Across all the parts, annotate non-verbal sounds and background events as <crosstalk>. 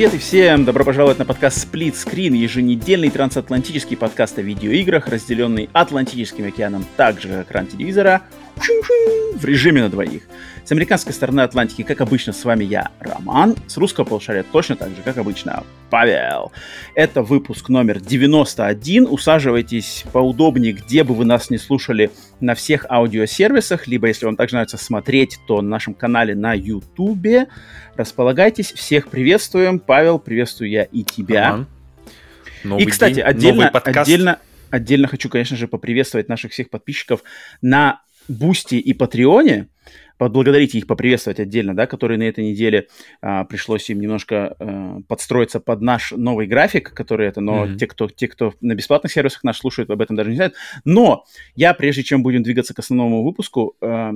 Привет и всем! Добро пожаловать на подкаст Split Screen, еженедельный трансатлантический подкаст о видеоиграх, разделенный Атлантическим океаном, так же как экран телевизора, в режиме на двоих. С американской стороны Атлантики, как обычно, с вами я, Роман. С русского полушария точно так же, как обычно, Павел. Это выпуск номер 91. Усаживайтесь поудобнее, где бы вы нас не слушали на всех аудиосервисах, либо если вам также нравится смотреть, то на нашем канале на YouTube. Располагайтесь, всех приветствуем. Павел, приветствую я и тебя. Роман. Новый и, кстати, день, отдельно, отдельно, отдельно хочу, конечно же, поприветствовать наших всех подписчиков на Boosty и Patreon е, поблагодарить их, поприветствовать отдельно, да, которые на этой неделе а, пришлось им немножко а, подстроиться под наш новый график, который это, но mm-hmm. те, кто, те, кто на бесплатных сервисах нас слушают, об этом даже не знают. Но я, прежде чем будем двигаться к основному выпуску, а,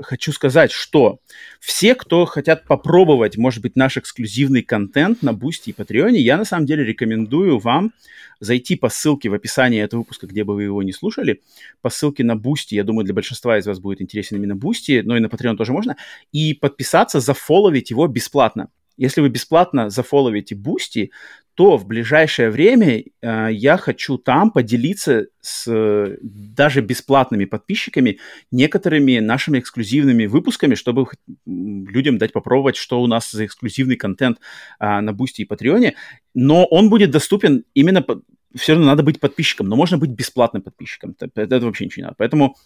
хочу сказать, что все, кто хотят попробовать, может быть, наш эксклюзивный контент на Boosty и Patreon е, я на самом деле рекомендую вам зайти по ссылке в описании этого выпуска, где бы вы его не слушали, по ссылке на Boosty, я думаю, для большинства из вас будет интересен именно Boosty, но и на Patreon тоже можно, и подписаться, зафоловить его бесплатно. Если вы бесплатно зафоловите Boosty, то в ближайшее время э, я хочу там поделиться с э, даже бесплатными подписчиками некоторыми нашими эксклюзивными выпусками, чтобы людям дать попробовать, что у нас за эксклюзивный контент э, на Бусти и Патреоне. Но он будет доступен именно... По... Все равно надо быть подписчиком, но можно быть бесплатным подписчиком. Это, это вообще ничего не надо. Поэтому а,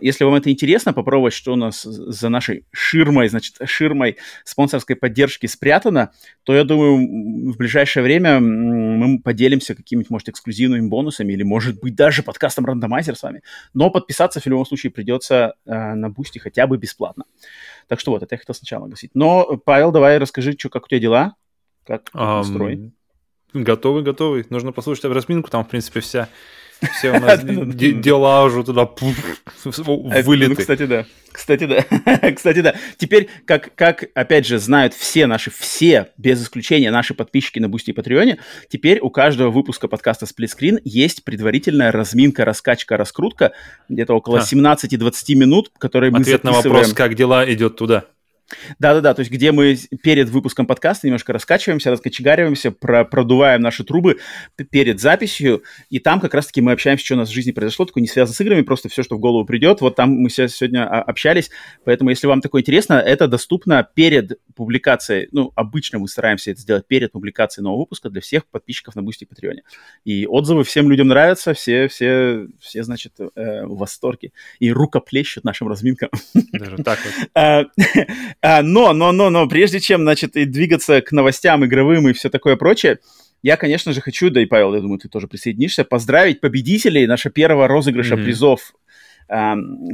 если вам это интересно, попробовать, что у нас за нашей ширмой, значит, ширмой спонсорской поддержки спрятано, то я думаю, в ближайшее время мы поделимся какими-нибудь, может, эксклюзивными бонусами или, может быть, даже подкастом рандомайзер с вами. Но подписаться в любом случае придется э, на Бусти хотя бы бесплатно. Так что вот, это я хотел сначала огласить. Но, Павел, давай расскажи, что, как у тебя дела? Как um? Готовый, готовый. Нужно послушать разминку, там, в принципе, вся все у нас <laughs> дела уже туда вылиты. Ну, кстати, да. Кстати, да. <laughs> Кстати, да. Теперь, как, как, опять же, знают все наши, все, без исключения, наши подписчики на Бусти и Патреоне, теперь у каждого выпуска подкаста Screen есть предварительная разминка, раскачка, раскрутка, где-то около а. 17-20 минут, которые мы Ответ на вопрос, как дела, идет туда. Да-да-да, то есть где мы перед выпуском подкаста немножко раскачиваемся, раскочегариваемся, про продуваем наши трубы перед записью, и там как раз-таки мы общаемся, что у нас в жизни произошло, такое не связано с играми, просто все, что в голову придет. Вот там мы сегодня а, общались, поэтому если вам такое интересно, это доступно перед публикацией, ну, обычно мы стараемся это сделать перед публикацией нового выпуска для всех подписчиков на Бусти и Патреоне. И отзывы всем людям нравятся, все, все, все значит, э, в восторге и рукоплещут нашим разминкам. Даже так вот. <laughs> А, но, но, но, но, прежде чем, значит, и двигаться к новостям игровым и все такое прочее, я, конечно же, хочу, да и Павел, я думаю, ты тоже присоединишься, поздравить победителей нашего первого розыгрыша mm-hmm. призов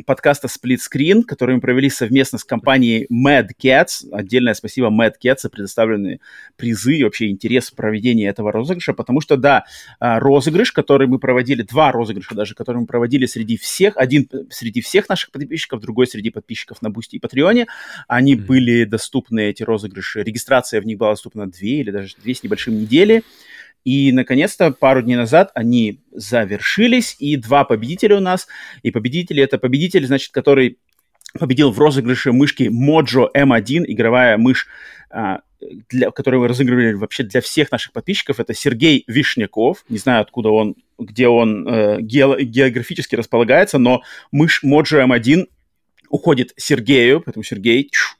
подкаста Split Screen, который мы провели совместно с компанией Mad Cats. Отдельное спасибо Mad Cats за предоставленные призы и вообще интерес в проведении этого розыгрыша, потому что, да, а, розыгрыш, который мы проводили, два розыгрыша даже, которые мы проводили среди всех, один среди всех наших подписчиков, другой среди подписчиков на Бусти и Патреоне, они mm-hmm. были доступны, эти розыгрыши, регистрация в них была доступна две или даже две с небольшим недели. И, наконец-то, пару дней назад они завершились, и два победителя у нас. И победители — это победитель, значит, который победил в розыгрыше мышки Mojo M1, игровая мышь, а, для, которую мы разыгрывали вообще для всех наших подписчиков. Это Сергей Вишняков. Не знаю, откуда он, где он э, ге, географически располагается, но мышь Mojo M1 уходит Сергею, поэтому Сергей, чу,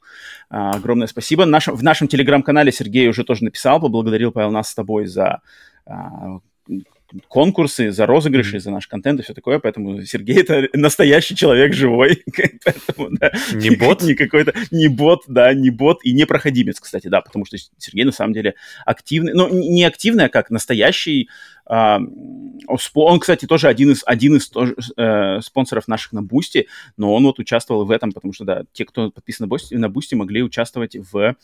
а, огромное спасибо. Наш, в нашем телеграм-канале Сергей уже тоже написал, поблагодарил, Павел, нас с тобой за а, конкурсы, за розыгрыши, за наш контент и все такое, поэтому Сергей это настоящий человек живой, <laughs> поэтому, да, не бот, не какой-то, не бот, да, не бот и не проходимец, кстати, да, потому что Сергей на самом деле активный, ну, не активный, а как настоящий он, кстати, тоже один из, один из тоже, э, спонсоров наших на Бусти, но он вот участвовал в этом, потому что, да, те, кто подписан на Бусти, на Бусти могли участвовать в,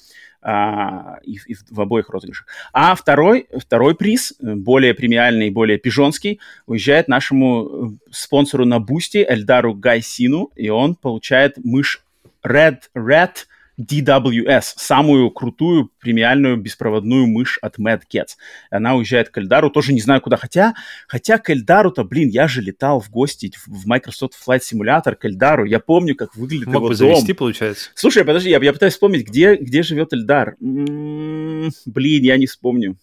а, и, и в обоих розыгрышах. А второй, второй приз, более премиальный, более пижонский, уезжает нашему спонсору на Бусти, Эльдару Гайсину, и он получает мышь Red, Red DWS, самую крутую премиальную беспроводную мышь от Mad Cats. Она уезжает к Эльдару, тоже не знаю куда. Хотя, хотя к Эльдару-то, блин, я же летал в гости в Microsoft Flight Simulator к Эльдару. Я помню, как выглядит Мог его бы дом. завести, получается. Слушай, подожди, я, я пытаюсь вспомнить, где, где живет Эльдар. М-м-м, блин, я не вспомню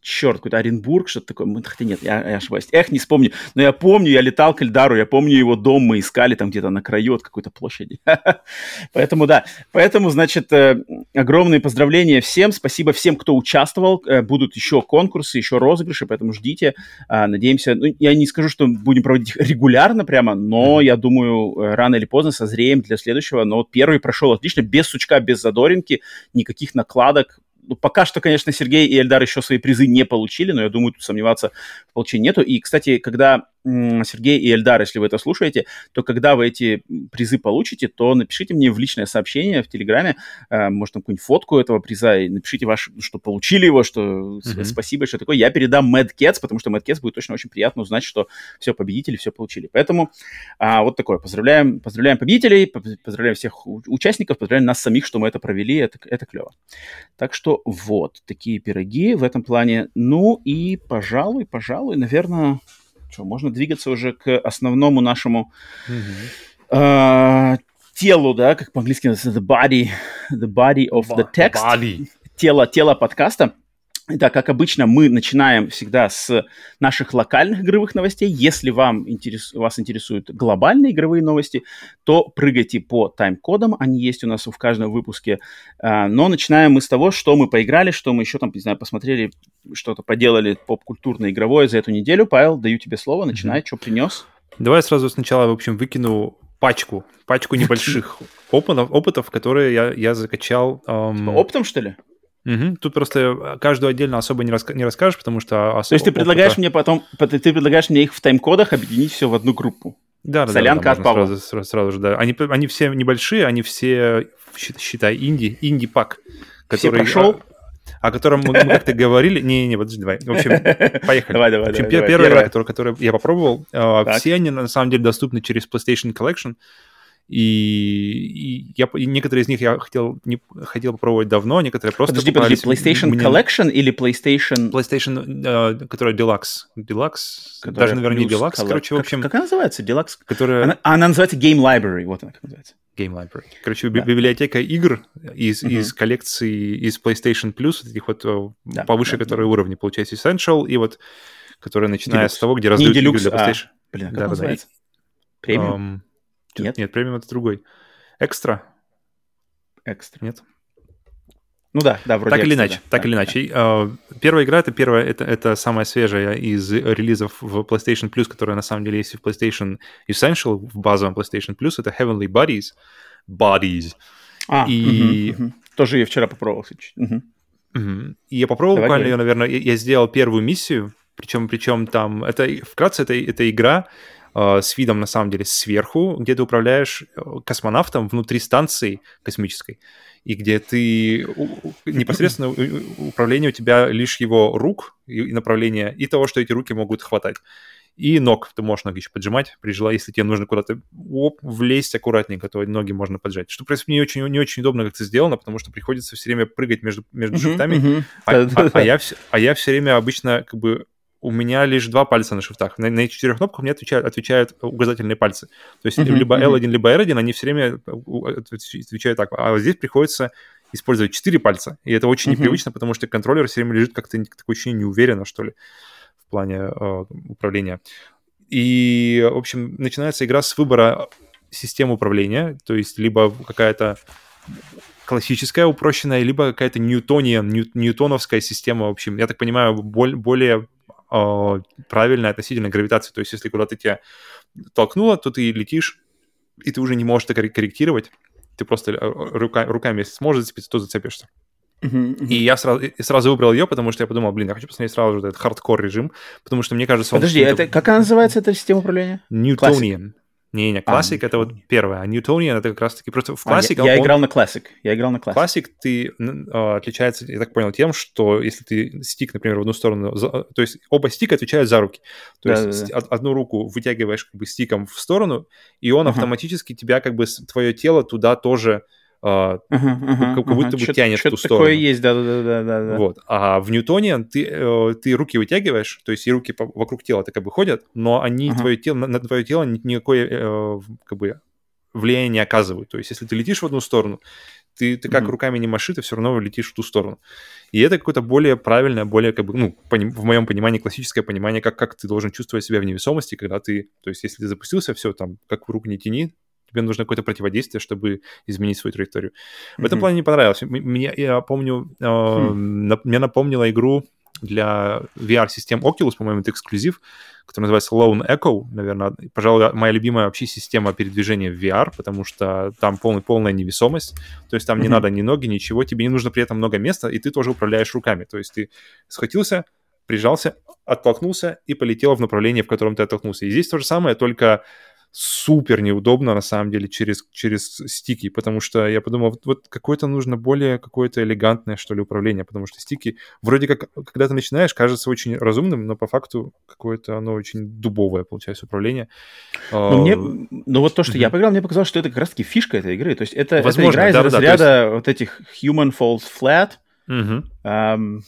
черт, какой-то Оренбург, что-то такое. Хотя нет, я, я ошибаюсь. Эх, не вспомню. Но я помню, я летал к Эльдару, я помню его дом, мы искали там где-то на краю от какой-то площади. <laughs> Поэтому, да. Поэтому, значит, э, огромные поздравления всем. Спасибо всем, кто участвовал. Э, будут еще конкурсы, еще розыгрыши, поэтому ждите. А, надеемся, ну, я не скажу, что будем проводить их регулярно прямо, но я думаю, э, рано или поздно созреем для следующего. Но вот первый прошел отлично, без сучка, без задоринки, никаких накладок ну, пока что, конечно, Сергей и Эльдар еще свои призы не получили, но я думаю, тут сомневаться в получении нету. И, кстати, когда Сергей и Эльдар, если вы это слушаете, то когда вы эти призы получите, то напишите мне в личное сообщение в Телеграме, э, может, там какую-нибудь фотку этого приза, и напишите ваш, что получили его, что mm-hmm. спасибо, что такое. Я передам Mad Cats, потому что Mad Cats будет точно очень приятно узнать, что все, победители все получили. Поэтому а, вот такое. Поздравляем, поздравляем победителей, поздравляем всех участников, поздравляем нас самих, что мы это провели, это, это клево. Так что вот, такие пироги в этом плане. Ну и, пожалуй, пожалуй, наверное, что, можно двигаться уже к основному нашему mm-hmm. э, телу, да, как по-английски называется, the body, the body of the text. Body. Тело, тело подкаста. Итак, как обычно, мы начинаем всегда с наших локальных игровых новостей. Если вам интерес, вас интересуют глобальные игровые новости, то прыгайте по тайм-кодам. Они есть у нас в каждом выпуске. А, но начинаем мы с того, что мы поиграли, что мы еще там, не знаю, посмотрели, что-то поделали поп-культурное игровое за эту неделю. Павел, даю тебе слово. Начинай, mm-hmm. что принес. Давай сразу сначала, в общем, выкину пачку, пачку <laughs> небольших опытов, опытов, которые я, я закачал. Эм... Оптом, что ли? Угу. Тут просто э, каждую отдельно особо не, раска- не расскажешь, потому что... Особо То есть ты предлагаешь опыта... мне потом, ты предлагаешь мне их в тайм-кодах объединить все в одну группу? Да, да, Солянка да, от Павла. Сразу, сразу, сразу же, да. Они, они все небольшие, они все, считай, инди, инди-пак. Который, все прошел? О, о котором мы, мы как-то говорили. Не-не, подожди, давай. В общем, <laughs> поехали. Давай, давай, В общем, давай, первая игра, которую, которую я попробовал, э, все они на самом деле доступны через PlayStation Collection. И, и, я, и некоторые из них я хотел, не, хотел попробовать давно, некоторые просто Подожди, подожди, PlayStation мне... Collection или PlayStation... PlayStation, э, которая Deluxe. Deluxe? Которая Даже, наверное, не Deluxe. Color... Короче, в общем... Как, как она называется? Deluxe? Которая... Она, она называется Game Library, вот она как называется. Game Library. Короче, да. библиотека игр из, uh-huh. из коллекции, из PlayStation Plus, этих вот э, да, повыше, да, которые да. уровни, получается, Essential, и вот, которая начиная Deluxe. с того, где раздают игры для PlayStation. А, блин, как да, называется? Да. Премиум? Um, нет? Нет, премиум это другой. Экстра? Экстра. Нет? Ну да, да, вроде Так или иначе, да. так да, или иначе. Да. Первая игра это первая, это, это самая свежая из релизов в PlayStation Plus, которая на самом деле есть в PlayStation Essential, в базовом PlayStation Plus, это Heavenly Bodies. Bodies. А, и... угу, угу. Тоже я вчера попробовал. Угу. Угу. И я попробовал Давай буквально ее, наверное, я, сделал первую миссию, причем, причем там, это вкратце, это, это игра, с видом, на самом деле, сверху, где ты управляешь э, космонавтом внутри станции космической, и где ты непосредственно управление у тебя лишь его рук и направление, и того, что эти руки могут хватать. И ног ты можешь ноги еще поджимать, при желании, если тебе нужно куда-то оп, влезть аккуратненько, то ноги можно поджать. Что, в принципе, не очень, не очень удобно, как это сделано, потому что приходится все время прыгать между, между шифтами. А, а, а, а я все время обычно как бы у меня лишь два пальца на шифтах. На, на четырех кнопках мне отвечают, отвечают указательные пальцы. То есть uh-huh, либо L1, uh-huh. либо R1, они все время отвечают так. А вот здесь приходится использовать четыре пальца. И это очень uh-huh. непривычно, потому что контроллер все время лежит как-то такое ощущение неуверенно, что ли, в плане э, управления. И, в общем, начинается игра с выбора системы управления, то есть либо какая-то классическая упрощенная, либо какая-то ньютония, нью, ньютоновская система, в общем, я так понимаю, боль, более э, правильная относительно гравитации. То есть если куда-то тебя толкнуло, то ты летишь, и ты уже не можешь это корректировать. Ты просто рука, руками, если сможешь зацепиться, то зацепишься. Uh-huh, uh-huh. И я сразу, и сразу выбрал ее, потому что я подумал, блин, я хочу посмотреть сразу же этот хардкор режим, потому что мне кажется... Подожди, это, как она называется, эта система управления? Newtonian. Не-не, classic а, это вот первое, а Newtonian это как раз-таки просто в classic... А, я, я играл на classic, я играл на classic. Classic ты э, отличается, я так понял, тем, что если ты стик, например, в одну сторону, за, то есть оба стика отвечают за руки. То да, есть да, да. одну руку вытягиваешь как бы стиком в сторону, и он uh-huh. автоматически тебя как бы, твое тело туда тоже uh-huh, uh-huh, как, будто uh-huh. бы тянет в ту сторону. такое есть, да-да-да. Вот. А в Ньютоне ты, э, ты руки вытягиваешь, то есть и руки вокруг тела так как бы ходят, но они твое тело, на, на твое тело никакое э, как бы влияние не оказывают. То есть если ты летишь в одну сторону, ты, ты как руками не маши, ты все равно летишь в ту сторону. И это какое-то более правильное, более, как бы, ну, в моем понимании, классическое понимание, как, как ты должен чувствовать себя в невесомости, когда ты, то есть если ты запустился, все, там, как в руку не тяни, тебе нужно какое-то противодействие, чтобы изменить свою траекторию. В mm-hmm. этом плане не понравилось. Мне, я помню, э, mm. на, мне напомнила игру для VR-систем Oculus, по-моему, это эксклюзив, который называется Lone Echo, наверное, пожалуй, моя любимая вообще система передвижения в VR, потому что там полный, полная невесомость, то есть там mm-hmm. не надо ни ноги, ничего, тебе не нужно при этом много места, и ты тоже управляешь руками, то есть ты схватился, прижался, оттолкнулся и полетел в направлении, в котором ты оттолкнулся. И здесь то же самое, только супер неудобно, на самом деле, через, через стики, потому что я подумал, вот, вот какое-то нужно более какое-то элегантное, что ли, управление, потому что стики, вроде как, когда ты начинаешь, кажется очень разумным, но по факту какое-то оно очень дубовое, получается, управление. Ну, мне, ну вот то, что mm-hmm. я поиграл, мне показалось, что это как раз-таки фишка этой игры, то есть это, Возможно, это игра из да, разряда да, есть... вот этих human falls flat, mm-hmm. эм,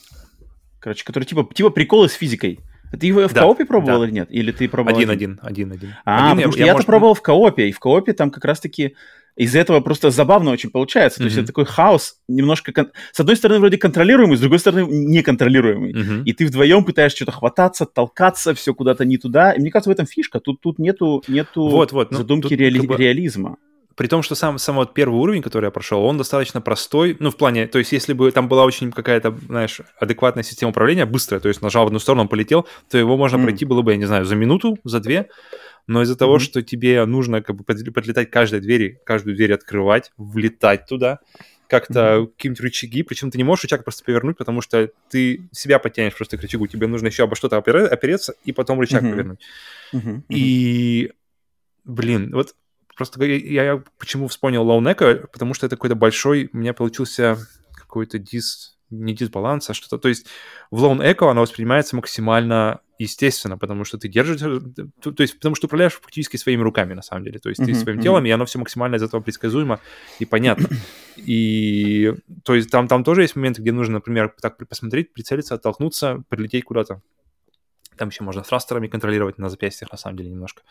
короче, который типа, типа приколы с физикой. Ты его в да, коопе пробовал да. или нет? Или ты пробовал один? Один, один, один. А, один, потому я, что я-то может... пробовал в коопе, и в коопе там как раз-таки из этого просто забавно очень получается. Mm-hmm. То есть это такой хаос, немножко... Кон... С одной стороны, вроде контролируемый, с другой стороны, неконтролируемый. Mm-hmm. И ты вдвоем пытаешься что-то хвататься, толкаться, все куда-то не туда. И мне кажется, в этом фишка. Тут, тут нету, нету вот, вот, ну, задумки тут, реали... как бы... реализма при том, что сам, сам вот первый уровень, который я прошел, он достаточно простой. Ну, в плане, то есть, если бы там была очень какая-то, знаешь, адекватная система управления, быстрая, то есть нажал в одну сторону, он полетел, то его можно mm. пройти было бы, я не знаю, за минуту, за две. Но из-за mm-hmm. того, что тебе нужно как бы подлетать к каждой двери, каждую дверь открывать, влетать туда, как-то mm-hmm. какие-нибудь рычаги, причем ты не можешь рычаг просто повернуть, потому что ты себя подтянешь просто к рычагу, тебе нужно еще обо что-то опереться и потом рычаг mm-hmm. повернуть. Mm-hmm. И, блин, вот Просто я, я почему вспомнил Echo, потому что это какой-то большой, у меня получился какой-то дис, не дисбаланс, а что-то. То есть в Lone Echo она воспринимается максимально естественно, потому что ты держишь, то, то есть потому что управляешь фактически своими руками, на самом деле. То есть ты своим uh-huh. телом, и оно все максимально из этого предсказуемо и понятно. И то есть там, там тоже есть моменты, где нужно, например, так посмотреть, прицелиться, оттолкнуться, прилететь куда-то. Там еще можно тhrастерами контролировать на запястьях, на самом деле, немножко.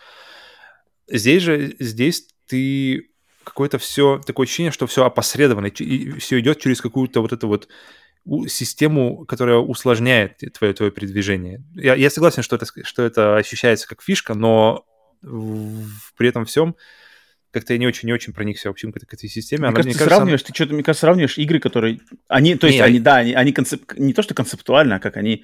Здесь же, здесь ты какое-то все, такое ощущение, что все опосредованно, и все идет через какую-то вот эту вот систему, которая усложняет твое, твое передвижение. Я, я согласен, что это, что это ощущается как фишка, но в, при этом всем как-то я не очень, не очень проникся в общем к, к этой системе. Мне Она, кажется, мне кажется, сравниваешь, ты что-то, мне кажется, сравниваешь игры, которые... Они, то есть, не, они, я... да, они, они концеп... не то, что концептуально, а как они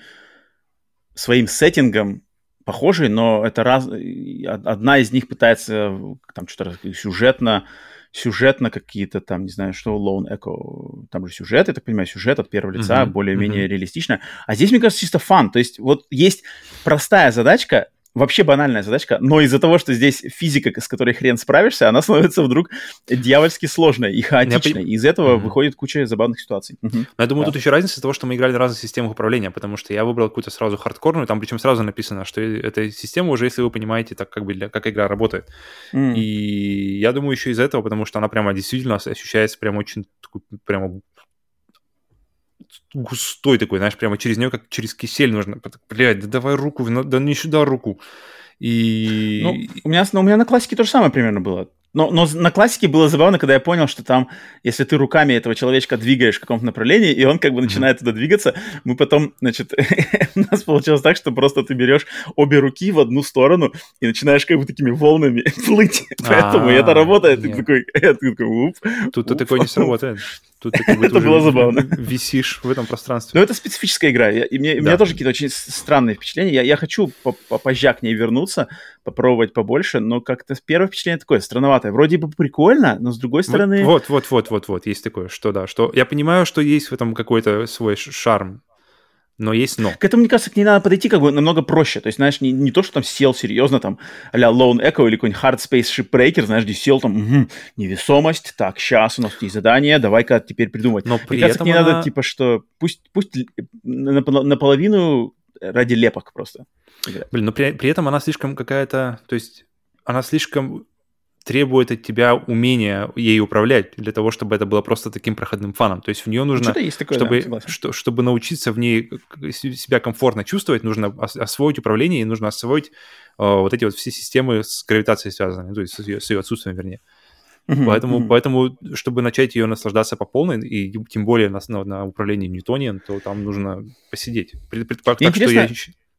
своим сеттингом похожие, но это раз... одна из них пытается там что-то сюжетно, сюжетно какие-то там, не знаю, что Lone Echo, там же сюжет, я так понимаю, сюжет от первого лица, uh-huh, более-менее uh-huh. реалистично. А здесь, мне кажется, чисто фан. То есть вот есть простая задачка, вообще банальная задачка, но из-за того, что здесь физика, с которой хрен справишься, она становится вдруг дьявольски сложной и хаотичной. И из этого mm-hmm. выходит куча забавных ситуаций. Mm-hmm. Но я думаю, да. тут еще разница того, что мы играли на разных системах управления, потому что я выбрал какую-то сразу хардкорную, там причем сразу написано, что эта система уже, если вы понимаете, так как бы для, как игра работает. Mm. И я думаю, еще из-за этого, потому что она прямо действительно ощущается прямо очень прямо густой такой, знаешь, прямо через нее, как через кисель нужно. Блядь, да давай руку, да не сюда руку. И... Ну, у меня, ну, у меня на классике то же самое примерно было. Но, но на классике было забавно, когда я понял, что там, если ты руками этого человечка двигаешь в каком-то направлении, и он как бы начинает mm-hmm. туда двигаться, мы потом, значит, <laughs> у нас получилось так, что просто ты берешь обе руки в одну сторону и начинаешь как бы такими волнами <laughs> плыть. Поэтому это работает. Ты такой, <laughs> Тут такое не сработает. Тут <laughs> это было забавно. Висишь в этом пространстве. Но это специфическая игра. И мне, да. У меня тоже какие-то очень странные впечатления. Я, я хочу попозже к ней вернуться, попробовать побольше, но как-то первое впечатление такое странноватое. Вроде бы прикольно, но с другой стороны... Вот, вот, вот, вот, вот, есть такое, что да, что я понимаю, что есть в этом какой-то свой шарм, но есть но. К этому, мне кажется, к ней надо подойти как бы намного проще. То есть, знаешь, не, не то, что там сел серьезно, там, а-ля Lone Echo или какой-нибудь Hard Space Shipbreaker, знаешь, где сел там, угу, невесомость, так, сейчас у нас есть задание, давай-ка теперь придумать. Но при мне кажется, к ней она... надо, типа, что пусть, пусть наполовину ради лепок просто. Блин, но при, при этом она слишком какая-то, то есть она слишком требует от тебя умения ей управлять для того, чтобы это было просто таким проходным фаном. То есть в нее нужно, есть такое, чтобы, да, что, чтобы научиться в ней себя комфортно чувствовать, нужно освоить управление и нужно освоить э, вот эти вот все системы с гравитацией связанные, то есть с ее, с ее отсутствием, вернее. Uh-huh, поэтому, uh-huh. поэтому, чтобы начать ее наслаждаться по полной, и тем более на, на, на управлении Ньютониан, то там нужно посидеть. Пред, пред, так, что я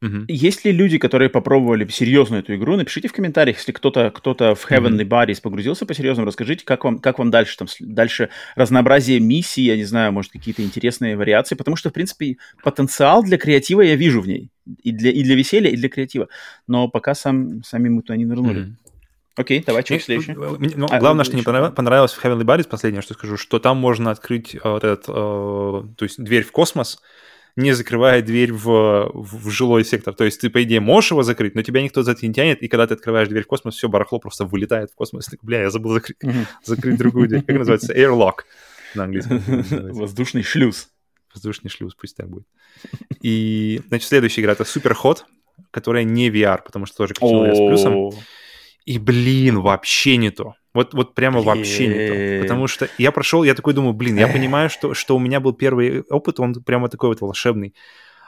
Угу. Есть ли люди, которые попробовали серьезно эту игру? Напишите в комментариях, если кто-то кто в Heavenly угу. Bodies погрузился по-серьезному, расскажите, как вам, как вам дальше, там, дальше разнообразие миссий, я не знаю, может, какие-то интересные вариации, потому что, в принципе, потенциал для креатива я вижу в ней. И для, и для веселья, и для креатива. Но пока сам, сами мы туда не нырнули. Угу. Окей, давай, что следующее? Ну, а, главное, что мне понравилось в Heavenly Bodies, последнее, что скажу, что там можно открыть э, вот этот, э, то есть дверь в космос, не закрывая дверь в, в жилой сектор. То есть ты, по идее, можешь его закрыть, но тебя никто за это не тянет, и когда ты открываешь дверь в космос, все, барахло просто вылетает в космос. Бля, я забыл закрыть, mm-hmm. закрыть другую дверь. Как называется? Airlock на английском. <laughs> Воздушный шлюз. Воздушный шлюз, пусть так будет. И, значит, следующая игра — это Super Hot, которая не VR, потому что тоже категория с плюсом. И, блин, вообще не то. Вот, вот прямо вообще не то. Потому что я прошел, я такой думаю, блин, я понимаю, что, что у меня был первый опыт, он прямо такой вот волшебный.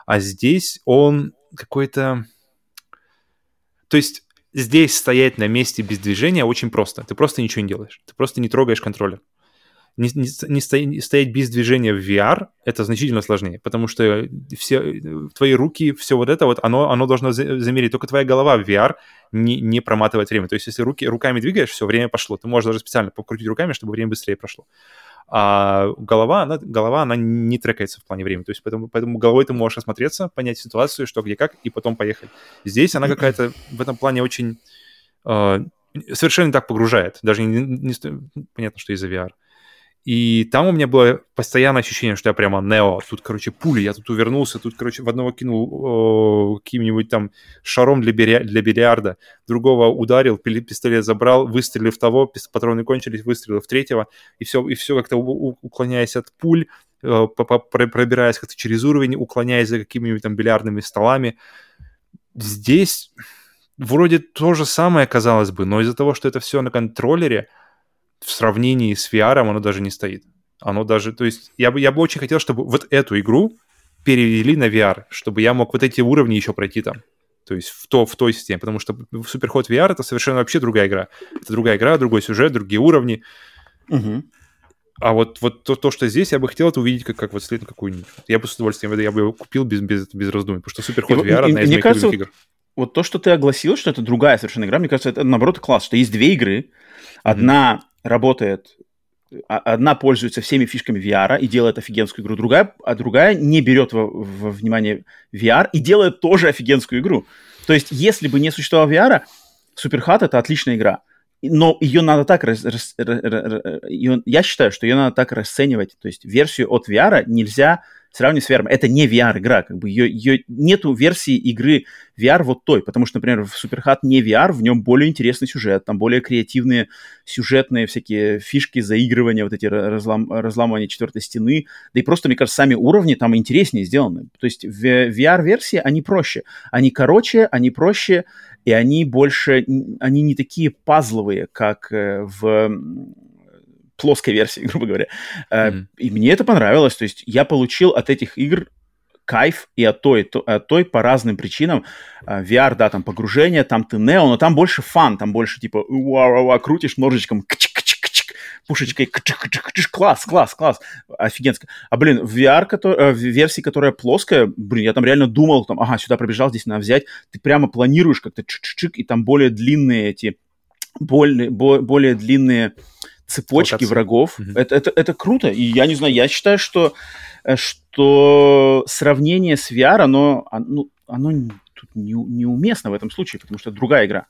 А здесь он какой-то... То есть здесь стоять на месте без движения очень просто. Ты просто ничего не делаешь. Ты просто не трогаешь контроллер не, не, не, стоять, без движения в VR это значительно сложнее, потому что все твои руки, все вот это вот, оно, оно должно замерить. Только твоя голова в VR не, не проматывает время. То есть, если руки, руками двигаешь, все, время пошло. Ты можешь даже специально покрутить руками, чтобы время быстрее прошло. А голова, она, голова, она не трекается в плане времени. То есть, поэтому, поэтому головой ты можешь осмотреться, понять ситуацию, что, где, как, и потом поехать. Здесь она какая-то в этом плане очень... Э, совершенно так погружает. Даже не, не, понятно, что из-за VR. И там у меня было постоянное ощущение, что я прямо Нео. Тут, короче, пули, я тут увернулся, тут, короче, в одного кинул каким-нибудь там шаром для, билья- для бильярда, другого ударил, пистолет забрал, выстрелил в того, патроны кончились, выстрелил в третьего, и все, и все как-то уклоняясь от пуль, э, пробираясь как-то через уровень, уклоняясь за какими-нибудь там бильярдными столами. Здесь вроде то же самое, казалось бы, но из-за того, что это все на контроллере — в сравнении с VR оно даже не стоит. Оно даже, то есть я бы, я бы очень хотел, чтобы вот эту игру перевели на VR, чтобы я мог вот эти уровни еще пройти там. То есть в, то, в той системе, потому что Superhot VR это совершенно вообще другая игра. Это другая игра, другой сюжет, другие уровни. Угу. А вот, вот то, то, что здесь, я бы хотел это увидеть как, как вот след какую-нибудь. Я бы с удовольствием, я бы его купил без, без, без раздумий, потому что Superhot VR одна из моих кажется, любимых игр. Вот то, что ты огласил, что это другая совершенно игра, мне кажется, это наоборот класс, что есть две игры. Одна работает, а, одна пользуется всеми фишками VR и делает офигенскую игру, другая, а другая не берет во, во внимание VR и делает тоже офигенскую игру. То есть, если бы не существовало VR, Superhot это отличная игра. Но ее надо так... Рас, рас, рас, ее, я считаю, что ее надо так расценивать. То есть версию от VR нельзя сравнивать с VR. Это не VR-игра, как бы ее, ее нету версии игры VR вот той, потому что, например, в Superhot не VR, в нем более интересный сюжет, там более креативные сюжетные всякие фишки, заигрывания, вот эти разлам, разламывания четвертой стены, да и просто, мне кажется, сами уровни там интереснее сделаны. То есть в VR-версии они проще, они короче, они проще, и они больше, они не такие пазловые, как э, в плоской версии, <laughs> грубо говоря. Mm-hmm. И мне это понравилось. То есть я получил от этих игр кайф и от той, то, от той по разным причинам. Э, VR, да, там погружение, там ты нео, но там больше фан, там больше типа уа крутишь ножичком, пушечкой, класс, класс, класс, офигенско. А, блин, в VR, который, в версии, которая плоская, блин, я там реально думал, там, ага, сюда пробежал, здесь надо взять, ты прямо планируешь как-то чик-чик, и там более длинные эти, более, более длинные цепочки Локация. врагов. Mm-hmm. Это, это, это круто. И я не знаю, я считаю, что, э, что сравнение с VR, оно, оно, оно тут не, неуместно в этом случае, потому что это другая игра.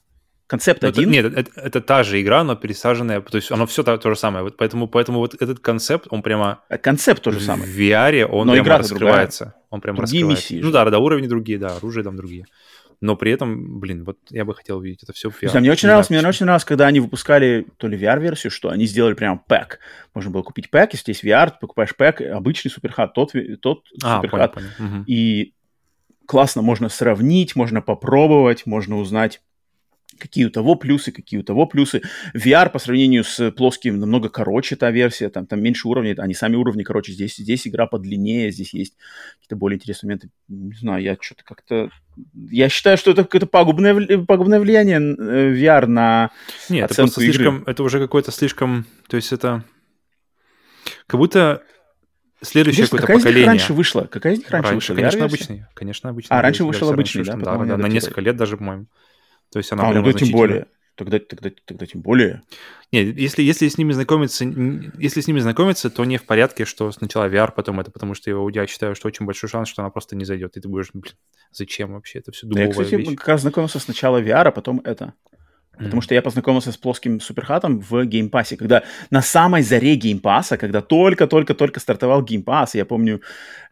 Концепт ну, один. Это, нет, это, это та же игра, но пересаженная, то есть оно все то, то же самое. Вот поэтому, поэтому вот этот концепт, он прямо... А концепт тоже самый. В VR он но прямо раскрывается. Другая. Он прямо другие раскрывается. Миссии. Ну да, да, уровни другие, да, оружие там другие. Но при этом, блин, вот я бы хотел увидеть это все в VR. Да, мне очень нравилось, мне очень нравилось, когда они выпускали то ли VR-версию, что они сделали прям пэк. Можно было купить пэк, если есть VR, ты покупаешь пэк, обычный суперхат, тот, тот а, суперхат. Понял, понял. Угу. И классно можно сравнить, можно попробовать, можно узнать какие у того плюсы, какие у того плюсы. VR по сравнению с плоским намного короче та версия, там, там меньше уровней, они сами уровни короче. Здесь, здесь игра подлиннее, здесь есть какие-то более интересные моменты. Не знаю, я что-то как-то... Я считаю, что это какое-то пагубное, пагубное влияние э, VR на Нет, это просто игры. слишком... Это уже какое-то слишком... То есть это... Как будто следующее какое-то какая поколение. Какая из них раньше вышла? Какая из них раньше, раньше вышла? Конечно, обычный. Конечно, обычный. А, раньше вышел обычный, да? Да, да, на несколько лет даже, по-моему. То есть она а, ну, тем более. Тогда, тогда, тогда тем более. Нет, если, если с ними знакомиться, если с ними знакомиться, то не в порядке, что сначала VR, потом это, потому что я считаю, что очень большой шанс, что она просто не зайдет. И ты будешь, блин, зачем вообще это все дубовая да, я, кстати, вещь. как раз знакомился сначала VR, а потом это. Потому что я познакомился с плоским Superhot ом в Game Pass е, когда на самой заре Game Pass а, когда только-только-только стартовал Game Pass, я помню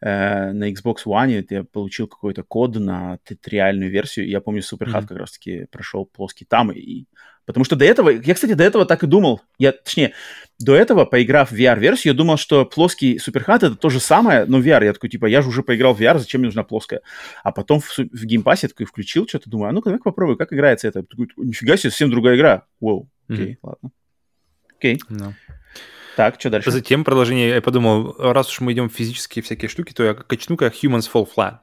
э, на Xbox One я получил какой-то код на реальную версию, и я помню Superhot угу. как раз-таки прошел плоский там, и Потому что до этого, я, кстати, до этого так и думал, я, точнее, до этого, поиграв в VR-версию, я думал, что плоский Superhot это то же самое, но VR. Я такой, типа, я же уже поиграл в VR, зачем мне нужна плоская? А потом в, в Game Pass е я такой включил что-то, думаю, а ну-ка, давай попробую, как играется это? Такой, нифига себе, совсем другая игра. Воу, окей, mm-hmm. ладно. Окей. Ну. Так, что дальше? Затем продолжение, я подумал, раз уж мы идем в физические всякие штуки, то я качну-ка Humans Fall Flat.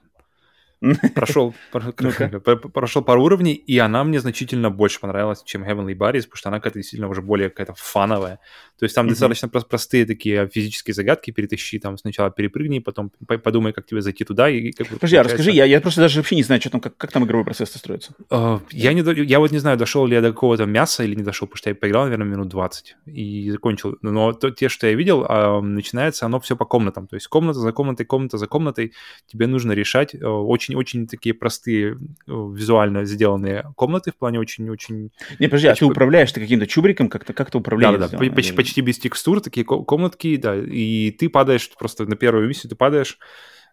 Прошел, <laughs> <laughs> прошел пару уровней, и она мне значительно больше понравилась, чем Heavenly Bodies, потому что она какая-то действительно уже более какая-то фановая. То есть там mm-hmm. достаточно простые такие физические загадки, перетащи там сначала перепрыгни, потом подумай, как тебе зайти туда. И как Подожди, а расскажи, я, я просто даже вообще не знаю, что там, как, как там игровой процесс строится. Uh, я, не, я вот не знаю, дошел ли я до какого-то мяса или не дошел, потому что я поиграл, наверное, минут 20 и закончил. Но то, те, что я видел, uh, начинается оно все по комнатам. То есть комната за комнатой, комната за комнатой. Тебе нужно решать очень очень-очень такие простые э, визуально сделанные комнаты в плане очень-очень... Не, подожди, а ты управляешь ты каким-то чубриком, как-то как то управляешь? Да, да, да, почти, без текстур, такие комнатки, да, и ты падаешь просто на первую миссию, ты падаешь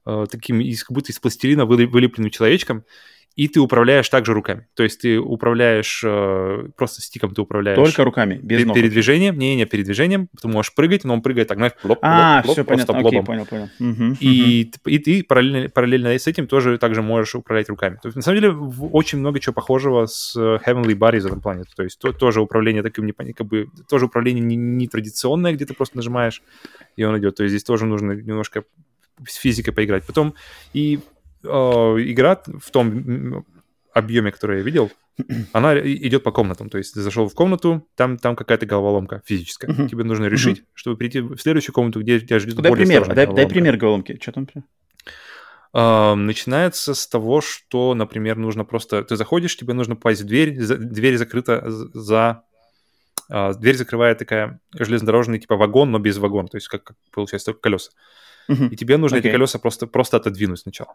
э, таким, из, как будто из пластилина вылепленным человечком, и ты управляешь также руками. То есть ты управляешь, э, просто стиком ты управляешь. Только руками, без ног. Передвижением, не, не, передвижением. Ты можешь прыгать, но он прыгает так, знаешь, лоп, А, лоп, все лоп, понятно, окей, понял, понял. Угу, и, угу. и ты параллельно, параллельно с этим тоже также можешь управлять руками. То есть, на самом деле, очень много чего похожего с Heavenly Bodies в этом плане. То есть то, тоже управление таким, как бы, тоже управление не, не традиционное, где ты просто нажимаешь, и он идет. То есть здесь тоже нужно немножко с физикой поиграть. Потом и э, игра в том объеме, который я видел, <clears throat> она идет по комнатам. То есть ты зашел в комнату, там, там какая-то головоломка физическая. Uh-huh. Тебе нужно решить, uh-huh. чтобы прийти в следующую комнату, где тебя ждет дай более пример, дай, дай пример головоломки. Что там? Uh, начинается с того, что, например, нужно просто... Ты заходишь, тебе нужно попасть в дверь, за... дверь закрыта за... Uh, дверь закрывает такая железнодорожный типа вагон, но без вагона, то есть как, как получается, только колеса. Uh-huh. И тебе нужно okay. эти колеса просто, просто отодвинуть сначала.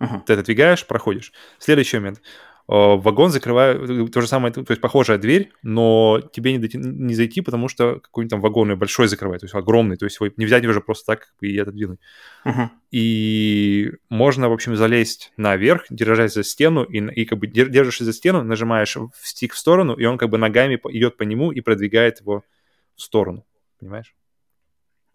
Uh-huh. Ты отодвигаешь, проходишь. Следующий момент. Вагон закрывает, то же самое, то есть похожая дверь, но тебе не, дойти, не зайти, потому что какой-нибудь там вагон большой закрывает, то есть огромный, то есть его не взять уже просто так и отодвинуть. Uh-huh. И можно, в общем, залезть наверх, держась за стену, и, и как бы держишься за стену, нажимаешь в стик в сторону, и он как бы ногами идет по нему и продвигает его в сторону, понимаешь?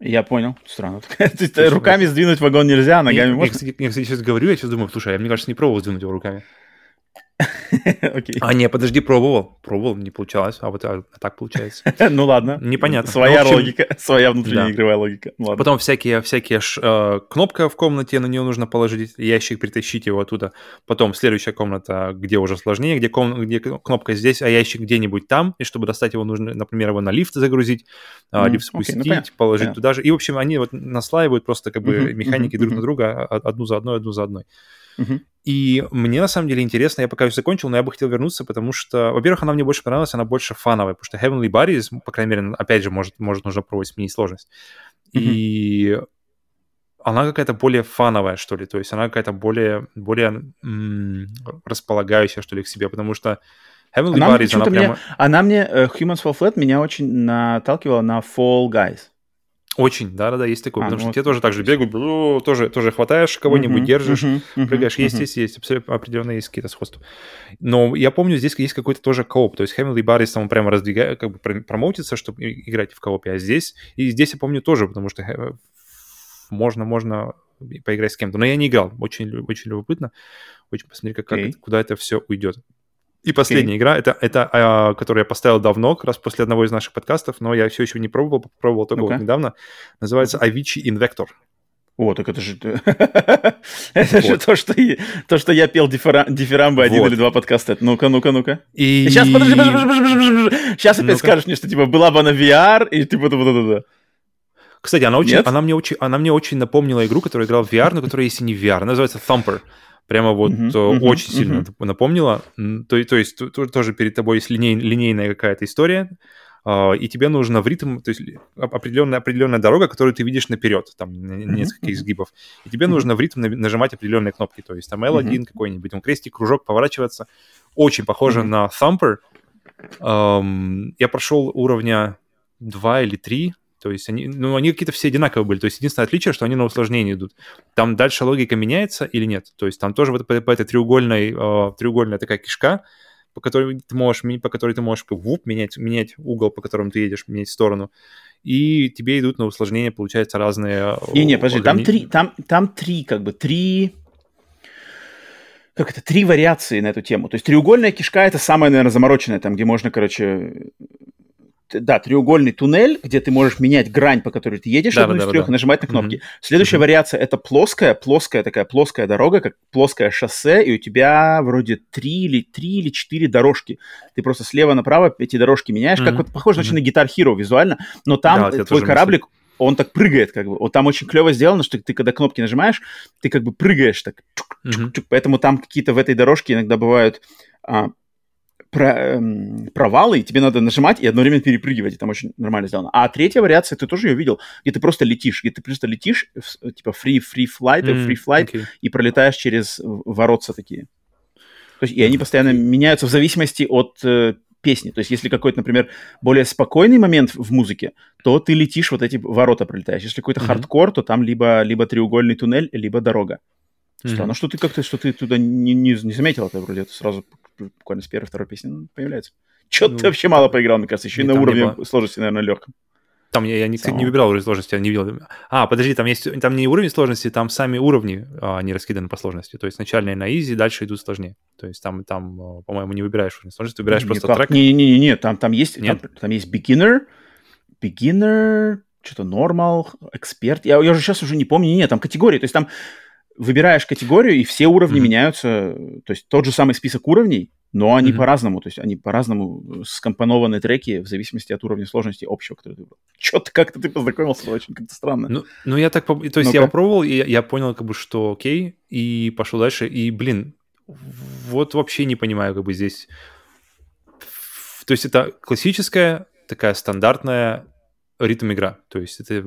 Я понял. Странно. <laughs> руками сдвинуть вагон нельзя, а ногами можно. Я, кстати, сейчас говорю, я сейчас думаю, слушай, я, мне кажется, не пробовал сдвинуть его руками. Okay. А, не, подожди, пробовал. Пробовал, не получалось. А вот а, а так получается. <laughs> ну ладно. Непонятно. Своя общем, логика, своя внутренняя да. игровая логика. Ну, ладно. Потом всякие, всякие ш, э, кнопка в комнате, на нее нужно положить ящик, притащить его оттуда. Потом следующая комната, где уже сложнее, где, ком, где кнопка здесь, а ящик где-нибудь там. И чтобы достать его, нужно, например, его на лифт загрузить, mm, лифт спустить, okay, ну, положить понятно. туда же. И, в общем, они вот наслаивают просто как бы mm-hmm, механики mm-hmm, друг mm-hmm. на друга, одну за одной, одну за одной. И мне на самом деле интересно, я пока ее закончил, но я бы хотел вернуться, потому что, во-первых, она мне больше понравилась, она больше фановая, потому что Heavenly Bodies, по крайней мере, опять же, может, может нужно пробовать сменить сложность. Mm-hmm. И она какая-то более фановая, что ли, то есть она какая-то более, более м- располагающая, что ли, к себе, потому что Heavenly она Bodies, она прямо... Мне, она мне, uh, Humans Fall Flat меня очень наталкивала на Fall Guys. Очень, да-да-да, есть такое. А, потому ну, что тебе тоже так же бегают, тоже, тоже хватаешь кого-нибудь, uh-huh, держишь, uh-huh, прыгаешь. Uh-huh. Есть, есть, есть, абсолютно определенно есть какие-то сходства. Но я помню, здесь есть какой-то тоже кооп. То есть Heavenly Bodies там прямо раздвигает, как бы промоутится, чтобы играть в коопе. А здесь, и здесь я помню тоже, потому что можно, можно поиграть с кем-то. Но я не играл. Очень, очень любопытно. Очень посмотреть, как, okay. как, куда это все уйдет. И последняя okay. игра, это, это а, которую я поставил давно, как раз после одного из наших подкастов, но я все еще не пробовал, попробовал только okay. вот недавно. Называется Avicii Invector. О, так это же... <laughs> это же то что, то, что я пел дифирамбы один или два подкаста. Ну-ка, ну-ка, ну-ка. И... Сейчас, подожди, подожди, подожди, подожди. Сейчас опять скажешь мне, что типа была бы она VR, и типа... да Кстати, она, очень, она, мне очень, она мне очень напомнила игру, которую играл в VR, но которая есть и не VR. Она называется Thumper. Прямо вот uh-huh, uh-huh, очень uh-huh. сильно напомнила. То, то есть тоже перед тобой есть линей, линейная какая-то история, Uh, и тебе нужно в ритм, то есть определенная, определенная дорога, которую ты видишь наперед, там несколько изгибов, и тебе нужно в ритм нажимать определенные кнопки, то есть там L1 какой-нибудь, там крестик, кружок, поворачиваться. Очень похоже на Thumper. Um, я прошел уровня 2 или 3, то есть они, ну, они какие-то все одинаковые были. То есть единственное отличие, что они на усложнение идут. Там дальше логика меняется или нет? То есть там тоже вот по, по этой треугольной, э, треугольная такая кишка, по которой ты можешь, по которой ты можешь вуп, менять, менять угол, по которому ты едешь, менять сторону. И тебе идут на усложнение, получается, разные... Не-не, подожди, органи... там три, там, там три, как бы, три как это, три вариации на эту тему. То есть треугольная кишка это самая, наверное, замороченная, там, где можно, короче, да, треугольный туннель, где ты можешь менять грань, по которой ты едешь, да, одну да, из трех, да. и нажимать на кнопки. Mm-hmm. Следующая mm-hmm. вариация это плоская, плоская такая плоская дорога, как плоское шоссе, и у тебя вроде три или три или четыре дорожки. Ты просто слева направо эти дорожки меняешь, mm-hmm. как вот похоже mm-hmm. очень на Guitar Hero визуально, но там да, твой кораблик, мыслю. он так прыгает, как бы. Вот там очень клево сделано, что ты когда кнопки нажимаешь, ты как бы прыгаешь так. Mm-hmm. Поэтому там какие-то в этой дорожке иногда бывают а, про, эм, провалы, и тебе надо нажимать и одновременно перепрыгивать, и там очень нормально сделано. А третья вариация, ты тоже ее видел, где ты просто летишь, где ты просто летишь, типа free, free flight, mm, free flight, okay. и пролетаешь через воротца такие. То есть, и они постоянно меняются в зависимости от э, песни. То есть, если какой-то, например, более спокойный момент в музыке, то ты летишь, вот эти ворота пролетаешь. Если какой-то mm-hmm. хардкор, то там либо, либо треугольный туннель, либо дорога. Странно, mm-hmm. что ты как-то, что ты туда не, не, не заметил это вроде, это сразу буквально с первой, второй песни появляется. Че ну, ты вообще мало поиграл, мне кажется, еще и на уровне сложности, наверное, легком. Там я, я не, не выбирал уровень сложности, я не видел. А, подожди, там есть там не уровень сложности, там сами уровни, а, они раскиданы по сложности. То есть начальные на easy, дальше идут сложнее. То есть там, там а, по-моему, не выбираешь уровень сложности, выбираешь не, просто не, трек. Не-не-не, там, там есть Нет? Там, там есть beginner, beginner, что-то normal, эксперт. Я, я уже сейчас уже не помню. Нет, там категории. То есть там выбираешь категорию, и все уровни mm-hmm. меняются. То есть тот же самый список уровней, но они mm-hmm. по-разному, то есть они по-разному скомпонованы треки в зависимости от уровня сложности общего, который ты выбрал. <laughs> Что-то как-то ты познакомился, очень как-то странно. Ну, ну я так, то есть ну я попробовал, и я понял, как бы, что окей, и пошел дальше, и, блин, вот вообще не понимаю, как бы здесь... То есть это классическая, такая стандартная ритм-игра, то есть это,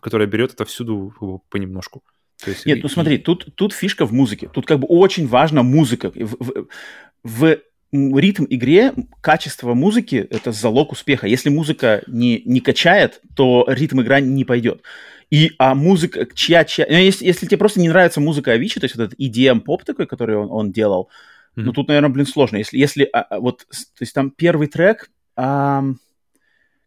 которая берет это всюду понемножку. То есть, Нет, ну смотри, тут, тут фишка в музыке. Тут как бы очень важна музыка. В, в, в ритм игре качество музыки – это залог успеха. Если музыка не, не качает, то ритм игра не пойдет. И, а музыка, чья, чья... Ну, если, если тебе просто не нравится музыка Авичи, то есть вот этот EDM-поп такой, который он, он делал, mm-hmm. ну, тут, наверное, блин, сложно. Если, если а, а вот, то есть там первый трек, а,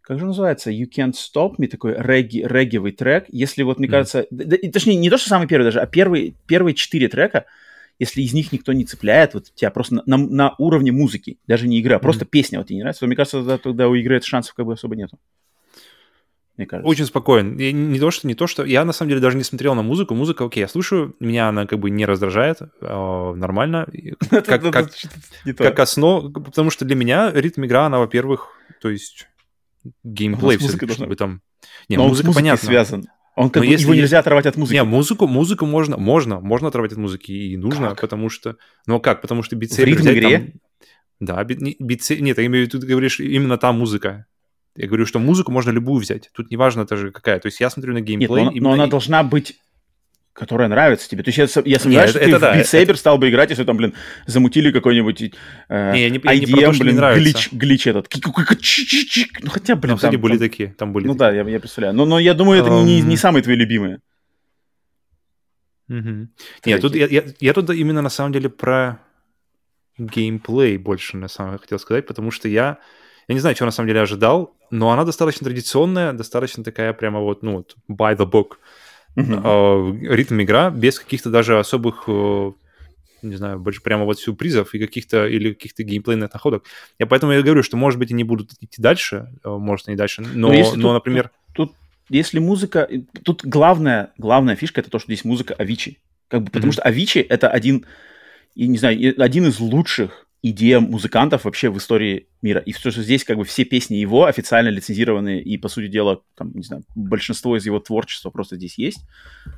как же называется, You Can't Stop Me, такой регги, реггевый трек. Если вот, мне mm. кажется, да, точнее, не то, что самый первый даже, а первые, первые четыре трека, если из них никто не цепляет, вот тебя просто на, на, на уровне музыки, даже не игра, а просто mm. песня вот тебе не нравится, то, мне кажется, тогда, тогда у игры шансов как бы особо нету. Мне кажется. Очень спокоен. И не то, что не то, что я на самом деле даже не смотрел на музыку. Музыка, окей, я слушаю, меня она как бы не раздражает, э, нормально. <laughs> Как, как, как основа, потому что для меня ритм игра, она, во-первых, то есть геймплей все должна... чтобы там... Не, Но музыка понятно. связан. Он как бы, если его нельзя оторвать от музыки. Не, музыку, музыку можно, можно, можно оторвать от музыки и нужно, как? потому что, ну как, потому что битсейбер в ритм игре. Там, да, бит, бит, нет, я имею в виду, ты говоришь именно та музыка. Я говорю, что музыку можно любую взять. Тут неважно даже какая. То есть я смотрю на геймплей. Нет, но, но она должна быть которая нравится тебе. То есть я, я сомневаюсь, что это, ты да, в Beat Saber это... стал бы играть, если там, блин, замутили какой-нибудь э, не, я не, IDM, не то, блин, не глич, глич этот. Ну хотя, блин, там, кстати, там, были там... такие, там были Ну такие. да, я, я представляю. Но, но я думаю, это um... не, не самые твои любимые. Угу. Нет, тут, я, я, я тут именно на самом деле про геймплей больше, на самом деле, хотел сказать, потому что я, я не знаю, чего на самом деле ожидал, но она достаточно традиционная, достаточно такая прямо вот, ну вот, by the book uh-huh. ритм игра без каких-то даже особых э, не знаю, больше прямо вот сюрпризов и каких-то или каких-то геймплейных находок. Я поэтому я говорю, что, может быть, они будут идти дальше, э, может, не дальше, но, но, но тут, например... Тут, тут, если музыка... Тут главная, главная фишка — это то, что здесь музыка Авичи. Как бы, потому mm-hmm. что Авичи — это один, и, не знаю, один из лучших идея музыкантов вообще в истории мира. И все, что здесь как бы все песни его официально лицензированы, и, по сути дела, там, не знаю, большинство из его творчества просто здесь есть.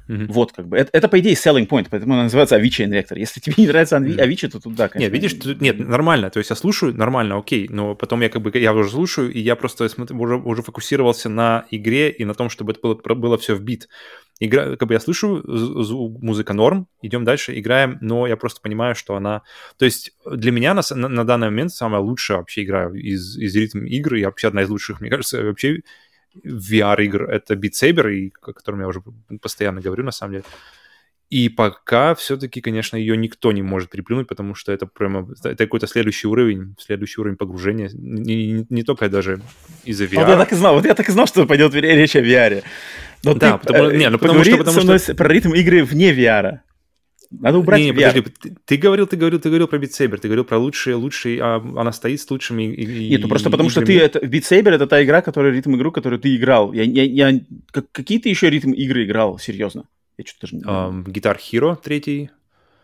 Mm-hmm. Вот, как бы. Это, это, по идее, selling point, поэтому она называется Avicii Invector. Если тебе не нравится Ави- mm-hmm. Avicii, то тут да, конечно. Нет, видишь, тут, нет, нормально. То есть я слушаю, нормально, окей, но потом я как бы, я уже слушаю, и я просто смотрю, уже, уже фокусировался на игре и на том, чтобы это было, было все в бит игра, как бы я слышу звук, музыка норм, идем дальше, играем, но я просто понимаю, что она... То есть для меня на, на, данный момент самая лучшая вообще игра из, из ритм игр, и вообще одна из лучших, мне кажется, вообще VR-игр — это Beat Saber, и, о котором я уже постоянно говорю, на самом деле. И пока все-таки, конечно, ее никто не может переплюнуть, потому что это прямо это какой-то следующий уровень, следующий уровень погружения. Не, не, не только даже из-за VR. Вот я так и знал, вот я так и знал, что пойдет речь о VR. Но да, ты, потому, не, ну, потому что, потому со мной что... про ритм игры вне VR. Надо убрать не, не, VR. Подожди, ты, ты говорил, ты говорил, ты говорил про Beat Saber, ты говорил про лучшие, лучшие, а она стоит с лучшими и, Нет, ну просто потому играми. что ты, это, Beat Saber это та игра, которая ритм игру, которую ты играл. Я, я, я, как, какие ты еще ритм игры играл, серьезно? Я что-то даже не um, Guitar Hero третий.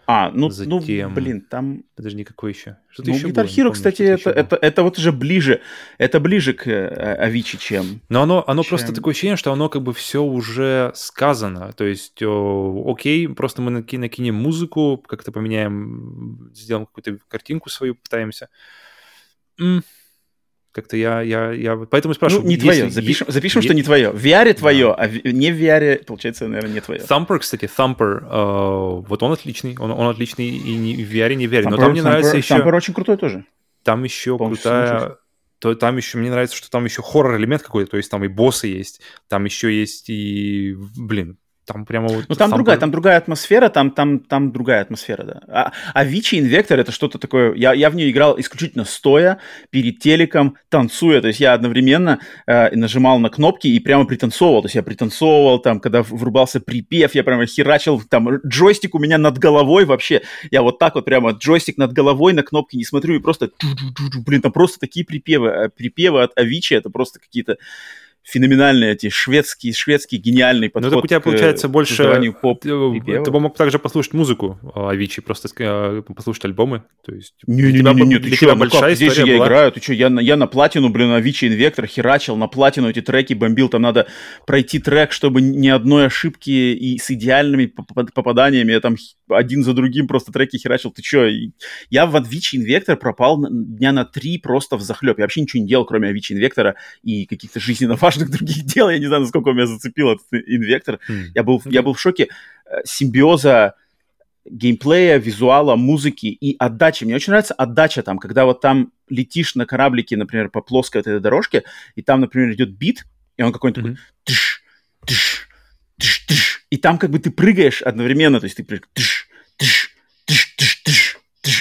А, ну, ну, Затем... ну, блин, там... Подожди, какой еще? Что-то ну, еще Guitar Hero, помню, кстати, это, это, это вот уже ближе, это ближе к э, Авичи, чем... Но оно, оно чем... просто такое ощущение, что оно как бы все уже сказано. То есть, о, окей, просто мы накинем музыку, как-то поменяем, сделаем какую-то картинку свою, пытаемся. М- как-то я, я, я поэтому спрашиваю. Ну, не твое. Если, запишем, запишем что не твое. В VR твое, да. а в... не в VR, получается, наверное, не твое. Thumper, кстати, Thumper, э, вот он отличный, он, он отличный и не в VR, и не в VR. Thumper, Но там мне Thumper, нравится еще... Thumper очень крутой тоже. Там еще крутая... То, там еще, мне нравится, что там еще хоррор-элемент какой-то, то есть там и боссы есть, там еще есть и, блин, там прямо вот... Ну, там другая, там другая атмосфера, там, там, там другая атмосфера, да. А, а Вичи Инвектор это что-то такое... Я, я в нее играл исключительно стоя, перед телеком, танцуя. То есть я одновременно э, нажимал на кнопки и прямо пританцовывал. То есть я пританцовывал, там, когда врубался припев, я прямо херачил, там, джойстик у меня над головой вообще. Я вот так вот прямо джойстик над головой на кнопки не смотрю и просто... Блин, там просто такие припевы. А припевы от Авичи это просто какие-то феноменальные эти шведские, шведский гениальный подход Ну, так у тебя получается больше... поп э, Ты бы мог также послушать музыку Авичи, просто э, послушать альбомы, то есть... Не-не-не, ты что, ну как, здесь же я играю, ты что, я, я на платину, блин, Авичи Инвектор херачил, на платину эти треки бомбил, там надо пройти трек, чтобы ни одной ошибки и с идеальными попаданиями, я там один за другим просто треки херачил, ты что, я в Авичи Инвектор пропал дня на три просто в захлеб, я вообще ничего не делал, кроме Авичи Инвектора и каких-то жизненно важных важных других <laughs> дел. Я не знаю, насколько он меня зацепил этот инвектор. Mm. Я, был, я был в шоке э, симбиоза геймплея, визуала, музыки и отдачи. Мне очень нравится отдача там, когда вот там летишь на кораблике, например, по плоской этой дорожке, и там, например, идет бит, и он какой-нибудь mm-hmm. такой тыш, тыш, тыш, тыш, и там как бы ты прыгаешь одновременно, то есть ты прыгаешь тыш,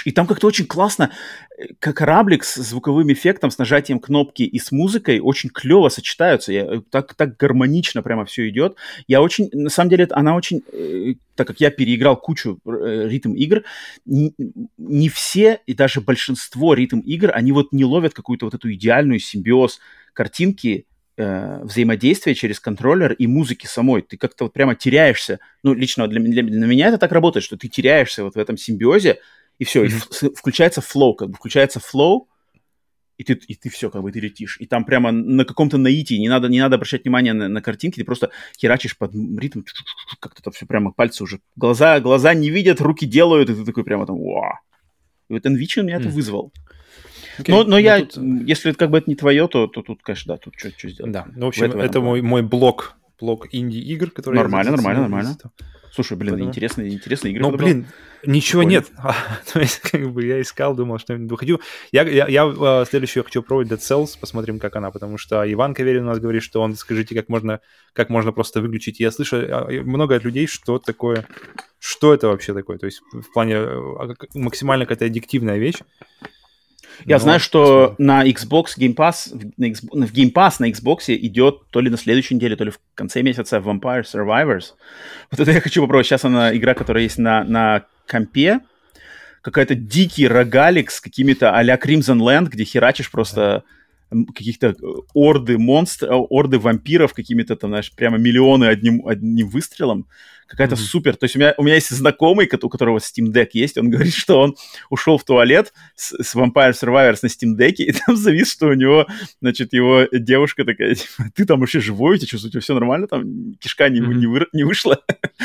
и там как-то очень классно, э, как кораблик с звуковым эффектом, с нажатием кнопки и с музыкой очень клево сочетаются. Я, э, так, так гармонично прямо все идет. Я очень, на самом деле, она очень, э, так как я переиграл кучу э, ритм игр, не, не все и даже большинство ритм игр, они вот не ловят какую-то вот эту идеальную симбиоз картинки, э, взаимодействия через контроллер и музыки самой. Ты как-то вот прямо теряешься. Ну, лично для, для, для меня это так работает, что ты теряешься вот в этом симбиозе, и все, mm-hmm. и включается flow, как бы включается flow, и ты, и ты все, как бы, ты летишь. И там прямо на каком-то наитии, не надо, не надо обращать внимание на, на картинки, ты просто херачишь под ритм, как-то там все прямо пальцы уже, глаза, глаза не видят, руки делают, и ты такой прямо там, вау. И вот NVIDIA меня mm. это вызвал. Okay. Но, но ну, я, тут... если как бы это не твое, то, то тут, конечно, да, тут что, что сделать. Да, ну, в общем, в этом, это мой, мой блок, блок инди-игр, который... Нормально, нормально, нормально. Слушай, блин, Поэтому... интересные, интересные игры. Ну, блин, ничего нет. <laughs> То есть, как бы я искал, думал, что нибудь выходил. Я, я, я uh, следующую хочу пробовать Dead Cells, посмотрим, как она, потому что Иван Каверин у нас говорит, что он, скажите, как можно, как можно просто выключить. Я слышу а, много от людей, что такое, что это вообще такое. То есть в плане а, максимально какая-то аддиктивная вещь. Я Но... знаю, что на Xbox Game Pass, на Xbox, в Game Pass на Xbox идет то ли на следующей неделе, то ли в конце месяца Vampire Survivors. Вот это я хочу попробовать. Сейчас она игра, которая есть на, на компе. Какая-то дикий рогалик с какими-то а-ля Crimson Land, где херачишь просто каких-то э, орды монстров, орды вампиров какими-то там, знаешь, прямо миллионы одним, одним выстрелом какая-то mm-hmm. супер. То есть у меня, у меня есть знакомый, у которого Steam Deck есть, он <laughs> говорит, что он ушел в туалет с, с Vampire Survivors на Steam Deck, и там <laughs> завис, что у него, значит, его девушка такая, типа, ты там вообще живой, у тебя что, у тебя все нормально, там кишка не, mm-hmm. не, вы, не вышла?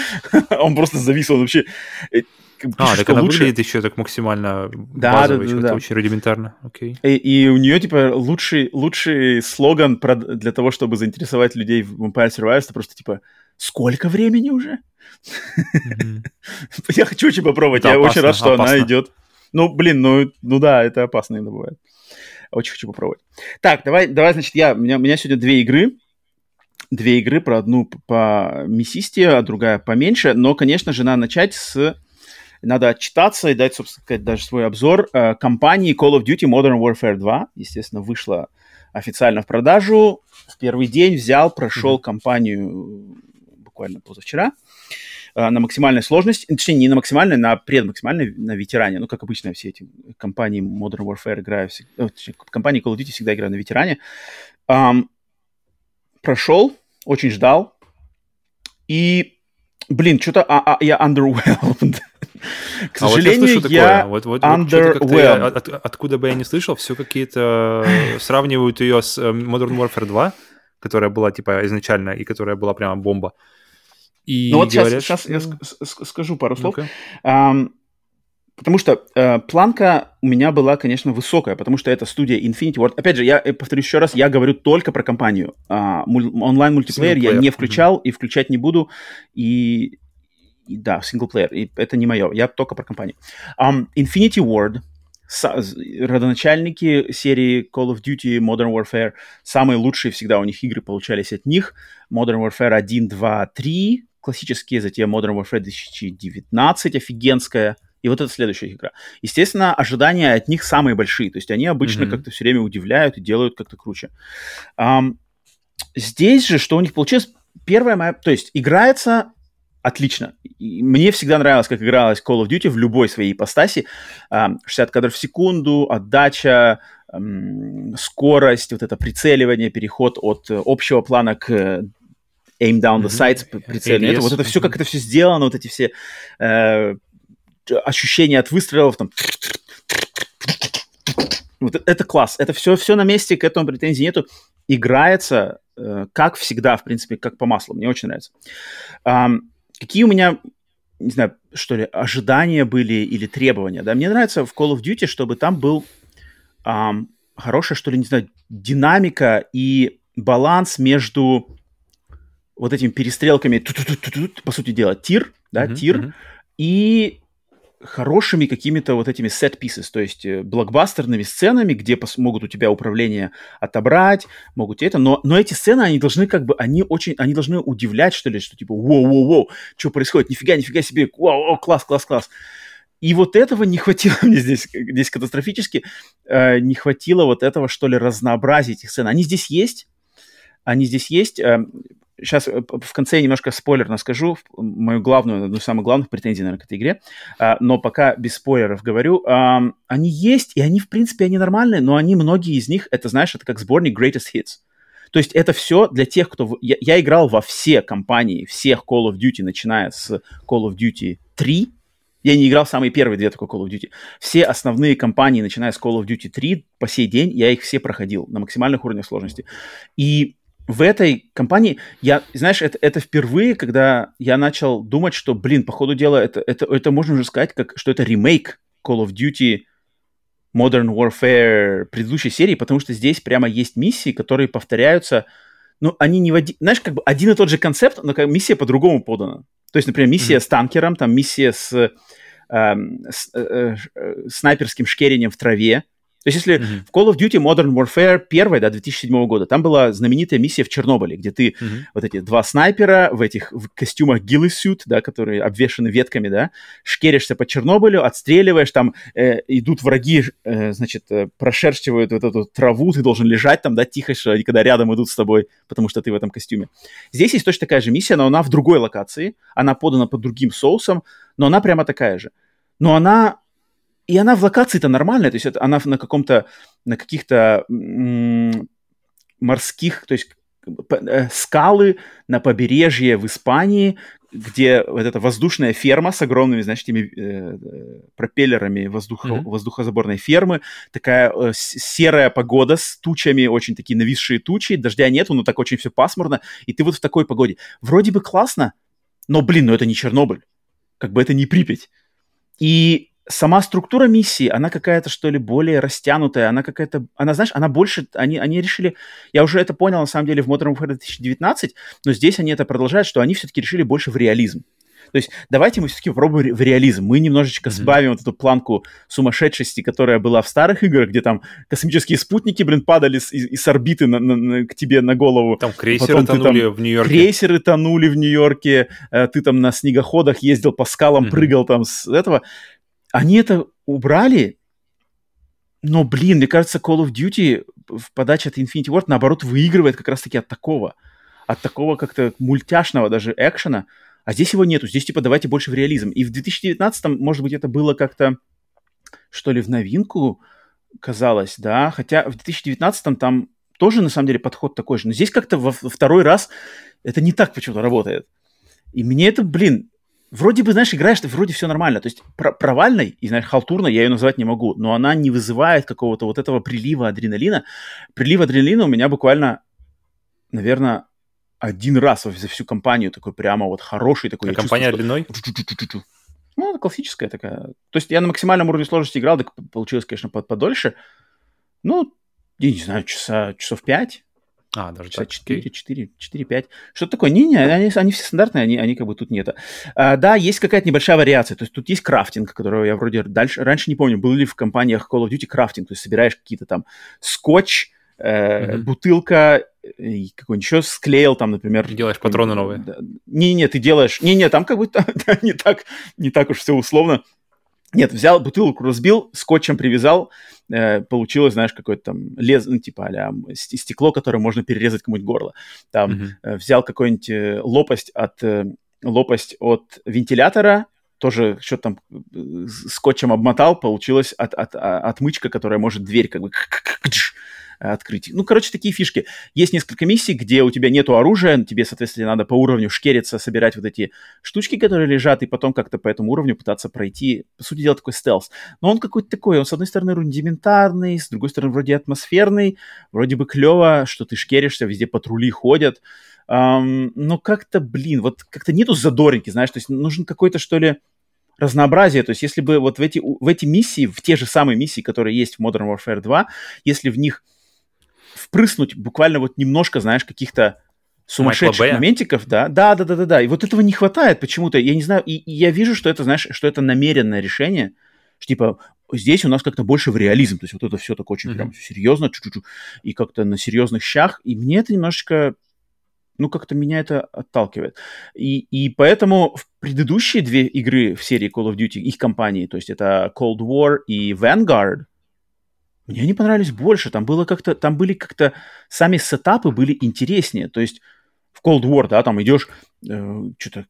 <laughs> он просто завис, он вообще... Э, а, так она лучше... выглядит еще так максимально да, базово, да, да, да. очень рудиментарно. Okay. И, и у нее, типа, лучший, лучший слоган про, для того, чтобы заинтересовать людей в Vampire Survivors, это просто, типа, сколько времени уже? <laughs> Я хочу очень попробовать. Я очень рад, что она идет. Ну, блин, ну, ну да, это опасно иногда бывает. Очень хочу попробовать. Так, давай, давай, значит, я, у меня, у меня сегодня две игры. Две игры, про одну по мясисте, а другая поменьше. Но, конечно же, надо начать с... Надо отчитаться и дать, собственно сказать, даже свой обзор. Э, компании Call of Duty Modern Warfare 2, естественно, вышла официально в продажу. В первый день взял, прошел mm-hmm. кампанию буквально позавчера. Э, на максимальной сложности, точнее, не на максимальной, на предмаксимальной, на ветеране. Ну, как обычно, все эти компании Modern Warfare играют, э, компании Call of Duty всегда играют на ветеране. Um, прошел, очень ждал. И, блин, что-то а, а, я underwhelmed. К сожалению, а вот я, underwhelmed. Откуда бы я не слышал, все какие-то сравнивают ее с э, Modern Warfare 2, которая была, типа, изначально, и которая была прямо бомба. И ну вот говорят, сейчас, сейчас я скажу пару слов. Okay. Потому что uh, планка у меня была, конечно, высокая, потому что это студия Infinity Ward. Опять же, я повторюсь еще раз, я говорю только про компанию. Uh, онлайн-мультиплеер я не включал mm-hmm. и включать не буду. И да, синглплеер. И это не мое. Я только про компанию. Um, Infinity Ward родоначальники серии Call of Duty, Modern Warfare, самые лучшие всегда у них игры получались от них. Modern Warfare 1, 2, 3, классические, затем Modern Warfare 2019, офигенская, и вот это следующая игра. Естественно, ожидания от них самые большие, то есть они обычно mm-hmm. как-то все время удивляют и делают как-то круче. Um, здесь же, что у них получилось, первая моя, то есть играется отлично. И мне всегда нравилось, как игралась Call of Duty в любой своей ипостаси. 60 кадров в секунду, отдача, скорость, вот это прицеливание, переход от общего плана к aim down the sights, mm-hmm. прицеливание. Это, вот это все, как это все сделано, вот эти все э, ощущения от выстрелов, там... Вот это класс. Это все, все на месте, к этому претензий нету. Играется, э, как всегда, в принципе, как по маслу. Мне очень нравится. Um, какие у меня, не знаю, что ли, ожидания были или требования, да, мне нравится в Call of Duty, чтобы там был um, хорошая, что ли, не знаю, динамика и баланс между вот этими перестрелками, по сути дела, тир, да, mm-hmm, тир, mm-hmm. и хорошими какими-то вот этими set pieces, то есть э, блокбастерными сценами, где могут у тебя управление отобрать, могут это, но, но эти сцены, они должны как бы, они очень, они должны удивлять, что ли, что типа, воу-воу-воу, что происходит, нифига, нифига себе, вау, класс, класс, класс. И вот этого не хватило <laughs> мне здесь, здесь катастрофически, э, не хватило вот этого, что ли, разнообразия этих сцен. Они здесь есть, они здесь есть. Э, сейчас э, в конце немножко спойлерно скажу, мою главную, одну из самых главных претензий, наверное, к этой игре, а, но пока без спойлеров говорю, они есть, и они, в принципе, они нормальные, но они, многие из них, это, знаешь, это как сборник Greatest Hits. То есть это все для тех, кто... Я, я играл во все компании, всех Call of Duty, начиная с Call of Duty 3, Я не играл самые первые две такой Call of Duty. Все основные кампании, начиная с Call of Duty 3, по сей день я их все проходил на максимальных уровнях сложности. И в этой компании, я, знаешь, это, это впервые, когда я начал думать, что, блин, по ходу дела, это, это, это можно уже сказать, как, что это ремейк Call of Duty Modern Warfare предыдущей серии, потому что здесь прямо есть миссии, которые повторяются, ну, они не в один... Знаешь, как бы один и тот же концепт, но как миссия по-другому подана. То есть, например, миссия mm-hmm. с танкером, там миссия с, э, с э, э, снайперским шкерением в траве, то есть если mm-hmm. в Call of Duty Modern Warfare 1, да, 2007 года, там была знаменитая миссия в Чернобыле, где ты mm-hmm. вот эти два снайпера в этих в костюмах гиллисют, да, которые обвешаны ветками, да, шкеришься по Чернобылю, отстреливаешь, там э, идут враги, э, значит, э, прошерстивают вот эту траву, ты должен лежать там, да, тихо, что они когда рядом идут с тобой, потому что ты в этом костюме. Здесь есть точно такая же миссия, но она в другой локации, она подана под другим соусом, но она прямо такая же. Но она и она в локации-то нормальная, то есть это, она на каком-то, на каких-то морских, то есть э, скалы на побережье в Испании, где вот эта воздушная ферма с огромными, значит, этими э, пропеллерами воздух, mm-hmm. воздухозаборной фермы, такая э, серая погода с тучами, очень такие нависшие тучи, дождя нету, но так очень все пасмурно, и ты вот в такой погоде. Вроде бы классно, но, блин, ну это не Чернобыль, как бы это не Припять. И сама структура миссии, она какая-то, что ли, более растянутая, она какая-то, она, знаешь, она больше, они, они решили, я уже это понял, на самом деле, в Modern Warfare 2019, но здесь они это продолжают, что они все-таки решили больше в реализм. То есть давайте мы все-таки попробуем в реализм. Мы немножечко mm-hmm. сбавим вот эту планку сумасшедшести, которая была в старых играх, где там космические спутники, блин, падали с, из, из орбиты на, на, на, к тебе на голову. Там крейсеры Потом тонули там, в Нью-Йорке. Крейсеры тонули в Нью-Йорке. Э, ты там на снегоходах ездил по скалам, mm-hmm. прыгал там с этого они это убрали, но, блин, мне кажется, Call of Duty в подаче от Infinity Ward, наоборот, выигрывает как раз-таки от такого, от такого как-то мультяшного даже экшена, а здесь его нету, здесь типа давайте больше в реализм. И в 2019, может быть, это было как-то, что ли, в новинку казалось, да, хотя в 2019 там тоже, на самом деле, подход такой же, но здесь как-то во, второй раз это не так почему-то работает. И мне это, блин, вроде бы, знаешь, играешь, вроде все нормально. То есть про провальной и, знаешь, халтурной я ее назвать не могу, но она не вызывает какого-то вот этого прилива адреналина. Прилив адреналина у меня буквально, наверное, один раз за всю компанию такой прямо вот хороший такой. А компания длиной? Ну, классическая такая. То есть я на максимальном уровне сложности играл, так получилось, конечно, подольше. Ну, я не знаю, часа, часов пять. А, даже так. 4, 4, 4, 5. Что-то такое. Не-не, они, они все стандартные, они, они как бы тут нет. А, да, есть какая-то небольшая вариация. То есть тут есть крафтинг, которого я вроде дальше, раньше не помню, был ли в компаниях Call of Duty крафтинг. То есть собираешь какие-то там скотч, э, mm-hmm. бутылка, какой-нибудь еще склеил там, например. Делаешь патроны новые. Не-не, ты делаешь... Не-не, там как бы <laughs> не, так, не так уж все условно. Нет, взял бутылку, разбил, скотчем привязал, э, получилось, знаешь, какое-то там лез, ну, типа а стекло, которое можно перерезать кому-нибудь горло. Там mm-hmm. э, взял какую-нибудь э, лопасть от, э, лопасть от вентилятора, тоже что-то там э, скотчем обмотал, получилось от, от, от, отмычка, которая может дверь как бы открыть. Ну, короче, такие фишки. Есть несколько миссий, где у тебя нету оружия, тебе, соответственно, надо по уровню шкериться, собирать вот эти штучки, которые лежат, и потом как-то по этому уровню пытаться пройти. По сути дела, такой стелс. Но он какой-то такой, он, с одной стороны, рудиментарный, с другой стороны, вроде атмосферный, вроде бы клево, что ты шкеришься, везде патрули ходят. Um, но как-то, блин, вот как-то нету задоринки, знаешь, то есть нужен какой-то, что ли, разнообразие. То есть если бы вот в эти, в эти миссии, в те же самые миссии, которые есть в Modern Warfare 2, если в них впрыснуть буквально вот немножко, знаешь, каких-то сумасшедших моментиков, да, да, да, да, да, да. И вот этого не хватает почему-то. Я не знаю, и, и я вижу, что это, знаешь, что это намеренное решение, что типа здесь у нас как-то больше в реализм, то есть вот это все такое очень mm-hmm. прям серьезно, чуть-чуть, и как-то на серьезных щах, и мне это немножечко, ну как-то меня это отталкивает. И, и поэтому в предыдущие две игры в серии Call of Duty, их компании, то есть это Cold War и Vanguard, мне они понравились больше. Там было как-то, там были как-то сами сетапы были интереснее. То есть в Cold War, да, там идешь, э, что-то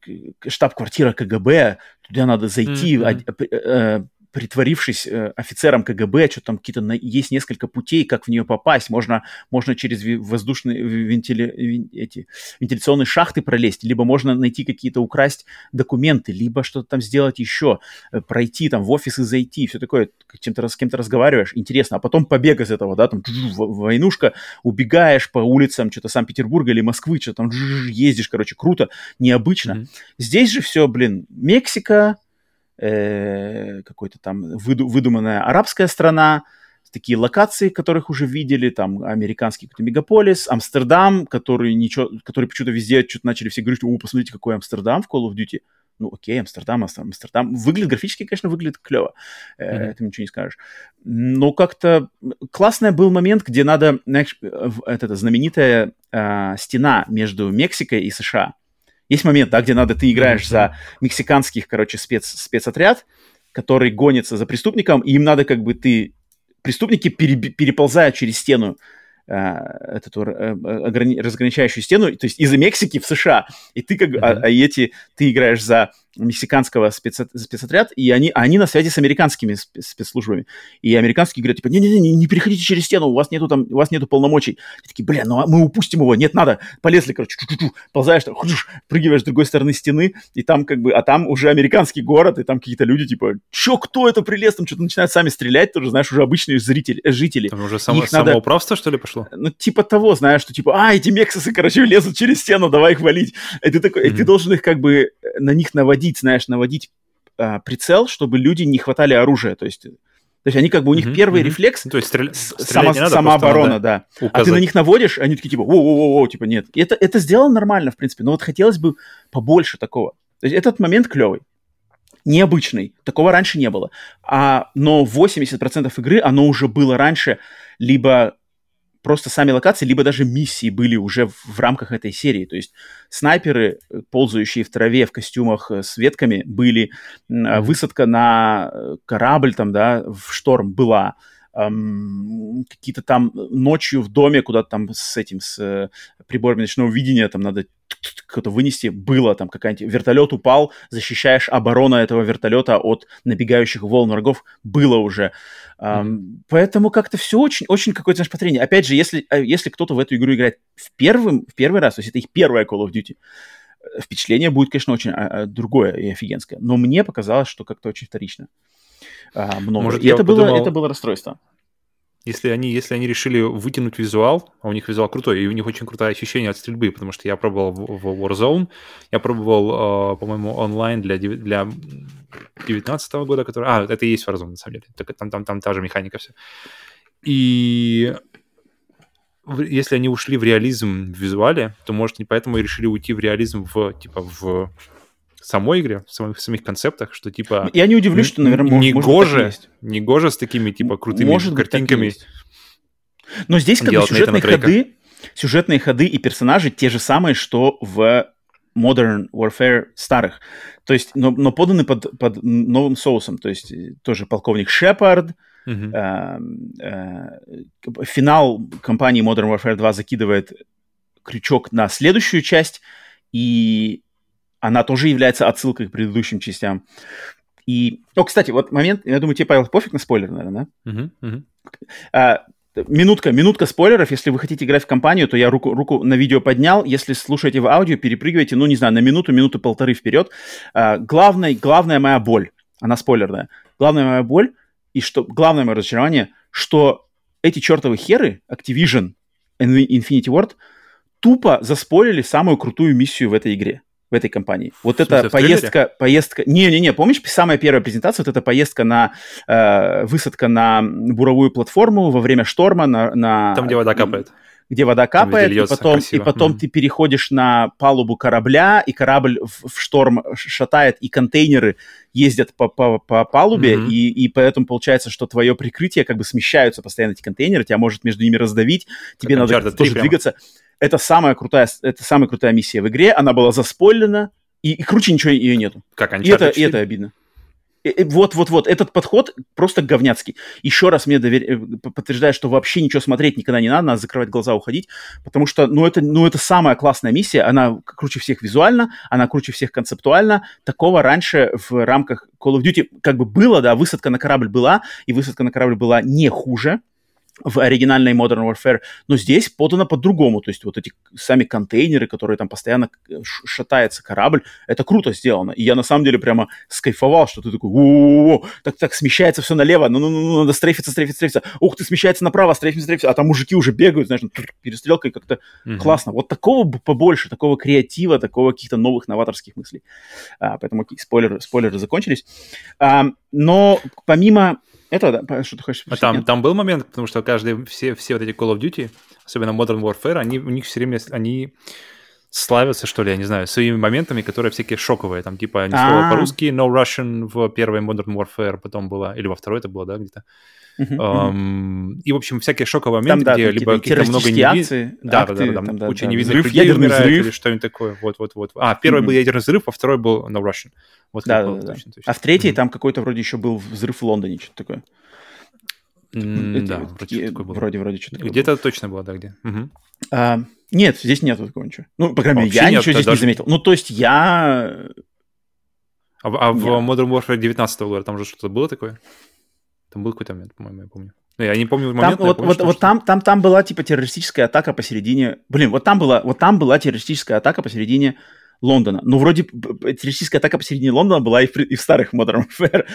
штаб-квартира КГБ, туда надо зайти, mm-hmm. Притворившись э, офицером КГБ, что там какие-то на, есть несколько путей, как в нее попасть. Можно, можно через воздушные вентили, эти, вентиляционные шахты пролезть, либо можно найти какие-то, украсть документы, либо что-то там сделать еще, э, пройти там в офис и зайти, все такое, чем-то, с кем-то разговариваешь, интересно. А потом побег из этого, да, там войнушка, убегаешь по улицам что-то Санкт-Петербурга или Москвы, что там ездишь, короче, круто, необычно. Mm-hmm. Здесь же все, блин, Мексика, э, какой-то там выду, выдуманная арабская страна, такие локации, которых уже видели, там американский какой-то мегаполис, Амстердам, который ничего, который почему-то везде что-то начали все говорить, о, посмотрите, какой Амстердам в Call of Duty. Ну, окей, Амстердам, Амстердам. Выглядит графически, конечно, выглядит клево. Mm-hmm. Это ничего не скажешь. Но как-то классный был момент, где надо, знаешь, это, знаменитая э, стена между Мексикой и США. Есть момент, да, где надо, ты играешь за мексиканских, короче, спец, спецотряд, который гонится за преступником, и им надо как бы ты... Преступники пере, переползают через стену э, эту э, разграничающую стену, то есть из Мексики в США, и ты как, mm-hmm. а, а эти, ты играешь за мексиканского спец, спецотряд, и они, они на связи с американскими спецслужбами. И американские говорят, типа, не-не-не, не переходите через стену, у вас нету там, у вас нету полномочий. И такие, бля, ну а мы упустим его, нет, надо. Полезли, короче, чу -чу -чу, ползаешь, там, худуш, прыгиваешь с другой стороны стены, и там как бы, а там уже американский город, и там какие-то люди, типа, чё, кто это прилез, там что-то начинают сами стрелять, тоже, знаешь, уже обычные зрители, э, жители. Там уже само, самоуправство, надо, что ли, пошло? Ну, типа того, знаешь, что типа, а, эти мексисы, короче, лезут через стену, давай их валить. И ты такой, mm-hmm. и ты должен их как бы на них наводить, знаешь, наводить а, прицел, чтобы люди не хватали оружие. То есть, то есть они как бы у них mm-hmm, первый mm-hmm. рефлекс, то есть стрель... само, надо, самооборона, да. Указать. А ты на них наводишь, они такие типа, воу-воу-воу, типа нет. И это, это сделано нормально, в принципе, но вот хотелось бы побольше такого. То есть этот момент клевый необычный. Такого раньше не было. А, но 80% игры, оно уже было раньше либо просто сами локации, либо даже миссии были уже в, в рамках этой серии. То есть снайперы, э, ползающие в траве в костюмах э, с ветками, были, mm-hmm. высадка на э, корабль там, да, в шторм была, эм, какие-то там ночью в доме, куда-то там с этим, с приборами ночного видения, там надо кто-то вынести, было там какая-нибудь, вертолет упал, защищаешь оборону этого вертолета от набегающих волн врагов, было уже. Mm-hmm. Um, поэтому как-то все очень, очень какое-то, знаешь, повторение. Опять же, если, э, если кто-то в эту игру играет в, первым, в первый раз, то есть это их первая Call of Duty, э, впечатление будет, конечно, очень а, а, другое и офигенское. Но мне показалось, что как-то очень вторично. А, много. Может, и это, подумал... было, это было расстройство. Если они, если они решили вытянуть визуал, а у них визуал крутой, и у них очень крутое ощущение от стрельбы, потому что я пробовал в, в Warzone, я пробовал, э, по-моему, онлайн для, для 19 года, который... А, это и есть Warzone, на самом деле. Только там, там, там та же механика все. И если они ушли в реализм в визуале, то, может, не поэтому и решили уйти в реализм в, типа, в самой игре, в самих, в самих концептах, что типа... Я не удивлюсь, что, наверное, не может, гоже, не гоже с такими типа крутыми может картинками. Но здесь как бы сюжетные ходы, сюжетные ходы и персонажи те же самые, что в Modern Warfare старых. То есть, но, но поданы под, под новым соусом. То есть тоже полковник Шепард, uh-huh. э, э, финал кампании Modern Warfare 2 закидывает крючок на следующую часть, и она тоже является отсылкой к предыдущим частям. И, о, кстати, вот момент, я думаю, тебе, Павел, пофиг на спойлер, наверное, да? Uh-huh, uh-huh. А, минутка, минутка спойлеров. Если вы хотите играть в компанию, то я руку, руку на видео поднял. Если слушаете в аудио, перепрыгивайте, ну, не знаю, на минуту, минуту полторы вперед. А, главная, главная моя боль, она спойлерная, главная моя боль и что, главное мое разочарование, что эти чертовы херы, Activision, Infinity Ward, тупо заспойлили самую крутую миссию в этой игре в этой компании. Вот в эта поездка, поездка... Не-не-не, помнишь, самая первая презентация, вот эта поездка на... Э, высадка на буровую платформу во время шторма на... на Там, где вода капает. Где вода капает, и потом, и потом mm. ты переходишь на палубу корабля, и корабль в, в шторм шатает, и контейнеры ездят по, по, по палубе, mm-hmm. и, и поэтому получается, что твое прикрытие как бы смещаются постоянно эти контейнеры, тебя может между ними раздавить, тебе как надо тоже прямо. двигаться. Это самая крутая, это самая крутая миссия в игре. Она была заспойлена, и, и круче ничего ее нету. Как и это, и это обидно. Вот-вот-вот, этот подход просто говняцкий. Еще раз мне довер... подтверждает, что вообще ничего смотреть никогда не надо, надо закрывать глаза, уходить, потому что, ну это, ну, это самая классная миссия, она круче всех визуально, она круче всех концептуально. Такого раньше в рамках Call of Duty как бы было, да, высадка на корабль была, и высадка на корабль была не хуже, в оригинальной Modern Warfare, но здесь подано по-другому, то есть вот эти сами контейнеры, которые там постоянно шатается корабль, это круто сделано, и я на самом деле прямо скайфовал, что ты такой, о так так смещается все налево, ну ну ну надо стрейфиться, стрейфиться, стрейфиться, ух ты, смещается направо, стрейфится, стрейфится, а там мужики уже бегают, знаешь, перестрелкой как-то mm-hmm. классно, вот такого побольше, такого креатива, такого каких-то новых новаторских мыслей, а, поэтому спойлеры, спойлеры закончились, а, но помимо это, да, что ты хочешь? А там, там был момент, потому что каждый, все, все вот эти Call of Duty, особенно Modern Warfare, они, у них все время, они славятся, что ли, я не знаю, своими моментами, которые всякие шоковые, там, типа, слово а. по-русски, No Russian в первой Modern Warfare, потом было, или во второй это было, да, где-то. Um, И, в общем, всякие шоковые моменты, там, да, где либо какие-то много невидимых... Да, да, да, там, куча да, невидимых людей ядерный взрыв. или что-нибудь такое. Вот-вот-вот. А, первый был ядерный взрыв, а второй был No Russian. Вот да, да, да. А в третьей там какой-то вроде еще был взрыв в Лондоне, что-то такое. Да, вроде, вроде, вроде что-то Где-то точно было, да, где. А, нет, здесь нет такого ничего. Ну, по крайней мере, я ничего здесь не заметил. Ну, то есть я... А, а в Modern Warfare 19 года там же что-то было такое? Там был какой-то момент, по-моему, я помню. Ну, я не помню момент. Там, вот, помню, вот, что, вот что... там, там, там была типа террористическая атака посередине. Блин, вот там была, вот там была террористическая атака посередине Лондона. Ну, вроде террористическая атака посередине Лондона была и в, и в старых Modern Warfare,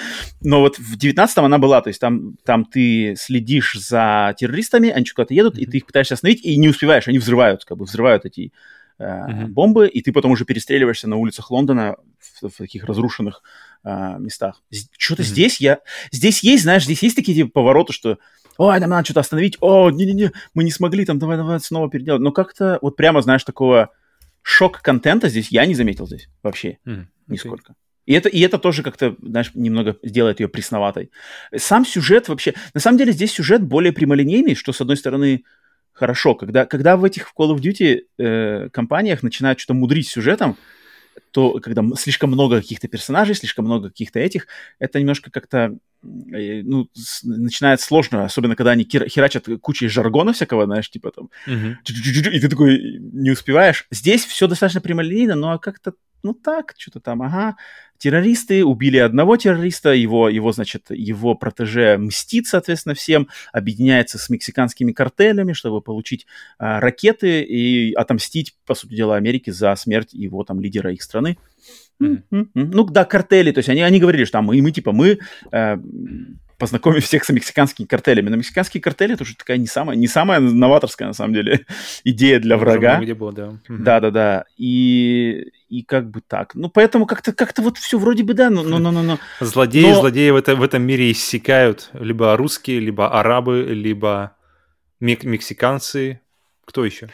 но вот в 19-м она была, то есть там, там ты следишь за террористами, они куда-то едут, mm-hmm. и ты их пытаешься остановить, и не успеваешь, они взрывают, как бы взрывают эти э, mm-hmm. бомбы, и ты потом уже перестреливаешься на улицах Лондона в, в таких разрушенных э, местах. Что-то mm-hmm. здесь я... Здесь есть, знаешь, здесь есть такие типа, повороты, что ой, нам надо что-то остановить, о, не-не-не, мы не смогли, там, давай, давай снова переделать. Но как-то вот прямо, знаешь, такого шок контента здесь я не заметил здесь вообще mm, okay. нисколько. И это, и это тоже как-то, знаешь, немного сделает ее пресноватой. Сам сюжет вообще... На самом деле здесь сюжет более прямолинейный, что, с одной стороны, хорошо. Когда, когда в этих Call of Duty э, компаниях начинают что-то мудрить сюжетом, то когда слишком много каких-то персонажей, слишком много каких-то этих, это немножко как-то Э, ну, с, начинает сложно, особенно когда они херачат кучей жаргона всякого, знаешь, типа там, uh-huh. и ты такой не успеваешь. Здесь все достаточно прямолинейно, но как-то, ну так, что-то там, ага, террористы убили одного террориста, его, его, значит, его протеже мстит, соответственно, всем, объединяется с мексиканскими картелями, чтобы получить а, ракеты и отомстить, по сути дела, Америке за смерть его там лидера их страны. Mm-hmm. Ну да, картели, то есть они, они говорили, что там мы, мы типа мы э, познакомим всех с мексиканскими картелями. Но мексиканские картели это уже такая не самая, не самая новаторская на самом деле <laughs> идея для врага. Где было, да. Да, да, да. И, и как бы так. Ну поэтому как-то как-то вот все вроде бы да, но, но, но, но, но. Злодеи, но... злодеи в, это, в этом мире иссякают либо русские, либо арабы, либо мек- мексиканцы. Кто еще?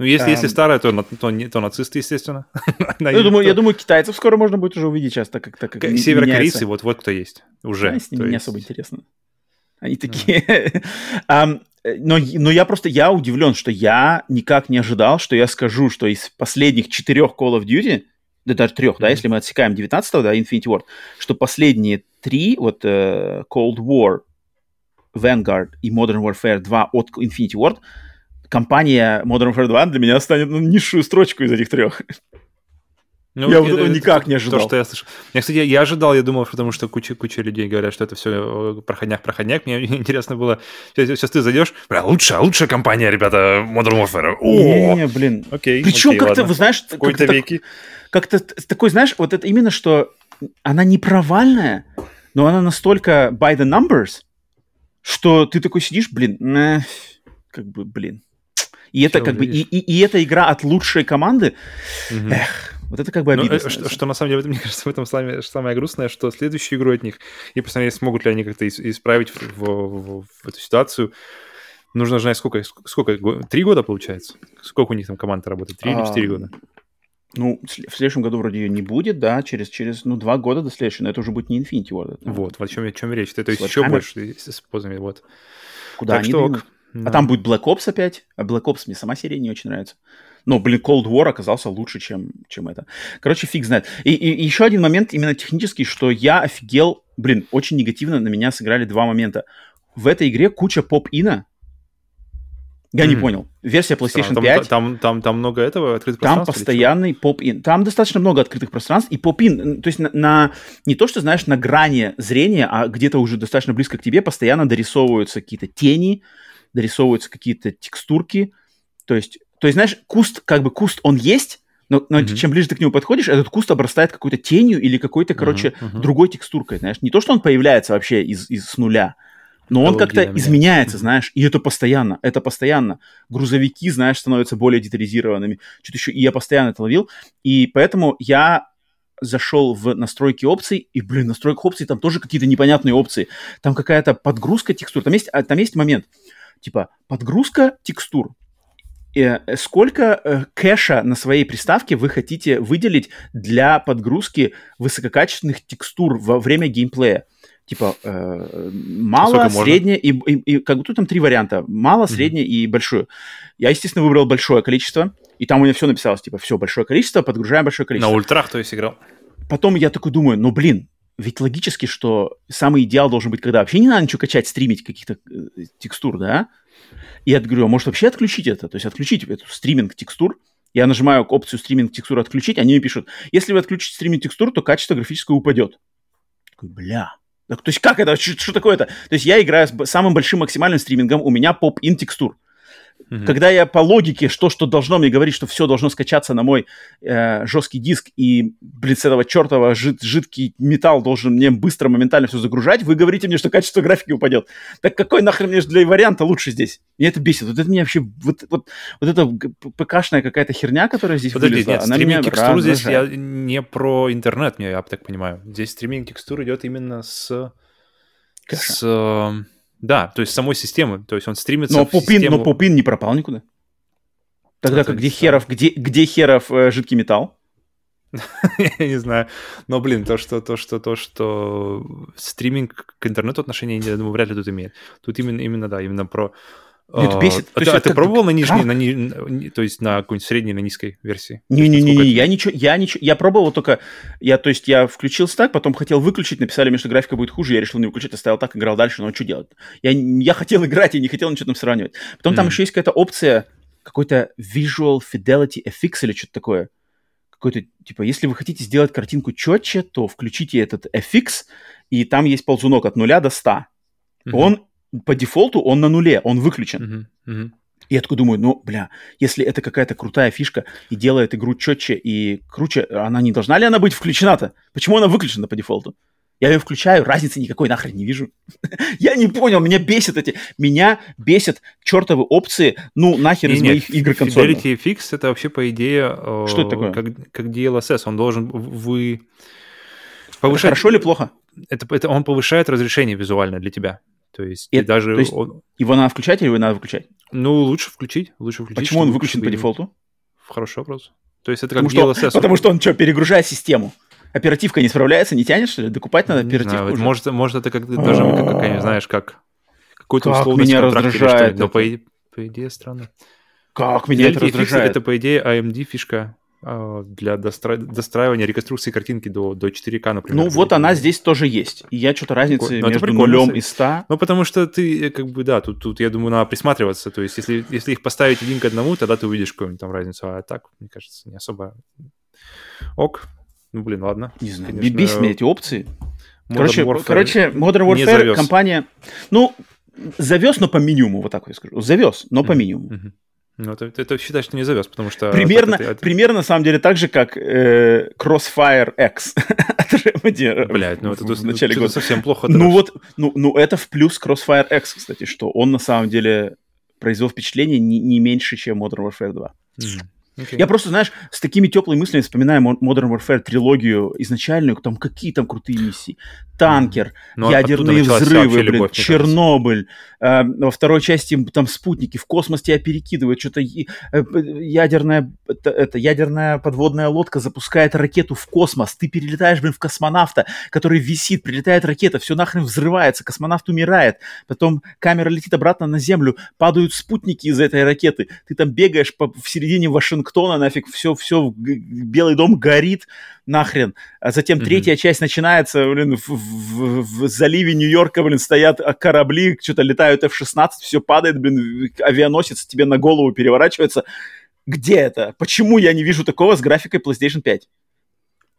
Ну, если, um, если старая, то, то, то, нацисты, естественно. <laughs> ну, я, думаю, я думу китайцев скоро можно будет уже увидеть часто, как так как Северокорейцы, вот, вот кто есть уже. Да, с ними не есть... особо интересно. Они такие... <laughs> um, но, но я просто, я удивлен, что я никак не ожидал, что я скажу, что из последних четырех Call of Duty, да даже трех, mm-hmm. да, если мы отсекаем 19-го, да, Infinity Ward, что последние три, вот uh, Cold War, Vanguard и Modern Warfare 2 от Infinity Ward, компания Modern Warfare 2 для меня станет ну, низшую строчку из этих трех. Ну, я вот этого никак не ожидал. То, что я слышал. Я, кстати, я, ожидал, я думал, потому что куча, куча людей говорят, что это все проходняк-проходняк. Мне <laughs> интересно было, сейчас, сейчас ты зайдешь, бля, лучшая, лучшая компания, ребята, Modern Warfare. О! Не, не, блин. Окей, Причем как-то, вы знаешь... В какой-то веке. Как-то такой, знаешь, вот это именно, что она не провальная, но она настолько by the numbers, что ты такой сидишь, блин, э, как бы, блин, и это как бы и, и, и эта игра от лучшей команды. Угу. Эх, вот это как бы ну, обидно. Ну, что, что на самом деле, <laughs> мне кажется, в этом самое, самое грустное, что следующую игру от них, и посмотреть, смогут ли они как-то исправить в, в, в, в эту ситуацию. Нужно знать, сколько, сколько, три года получается? Сколько у них там команда работает? Три или четыре года? Ну, в следующем году вроде ее не будет, да, через, через ну, два года до следующего, но это уже будет не Infinity Ward. Это, вот, вот о чем, о чем речь. Это есть еще больше с позами, вот. Куда так они что, да. А там будет Black Ops опять. А Black Ops мне сама серия не очень нравится. Но, блин, Cold War оказался лучше, чем, чем это. Короче, фиг знает. И, и, и еще один момент именно технический, что я офигел, блин, очень негативно на меня сыграли два момента. В этой игре куча поп-ина, я mm-hmm. не понял. Версия PlayStation там, 5. Там, там, там много этого открытых Там постоянный поп-ин. Там достаточно много открытых пространств. И поп-ин, то есть на, на не то, что, знаешь, на грани зрения, а где-то уже достаточно близко к тебе постоянно дорисовываются какие-то тени, дорисовываются какие-то текстурки. То есть, то есть, знаешь, куст, как бы куст, он есть, но, но mm-hmm. чем ближе ты к нему подходишь, этот куст обрастает какой-то тенью или какой-то, короче, uh-huh. другой текстуркой, знаешь. Не то, что он появляется вообще из, из с нуля, но он как-то изменяется, знаешь, и это постоянно, это постоянно. Грузовики, знаешь, становятся более детализированными. Что-то еще, и я постоянно это ловил. И поэтому я зашел в настройки опций, и, блин, настройка опций, там тоже какие-то непонятные опции. Там какая-то подгрузка текстур. Там есть, а, там есть момент, типа, подгрузка текстур. Э, сколько э, кэша на своей приставке вы хотите выделить для подгрузки высококачественных текстур во время геймплея? типа э, мало, среднее и, и, и как тут там три варианта. Мало, mm-hmm. среднее и большое. Я, естественно, выбрал большое количество, и там у меня все написалось, типа, все, большое количество, подгружаем большое количество. На ультрах, то есть, играл? Потом я такой думаю, ну, блин, ведь логически, что самый идеал должен быть, когда вообще не надо ничего качать, стримить каких-то э, текстур, да? И я говорю, а может вообще отключить это? То есть отключить эту стриминг текстур, я нажимаю опцию стриминг текстур отключить, они мне пишут, если вы отключите стриминг текстур, то качество графическое упадет. Такой, бля, то есть как это? Что такое это? То есть я играю с самым большим максимальным стримингом, у меня поп-ин текстур. Mm-hmm. Когда я по логике, что, что должно мне говорить, что все должно скачаться на мой э, жесткий диск, и, блин, с этого чертова жид, жидкий металл должен мне быстро, моментально все загружать, вы говорите мне, что качество графики упадет. Так какой нахрен мне для варианта лучше здесь? И это бесит. Вот это меня вообще... Вот, вот, вот эта ПКшная какая-то херня, которая здесь Подожди, вылезла, нет, она меня текстур здесь я не про интернет, я так понимаю. Здесь стриминг текстур идет именно с... Кэша. С эм, да, то есть самой системы. То есть он стримится но в попин, систему... Но попин не пропал никуда. Тогда как где херов, где, где херов э, жидкий металл? <laughs> Я не знаю. Но, блин, то, что, то, что, то, что стриминг к интернету отношения, я думаю, вряд ли тут имеет. Тут именно, именно, да, именно про это бесит. А, ты, а ты пробовал на нижней, на ни, то есть на какой-нибудь средней, на низкой версии? Не-не-не, я ничего, я ничего, я пробовал только, я, то есть я включился так, потом хотел выключить, написали мне, что графика будет хуже, я решил не выключить, оставил так, играл дальше, но что делать? Я, я хотел <laughs> играть, я не хотел ничего там сравнивать. Потом mm. там еще есть какая-то опция, какой-то Visual Fidelity FX или что-то такое. Какой-то, типа, если вы хотите сделать картинку четче, то включите этот FX, и там есть ползунок от нуля до 100. Mm-hmm. Он по дефолту он на нуле, он выключен. Uh-huh, uh-huh. И я такой думаю, ну, бля, если это какая-то крутая фишка и делает игру четче и круче, она не должна ли она быть включена-то? Почему она выключена по дефолту? Я ее включаю, разницы никакой нахрен не вижу. <laughs> я не понял, меня бесит эти... Меня бесят чертовы опции, ну, нахер из моих игр консольных. Fidelity FX это вообще, по идее... Что это такое? Как, как DLSS, он должен... Вы... Повышать... Это хорошо или плохо? Это, это он повышает разрешение визуально для тебя. То есть и, даже... То есть он... Его надо включать или его надо выключать? Ну, лучше включить, лучше включить. Почему он выключен по дефолту? Хороший вопрос. То есть это как потому DLSS. Что, потому что он что, перегружает систему? Оперативка не справляется, не тянет, что ли? Докупать надо оперативку знаю, уже. Может, может, это как даже, как, как, знаешь, как какой-то как условный меня раздражает Но по, по идее странно. Как меня это раздражает? Это, по идее, AMD фишка а, для достра... достраивания реконструкции картинки до, до 4К, например. Ну, вот она здесь тоже есть. И я что-то разницы ну, между нулем и 100... Ну, потому что ты, э, как бы, да, тут, тут, я думаю, надо присматриваться. То есть, если, если их поставить один к одному, тогда ты увидишь какую-нибудь там разницу. А так, мне кажется, не особо ок. Ну, блин, ладно. Не знаю, Конечно, бесит меня эти опции. Modern короче, Warfare короче, Modern Warfare компания... Ну, завез, но по минимуму, вот так я скажу. Завез, но по минимуму. Mm-hmm. Ну, это, это считаешь, что не завез, потому что... Примерно, это, это... примерно на самом деле так же, как э, Crossfire X <laughs> от Remedy. Блядь, ну это в начале года. совсем плохо. Ну вот, ну, ну это в плюс Crossfire X, кстати, что он на самом деле произвел впечатление не, не меньше, чем Modern Warfare 2. Mm. Okay. Я просто, знаешь, с такими теплыми мыслями вспоминаю Modern Warfare трилогию изначальную, там какие там крутые миссии. Танкер, ну, ядерные взрывы, блин, любовь, Чернобыль. Э, во второй части там спутники в космос тебя перекидывают, что-то э, ядерная, это, ядерная подводная лодка запускает ракету в космос. Ты перелетаешь, блин, в космонавта, который висит, прилетает ракета, все нахрен взрывается, космонавт умирает. Потом камера летит обратно на Землю, падают спутники из этой ракеты. Ты там бегаешь по, в середине Вашингтона Вашингтона, нафиг, все, все, Белый дом горит, нахрен. А затем mm-hmm. третья часть начинается, блин, в, в, в заливе Нью-Йорка, блин, стоят корабли, что-то летают F-16, все падает, блин, авианосец тебе на голову переворачивается. Где это? Почему я не вижу такого с графикой PlayStation 5?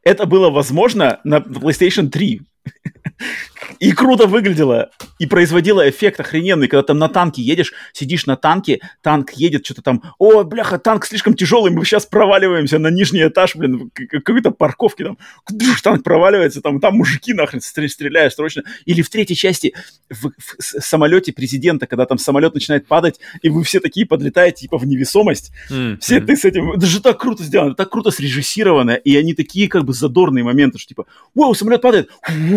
Это было возможно на PlayStation 3. И круто выглядело, и производило эффект охрененный, когда там на танке едешь, сидишь на танке, танк едет, что-то там, о, бляха, танк слишком тяжелый, мы сейчас проваливаемся на нижний этаж, блин, какой-то парковки там, танк проваливается, там, там мужики нахрен стреляют срочно. Или в третьей части в, в самолете президента, когда там самолет начинает падать, и вы все такие подлетаете, типа, в невесомость. Mm-hmm. Все ты с этим, это же так круто сделано, так круто срежиссировано, и они такие, как бы, задорные моменты, что, типа, вау, самолет падает,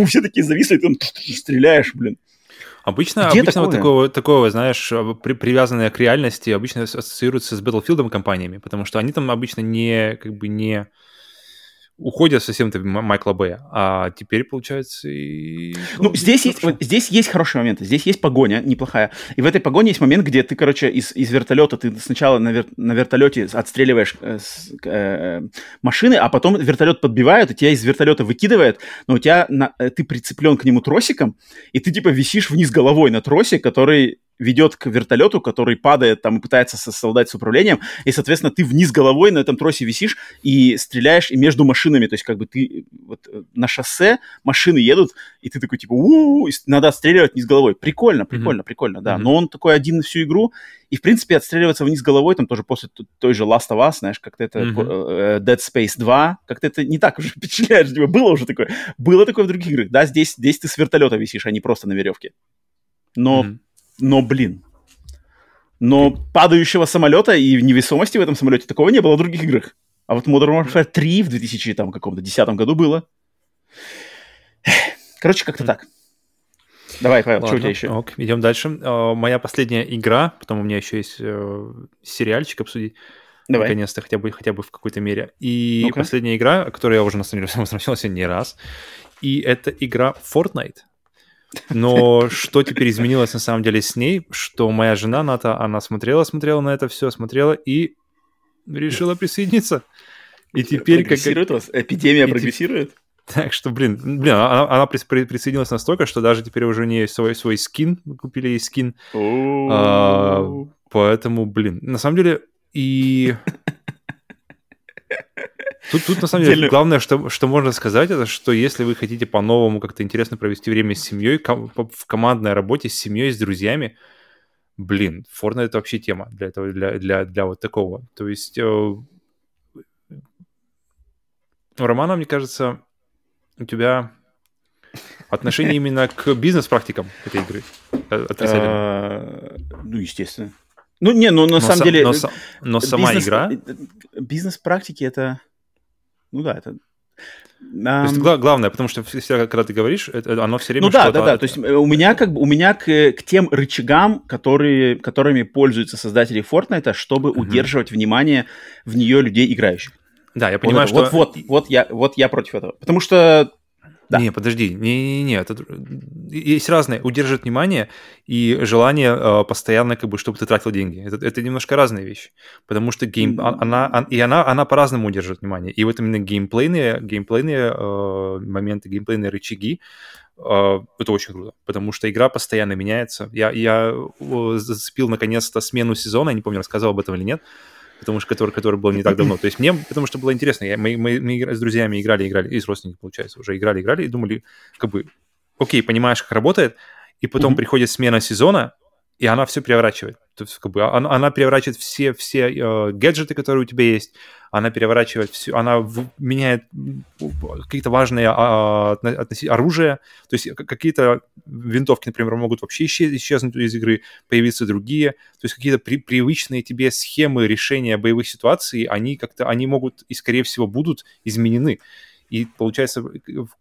все такие зависли, и там стреляешь, блин. Обычно, Где обычно такое? вот такого, такого, знаешь, при, привязанное к реальности обычно ассоциируется с Battlefield компаниями, потому что они там обычно не, как бы не уходят совсем Майкла Б. А теперь, получается, и... Ну, здесь есть, вот, здесь есть хороший момент. Здесь есть погоня неплохая. И в этой погоне есть момент, где ты, короче, из, из вертолета, ты сначала на, вер, на вертолете отстреливаешь э, с, э, машины, а потом вертолет подбивают, и тебя из вертолета выкидывает, но у тебя на, э, ты прицеплен к нему тросиком, и ты, типа, висишь вниз головой на тросе, который ведет к вертолету, который падает там и пытается совладать с управлением, и, соответственно, ты вниз головой на этом тросе висишь и стреляешь и между машинами, то есть как бы ты вот э, на шоссе машины едут, и ты такой типа у надо отстреливать вниз головой. Прикольно, прикольно, mm-hmm. прикольно, да. Mm-hmm. Но он такой один на всю игру, и, в принципе, отстреливаться вниз головой там тоже после той же Last of Us, знаешь, как-то это mm-hmm. Dead Space 2, как-то это не так уже <laughs> впечатляет, типа, было уже такое. Было такое в других играх, да, здесь, здесь ты с вертолета висишь, а не просто на веревке. Но mm-hmm но, блин, но падающего самолета и невесомости в этом самолете такого не было в других играх. А вот Modern Warfare 3 в 2010 году было. Короче, как-то так. Давай, Павел, Ладно, что у тебя еще? Ок, идем дальше. Uh, моя последняя игра, потом у меня еще есть uh, сериальчик обсудить. Давай. Наконец-то, хотя бы, хотя бы в какой-то мере. И ну последняя игра, о которой я уже на самом деле <laughs> возвращался не раз. И это игра Fortnite. Но что теперь изменилось на самом деле с ней, что моя жена Ната, она смотрела, смотрела на это все, смотрела и решила присоединиться. И теперь как... Вас? Эпидемия и прогрессирует? Так что, блин, блин, она, она присоединилась настолько, что даже теперь уже не свой, свой скин, мы купили ей скин. А, поэтому, блин, на самом деле, и <laughs> Тут, тут на самом деле, главное, что, что можно сказать, это что если вы хотите по-новому как-то интересно провести время с семьей, ком- в командной работе с семьей, с друзьями, блин, Fortnite это вообще тема для этого, для, для, для вот такого. То есть э, у Романа, мне кажется, у тебя отношение именно к бизнес-практикам этой игры э, а, Ну, естественно. Ну, не, ну на самом деле... Но сама игра... Э, бизнес-практики это... Ну да, это то есть гла- главное, потому что всегда, когда ты говоришь, это, оно все время Ну да, да, да. То есть э, у меня как бы у меня к, к тем рычагам, которые, которыми пользуются создатели Fortnite, чтобы mm-hmm. удерживать внимание в нее людей играющих. Да, я понимаю, вот что... Вот, вот, вот, я, вот я против этого. Потому что да. Не, подожди, не-не-не, это есть разные. Удерживать внимание и желание э, постоянно, как бы, чтобы ты тратил деньги. Это, это немножко разные вещи. Потому что гейм, mm-hmm. она, она, и она, она по-разному удерживает внимание. И вот именно геймплейные, геймплейные э, моменты, геймплейные рычаги, это очень круто, потому что игра постоянно меняется. Я, я зацепил наконец-то смену сезона, я не помню, рассказывал об этом или нет, потому что который, который был не так давно. То есть мне, потому что было интересно, я, мы, мы, мы с друзьями играли, играли, и с родственниками, получается, уже играли, играли, и думали, как бы, окей, понимаешь, как работает, и потом mm-hmm. приходит смена сезона, и она все переворачивает. То есть, как бы, она, она переворачивает все, все э, гаджеты, которые у тебя есть, она переворачивает все, она меняет какие-то важные а, оружия, то есть какие-то винтовки, например, могут вообще исчез, исчезнуть из игры, появиться другие, то есть какие-то при, привычные тебе схемы решения боевых ситуаций, они как-то, они могут и, скорее всего, будут изменены. И получается,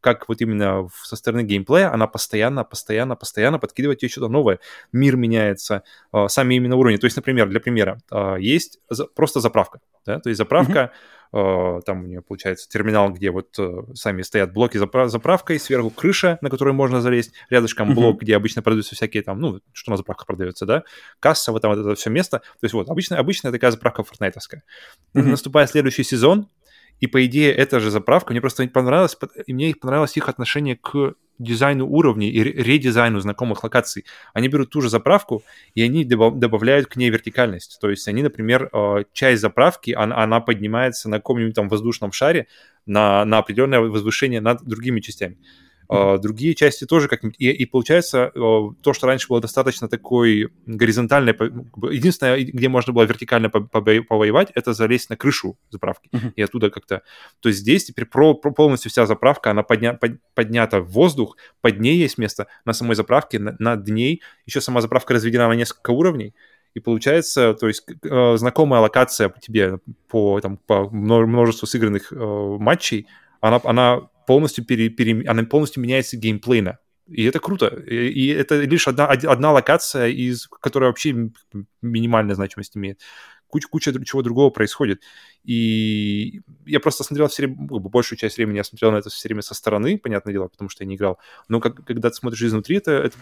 как вот именно со стороны геймплея, она постоянно, постоянно, постоянно подкидывает тебе что-то новое. Мир меняется, э, сами именно уровни. То есть, например, для примера, э, есть просто заправка, да, то есть заправка, mm-hmm. там у нее получается терминал, где вот э, сами стоят блоки за заправкой, сверху крыша, на которую можно залезть, рядышком mm-hmm. блок, где обычно продаются всякие там, ну, что на заправках продается, да, касса, вот там вот это все место. То есть вот обычно, обычная такая заправка фортнайтовская. Mm-hmm. Наступает следующий сезон, и, по идее, эта же заправка, мне просто понравилось, и мне понравилось их отношение к дизайну уровней и редизайну знакомых локаций. Они берут ту же заправку, и они добавляют к ней вертикальность. То есть они, например, э, часть заправки, она, она поднимается на каком-нибудь там воздушном шаре на, на определенное возвышение над другими частями. Uh, другие части тоже как-нибудь... И, и получается, то, что раньше было достаточно такой горизонтальной... Единственное, где можно было вертикально повоевать, это залезть на крышу заправки. И оттуда как-то... То есть здесь теперь про, про полностью вся заправка, она подня, под, поднята в воздух, под ней есть место на самой заправке, на, над ней. Еще сама заправка разведена на несколько уровней. И получается, то есть э, знакомая локация тебе по, там, по множеству сыгранных э, матчей, она, она полностью, пере, пере, она полностью меняется геймплейно. И это круто. И, это лишь одна, одна локация, из, которая вообще минимальную значимость имеет. Куча, куча чего другого происходит. И я просто смотрел все время, большую часть времени я смотрел на это все время со стороны, понятное дело, потому что я не играл. Но как, когда ты смотришь изнутри, это, это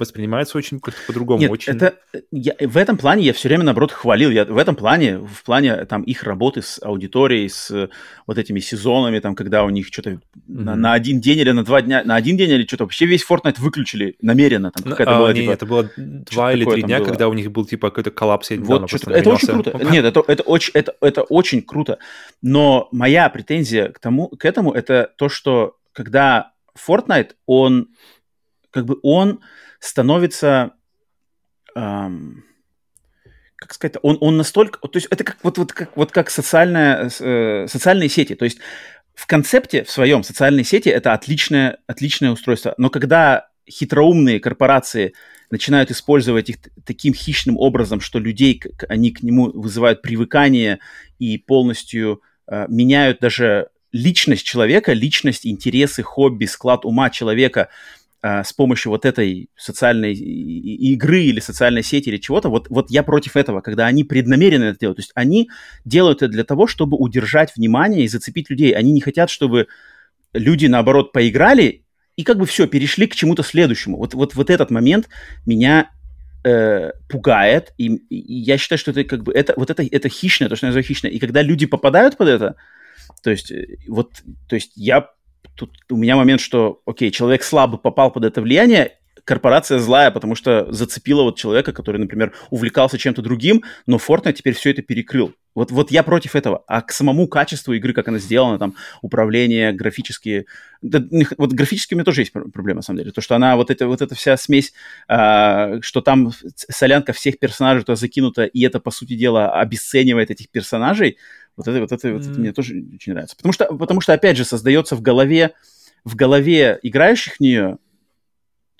воспринимается очень как-то по-другому. Нет, очень... это, я, в этом плане я все время, наоборот, хвалил. Я, в этом плане, в плане там их работы с аудиторией, с вот этими сезонами, там, когда у них что-то mm-hmm. на, на один день или на два дня, на один день или что-то, вообще весь Fortnite выключили намеренно. Там, какая-то а, была, не, типа, это было два или три дня, было. когда у них был, типа, какой-то коллапс. Вот, это очень круто. Нет, это, это, очень, это, это очень круто. Но моя претензия к, тому, к этому, это то, что когда Fortnite, он как бы он становится, эм, как сказать, он, он настолько, то есть это как вот, вот, как, вот как социальная, э, социальные сети, то есть в концепте в своем социальной сети это отличное, отличное устройство, но когда хитроумные корпорации начинают использовать их таким хищным образом, что людей, они к нему вызывают привыкание и полностью э, меняют даже личность человека, личность, интересы, хобби, склад ума человека с помощью вот этой социальной игры или социальной сети или чего-то, вот, вот я против этого, когда они преднамеренно это делают. То есть они делают это для того, чтобы удержать внимание и зацепить людей. Они не хотят, чтобы люди, наоборот, поиграли и как бы все, перешли к чему-то следующему. Вот, вот, вот этот момент меня э, пугает, и, и я считаю, что это как бы, это, вот это, это хищное, то, что я называю хищное. И когда люди попадают под это, то есть, э, вот, то есть я тут у меня момент, что, окей, человек слабо попал под это влияние, корпорация злая, потому что зацепила вот человека, который, например, увлекался чем-то другим, но Fortnite теперь все это перекрыл. Вот, вот я против этого. А к самому качеству игры, как она сделана, там, управление, графические... Да, вот графически у меня тоже есть проблема, на самом деле. То, что она, вот, это, вот эта вся смесь, а, что там солянка всех персонажей туда закинута, и это, по сути дела, обесценивает этих персонажей, вот это, вот это, mm. вот это мне тоже очень нравится. Потому что, потому что, опять же, создается в голове, в голове играющих в нее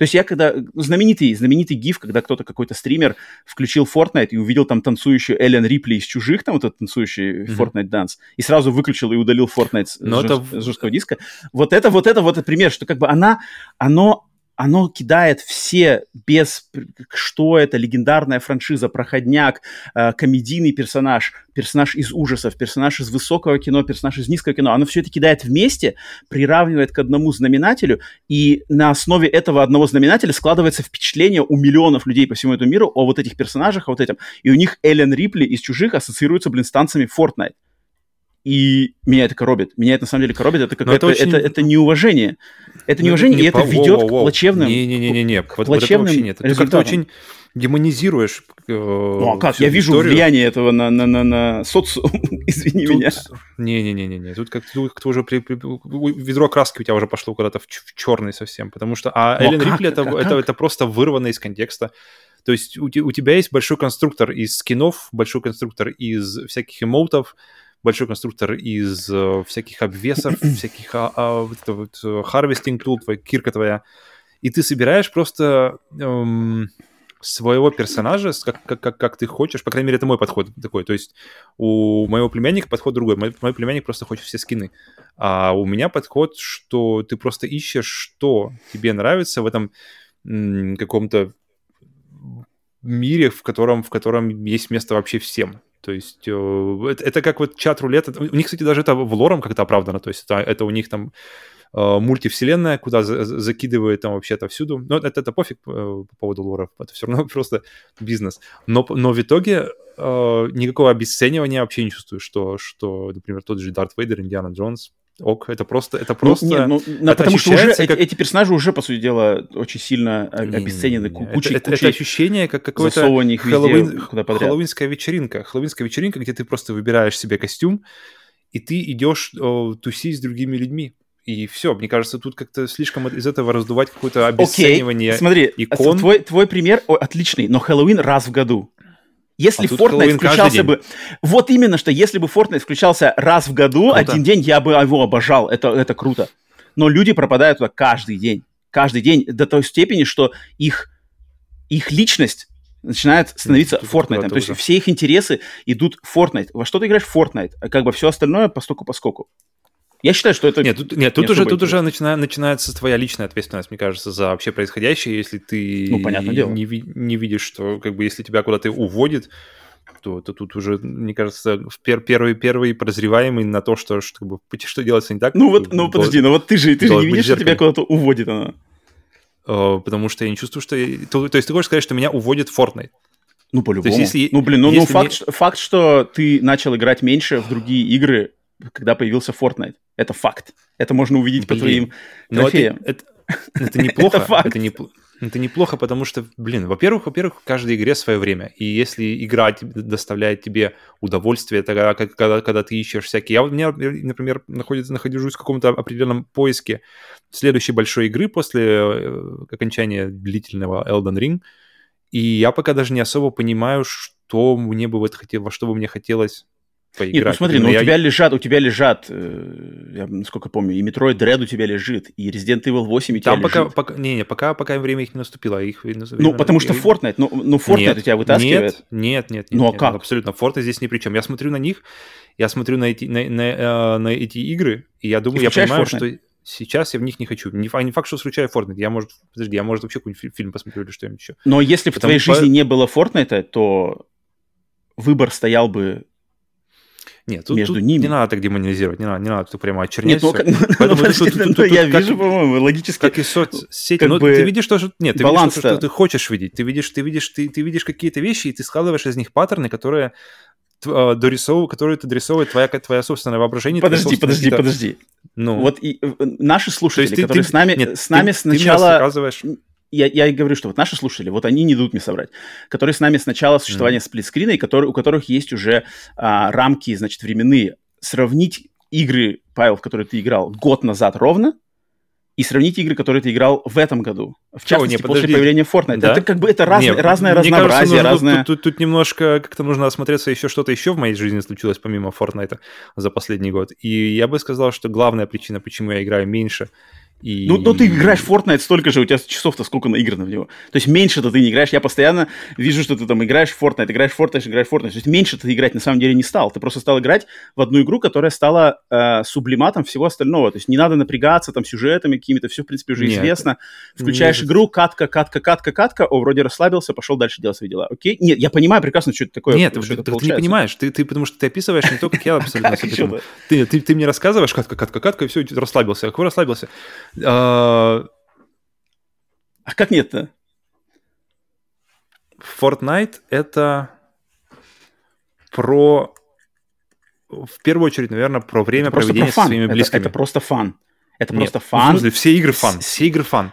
то есть я когда... Знаменитый, знаменитый гиф, когда кто-то, какой-то стример включил Fortnite и увидел там танцующую Эллен Рипли из «Чужих», там вот этот танцующий mm-hmm. Fortnite данс, и сразу выключил и удалил Fortnite с, жест... это... жесткого диска. Вот это, вот это, вот этот пример, что как бы она, оно оно кидает все без... Что это? Легендарная франшиза, проходняк, э, комедийный персонаж, персонаж из ужасов, персонаж из высокого кино, персонаж из низкого кино. Оно все это кидает вместе, приравнивает к одному знаменателю, и на основе этого одного знаменателя складывается впечатление у миллионов людей по всему этому миру о вот этих персонажах, о вот этом. И у них Эллен Рипли из «Чужих» ассоциируется, блин, с танцами Fortnite. И меня это коробит. Меня это на самом деле коробит. Это какое-то... Это, очень... это, это неуважение. Это неуважение, не, и это ведет воу, воу, к плачевным... Не-не-не-не, вот, вот это вообще нет. Ты как-то очень демонизируешь э, Ну, а как? Я вижу историю. влияние этого на, на, на, на социум, <laughs> извини тут... меня. Не-не-не-не, тут как-то уже при, при, ведро краски у тебя уже пошло куда-то в, в черный совсем, потому что... А ну, Эллен Рипли это, это, это просто вырвано из контекста. То есть у, у тебя есть большой конструктор из скинов, большой конструктор из всяких эмотов, большой конструктор из э, всяких обвесов, <clears throat> всяких а, а, вот это вот harvesting tool, твоя кирка твоя, и ты собираешь просто эм, своего персонажа, как, как, как, как ты хочешь. По крайней мере, это мой подход такой. То есть у моего племянника подход другой. Мой, мой племянник просто хочет все скины. А у меня подход, что ты просто ищешь, что тебе нравится в этом каком-то мире, в котором, в котором есть место вообще всем. То есть э, это, это как вот чат рулета. У них, кстати, даже это в лором как-то оправдано. То есть это, это у них там э, мультивселенная, куда за, закидывает там вообще-то всюду. Но это, это пофиг э, по поводу лора, это все равно <laughs> просто бизнес. Но, но в итоге никакого обесценивания вообще не чувствую, что, что, например, тот же Дарт Вейдер, Индиана Джонс, ок, это просто, это просто... Ну, нет, ну, это потому что уже как... эти, персонажи уже, по сути дела, очень сильно обесценены. Не, не, кучей, это, кучей это ощущение, как какой-то Хэллоуин, хэллоуинская вечеринка. Хэллоуинская вечеринка, где ты просто выбираешь себе костюм, и ты идешь о, тусить с другими людьми. И все, мне кажется, тут как-то слишком из этого раздувать какое-то обесценивание Окей, смотри, икон. Твой, твой пример отличный, но Хэллоуин раз в году. Если а Fortnite включался бы... Вот именно, что если бы Fortnite включался раз в году, круто. один день, я бы его обожал. Это, это круто. Но люди пропадают туда каждый день. Каждый день до той степени, что их, их личность начинает становиться mm, Fortnite. То есть все их интересы идут в Fortnite. Во что ты играешь в Fortnite? А как бы все остальное постуку поскольку. Я считаю, что это... Нет, тут, нет, тут уже, тут уже начина, начинается твоя личная ответственность, мне кажется, за вообще происходящее. Если ты ну, понятное дело. Не, не видишь, что как бы если тебя куда-то уводит, то, то тут уже, мне кажется, пер, первый, первый подозреваемый на то, что, что, как бы, что делается не так. Ну вот, ну подожди, ну вот ты же, ты же не видишь, что тебя куда-то уводит она. Uh, потому что я не чувствую, что... Я... То, то есть ты хочешь сказать, что меня уводит Fortnite? Ну, по-любому. Если, ну, блин, ну, ну факт, мне... факт, что ты начал играть меньше в другие игры, когда появился Fortnite. Это факт. Это можно увидеть блин. по твоим трофеям. Это, <laughs> это, это неплохо. это, факт. это, не, это неплохо, потому что, блин, во-первых, во-первых, в каждой игре свое время. И если игра доставляет тебе удовольствие, тогда, когда, когда ты ищешь всякие... Я, у меня, например, находится, нахожусь в каком-то определенном поиске следующей большой игры после э, окончания длительного Elden Ring. И я пока даже не особо понимаю, что мне бы вот хотел, во что бы мне хотелось поиграть. Нет, ну смотри, ну я... у тебя лежат, у тебя лежат, э, я насколько помню, и Metroid Dread у тебя лежит, и Resident Evil 8 у тебя Там пока, лежит. пока, не, не, пока, пока время их не наступило, а их время, Ну, потому что Fortnite, ну, ну Fortnite нет, у тебя вытаскивает. Нет, нет, нет. Ну, а нет, как? Абсолютно, Fortnite здесь ни при чем. Я смотрю на них, я смотрю на эти, на, на, э, на эти игры, и я думаю, я понимаю, Fortnite? что сейчас я в них не хочу. Не, не факт, что случаю Fortnite. Я, может, подожди, я, может, вообще какой-нибудь фильм посмотрю или что-нибудь еще. Но если Потому в твоей по... жизни не было Fortnite, то выбор стоял бы нет, тут, между тут ними. не надо так демонизировать, не надо, не надо тут прямо очернять Нет, <laughs> ну, Поэтому ну, тут, тут, тут, я как, вижу, по-моему, логически. Как и соцсети. Ну, ты видишь то, что... Нет, ты видишь то, что ты хочешь видеть. Ты видишь, ты видишь, ты, ты видишь какие-то вещи, и ты складываешь из них паттерны, которые а, дорисовывают, которые ты дорисовывает твоя, твоя собственное воображение. Подожди, подожди, подожди. Ну. Вот и, э, наши слушатели, ты, которые ты, с нами, нет, с нами ты, сначала... Ты я, я говорю, что вот наши слушатели, вот они не идут мне соврать, которые с нами с начала существования mm. сплитскрина, и которые, у которых есть уже а, рамки, значит, временные. Сравнить игры, Павел, в которые ты играл год назад ровно, и сравнить игры, которые ты играл в этом году. В частности, не, после появления Fortnite. Да? Это как бы это раз, не, разное разнообразие, кажется, разное... Тут, тут, тут немножко как-то нужно осмотреться, еще что-то еще в моей жизни случилось помимо Fortnite за последний год. И я бы сказал, что главная причина, почему я играю меньше, и... Ну, ну, ты играешь в Fortnite столько же, у тебя часов-то сколько наиграно в него. То есть меньше-то ты не играешь. Я постоянно вижу, что ты там играешь в Fortnite, играешь в Fortnite, играешь в Fortnite. То есть меньше ты играть на самом деле не стал. Ты просто стал играть в одну игру, которая стала э, сублиматом всего остального. То есть не надо напрягаться там сюжетами какими-то, все, в принципе, уже Нет. известно. Включаешь Нет. игру, катка, катка, катка, катка, о, вроде расслабился, пошел дальше делать свои дела. Окей? Нет, я понимаю прекрасно, что это такое. Нет, ты, ты, ты не понимаешь, ты, ты, потому что ты описываешь не то, как я <laughs> абсолютно. Ты, ты, ты мне рассказываешь, катка, катка, катка, и все, расслабился. Какой расслабился? А, а как нет-то? Fortnite — это про... В первую очередь, наверное, про время это проведения со своими близкими. Это, это просто фан. Это Нет, просто фан. Ну, в смысле, все игры фан. Все игры фан.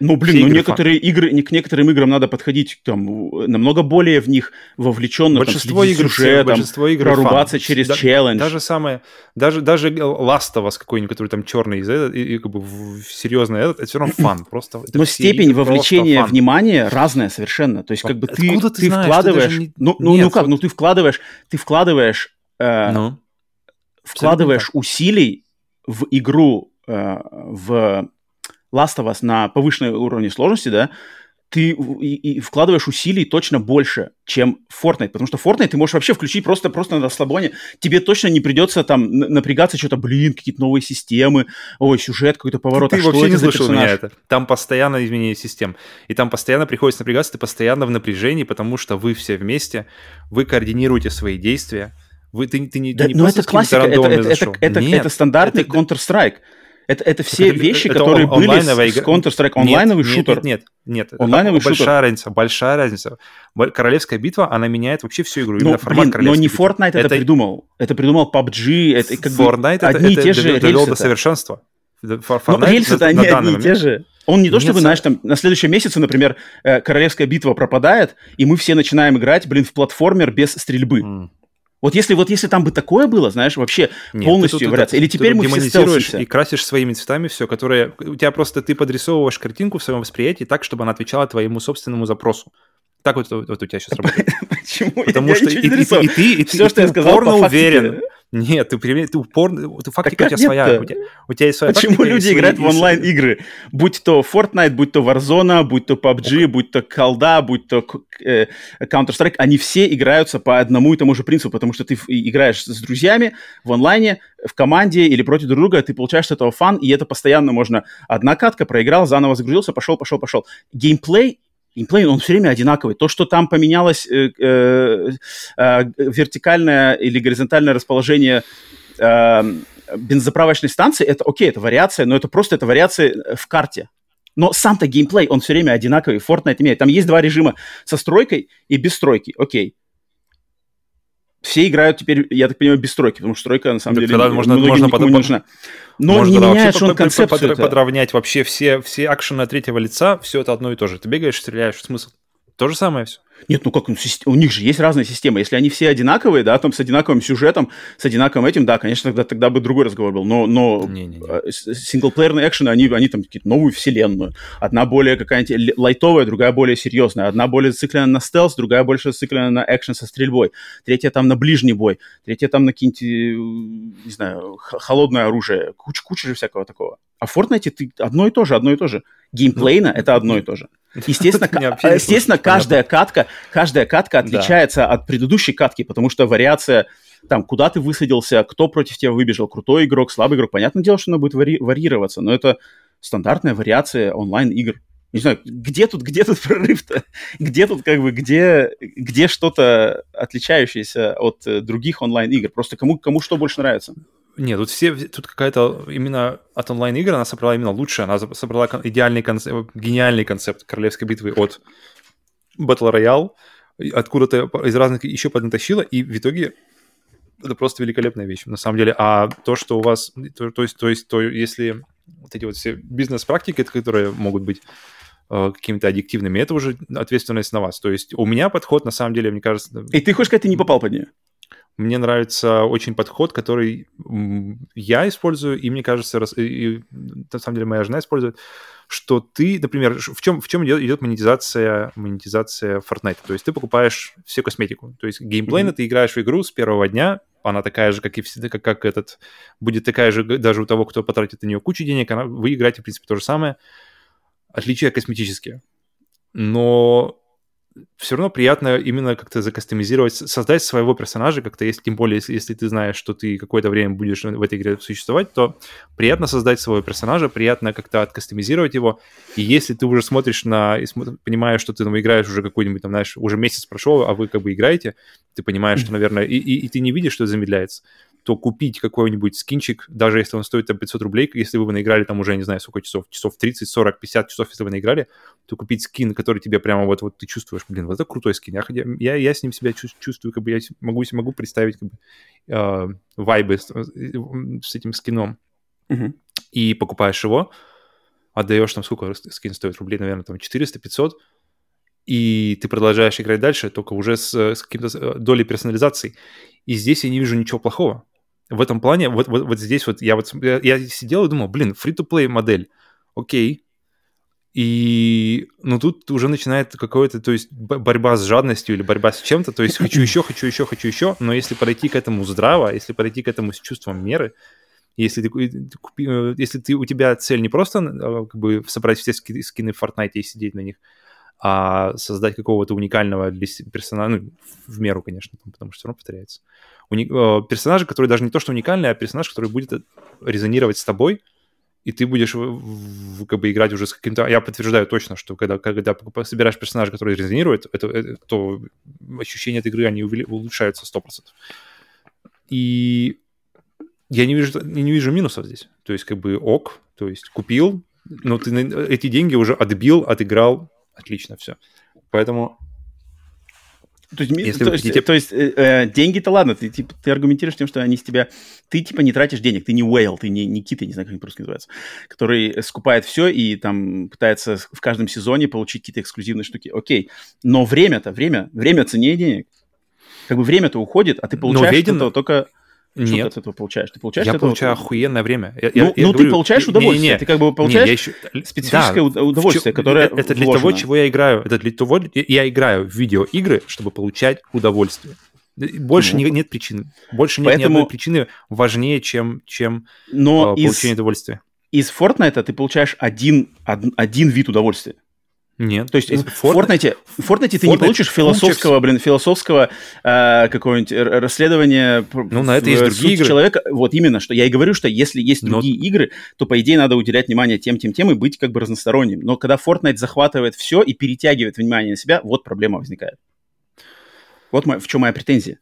Ну, блин, ну некоторые фан. игры, к некоторым играм надо подходить там намного более в них вовлеченно. Большинство там, игр, сюжетом, большинство игр прорубаться фан. через да, челлендж. Даже самое, даже, даже Last of Us какой-нибудь, который там черный, и, и, и как бы серьезный, этот, это все равно фан. <clears throat> Просто, Но степень вовлечения внимания разная совершенно. То есть как бы ты, ты, ты знаешь, вкладываешь... Ты не... ну, ну, Нет, ну как, вот... ну ты вкладываешь, ты вкладываешь, э, ну, вкладываешь усилий в игру, э, в Last of Us на повышенной уровне сложности, да, ты и, и вкладываешь усилий точно больше, чем Fortnite, потому что Fortnite ты можешь вообще включить просто, просто на расслабоне, тебе точно не придется там напрягаться, что-то, блин, какие-то новые системы, ой, сюжет какой-то поворот, ты, а ты вообще что не это слышал меня это. Там постоянно изменение систем, и там постоянно приходится напрягаться, ты постоянно в напряжении, потому что вы все вместе, вы координируете свои действия, вы, ты, ты, не, да, ты не ну это классика, это, это, это, это, это стандартный это- Counter-Strike. Это, это все это- вещи, это которые были онлайновая с, с. Counter-Strike. Онлайновый нет, шутер. Нет, нет, нет. это Онлайновый большая шутер. разница, большая разница. Королевская битва, она меняет вообще всю игру. Ну, формат блин, но не. Fortnite это, придумал. Это придумал PUBG. Это как бы Fortnite это, одни это и те же довел до рельсы-то. совершенства. Но Fortnite рельсы-то на- они одни и те же. Он не то, чтобы, знаешь, там на следующем месяце, например, э, Королевская битва пропадает, и мы все начинаем играть, блин, в платформер без стрельбы. М. Вот если вот если там бы такое было, знаешь, вообще Нет, полностью ты тут- вариация. ты- Или ты теперь тут мы все стелсимся. и красишь своими цветами все, которые... У тебя просто ты подрисовываешь картинку в своем восприятии так, чтобы она отвечала твоему собственному запросу. Так вот, вот у тебя сейчас <laughs> работает. Почему? Потому я что ничего и, и- и ты, и ты, Всё, и что я ты сказал, упорно уверен. Нет, ты, ты упорно... Ты фактика у как тебя своя. У тебя, у тебя есть своя Почему тактика и люди свои- играют в свои- онлайн-игры? Будь то Fortnite, будь то Warzone, будь то PUBG, будь то колда, будь то э, Counter-Strike, они все играются по одному и тому же принципу, потому что ты в- играешь с друзьями в онлайне, в команде или против друг друга, ты получаешь с этого фан, и это постоянно можно. Одна катка, проиграл, заново загрузился, пошел, пошел, пошел. Геймплей Геймплей, он все время одинаковый. То, что там поменялось э, э, э, вертикальное или горизонтальное расположение э, бензоправочной станции, это окей, это вариация, но это просто это вариация э, в карте. Но сам-то геймплей, он все время одинаковый. Fortnite имеет. Там есть два режима со стройкой и без стройки. Окей. Все играют теперь, я так понимаю, без стройки, потому что стройка, на самом Да, деле, тогда можно- можно под- не нужна. Но Можно не вообще же он под- концепцию. под- подровнять вообще все, все акшены от третьего лица, все это одно и то же. Ты бегаешь, стреляешь, смысл. То же самое все. Нет, ну как, ну, у них же есть разные системы. Если они все одинаковые, да, там с одинаковым сюжетом, с одинаковым этим, да, конечно, тогда, тогда бы другой разговор был. Но, но Не-не-не. э, с- синглплеерные экшены, они, они там какие-то новую вселенную. Одна более какая-нибудь лайтовая, другая более серьезная. Одна более зациклена на стелс, другая больше зациклена на экшен со стрельбой. Третья там на ближний бой. Третья там на какие-нибудь, э, не знаю, холодное оружие. Куча, куча же всякого такого. А в Fortnite ты одно и то же, одно и то же. Геймплейно это одно и то же. <laughs> Естественно, естественно каждая катка, каждая катка отличается от предыдущей катки, потому что вариация там, куда ты высадился, кто против тебя выбежал, крутой игрок, слабый игрок. Понятное дело, что она будет вари- варьироваться, но это стандартная вариация онлайн-игр. Не знаю, где тут, где тут <laughs> прорыв-то? Где тут, как бы, где, где что-то отличающееся от э, других онлайн-игр? Просто кому, кому что больше нравится? Нет, тут все, тут какая-то именно от онлайн-игр она собрала именно лучшее. Она собрала идеальный концепт, гениальный концепт королевской битвы от Battle Royale, откуда-то из разных еще поднатащила, и в итоге это просто великолепная вещь, на самом деле. А то, что у вас, то, то есть, то есть, то если вот эти вот все бизнес-практики, которые могут быть э, какими-то аддиктивными, это уже ответственность на вас. То есть у меня подход, на самом деле, мне кажется, И ты хочешь сказать, ты не попал под нее? Мне нравится очень подход, который я использую, и мне кажется, рас- и, и, на самом деле моя жена использует, что ты, например, в чем, в чем идет, идет монетизация, монетизация Fortnite? То есть ты покупаешь все косметику. То есть геймплейно Мгм. ты играешь в игру с первого дня, она такая же, как и всегда, как, как этот, будет такая же даже у того, кто потратит на нее кучу денег, она, вы играете, в принципе, то же самое. Отличия косметические. Но все равно приятно именно как-то закастомизировать, создать своего персонажа как-то, если, тем более, если, если ты знаешь, что ты какое-то время будешь в этой игре существовать, то приятно создать своего персонажа, приятно как-то откастомизировать его, и если ты уже смотришь на, и смо- понимаешь, что ты там играешь уже какой-нибудь, там, знаешь, уже месяц прошел, а вы как бы играете, ты понимаешь, что, наверное, и, и, и ты не видишь, что замедляется, то купить какой-нибудь скинчик, даже если он стоит там 500 рублей, если вы наиграли там уже, не знаю, сколько часов, часов 30, 40, 50 часов, если вы наиграли, то купить скин, который тебе прямо вот, вот ты чувствуешь, блин, вот это крутой скин. Я, я, я с ним себя чувс- чувствую, как бы я могу, могу представить как бы э, вайбы с, с этим скином. Мгм. И покупаешь его, отдаешь там сколько скин стоит рублей, наверное, там 400-500, и ты продолжаешь играть дальше, только уже с, с каким-то э, долей персонализации. И здесь я не вижу ничего плохого. В этом плане, вот, вот, вот здесь вот я вот я, я сидел и думал, блин, free-to-play модель, окей. И, ну, тут уже начинает какое-то, то есть борьба с жадностью или борьба с чем-то, то есть хочу еще, хочу еще, хочу еще, но если подойти к этому здраво, если подойти к этому с чувством меры, если ты, купи- э, если ты, у тебя цель не просто э, как бы собрать все ски- скины в Fortnite и сидеть на них, а создать какого-то уникального персонажа, ну, в меру, конечно, потому что все равно повторяется. Уни... Э, персонажа, который даже не то, что уникальный, а персонаж, который будет резонировать с тобой, и ты будешь в, в, как бы играть уже с каким-то... Я подтверждаю точно, что когда, когда собираешь персонажа, который резонирует, это, это, то ощущения от игры, они улучшаются 100%. И я не вижу, не вижу минусов здесь. То есть как бы ок, то есть купил, но ты эти деньги уже отбил, отыграл, отлично все. Поэтому то есть, Если то, хотите... то есть э, э, деньги-то ладно, ты, типа, ты аргументируешь тем, что они с тебя... Ты типа не тратишь денег, ты не whale, ты не, не кит, я не знаю, как они по-русски называются, который скупает все и там пытается в каждом сезоне получить какие-то эксклюзивные штуки. Окей, но время-то, время, время ценнее денег. Как бы время-то уходит, а ты получаешь виден... только что Нет. ты от этого получаешь? Ты получаешь я получаю этого? охуенное время. Я, ну, я, ну говорю, ты получаешь удовольствие. Не, не, ты как бы получаешь не, еще... специфическое да, удовольствие, которое Это для вложено. того, чего я играю. Это для того, я играю в видеоигры, чтобы получать удовольствие. Больше ну. нет причин. Больше нет Поэтому... ни одной причины важнее, чем, чем Но э, получение из... удовольствия. Из Fortnite ты получаешь один, один, один вид удовольствия. Нет. То есть в Fortnite, в Fortnite ты Fortnite, не получишь философского, блин, философского э, какого-нибудь расследования ну, на это есть другие игры. человека. Вот именно, что я и говорю, что если есть Но... другие игры, то, по идее, надо уделять внимание тем, тем, тем и быть как бы разносторонним. Но когда Fortnite захватывает все и перетягивает внимание на себя, вот проблема возникает. Вот мой, в чем моя претензия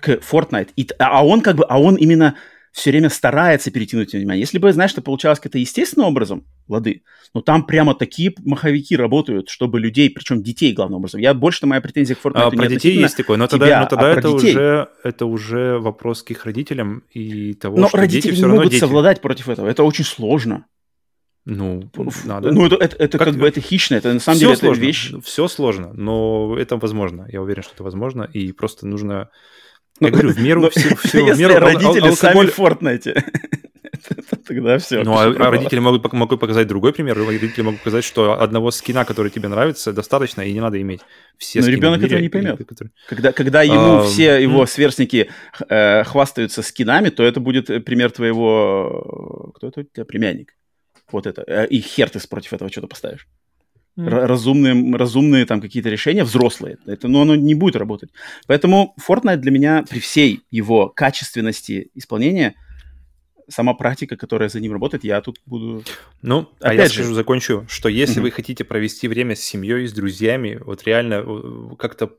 к Fortnite. И, а он как бы, а он именно все время старается перетянуть внимание. Если бы, знаешь, это получалось как-то естественным образом, лады, но там прямо такие маховики работают, чтобы людей, причем детей главным образом. Я больше-то моя претензия к Fortnite а, Про детей есть такое, но тогда, тебя, но тогда а это, уже, это уже вопрос к их родителям и того, но что родители дети все не равно могут дети. совладать против этого. Это очень сложно. Ну, надо. Ну, это, это, это как, как бы это хищно, это на самом все деле сложно, это вещь. Все сложно, но это возможно. Я уверен, что это возможно, и просто нужно я ну, говорю, в меру все, все если в меру родители ал- сами в Fortnite, <laughs> тогда все. Ну, а, родители могут, могут показать другой пример. Родители могут показать, что одного скина, который тебе нравится, достаточно, и не надо иметь все Но ребенок этого не поймет. Которые... Когда, когда ему а, все его сверстники э, хвастаются скинами, то это будет пример твоего... Кто это у тебя? Племянник. Вот это. Э, и хер ты против этого что-то поставишь разумные, разумные там какие-то решения, взрослые. Это, но оно не будет работать. Поэтому Fortnite для меня при всей его качественности исполнения сама практика, которая за ним работает, я тут буду... Ну, Опять а я же... скажу, закончу, что если mm-hmm. вы хотите провести время с семьей, с друзьями, вот реально э, как-то...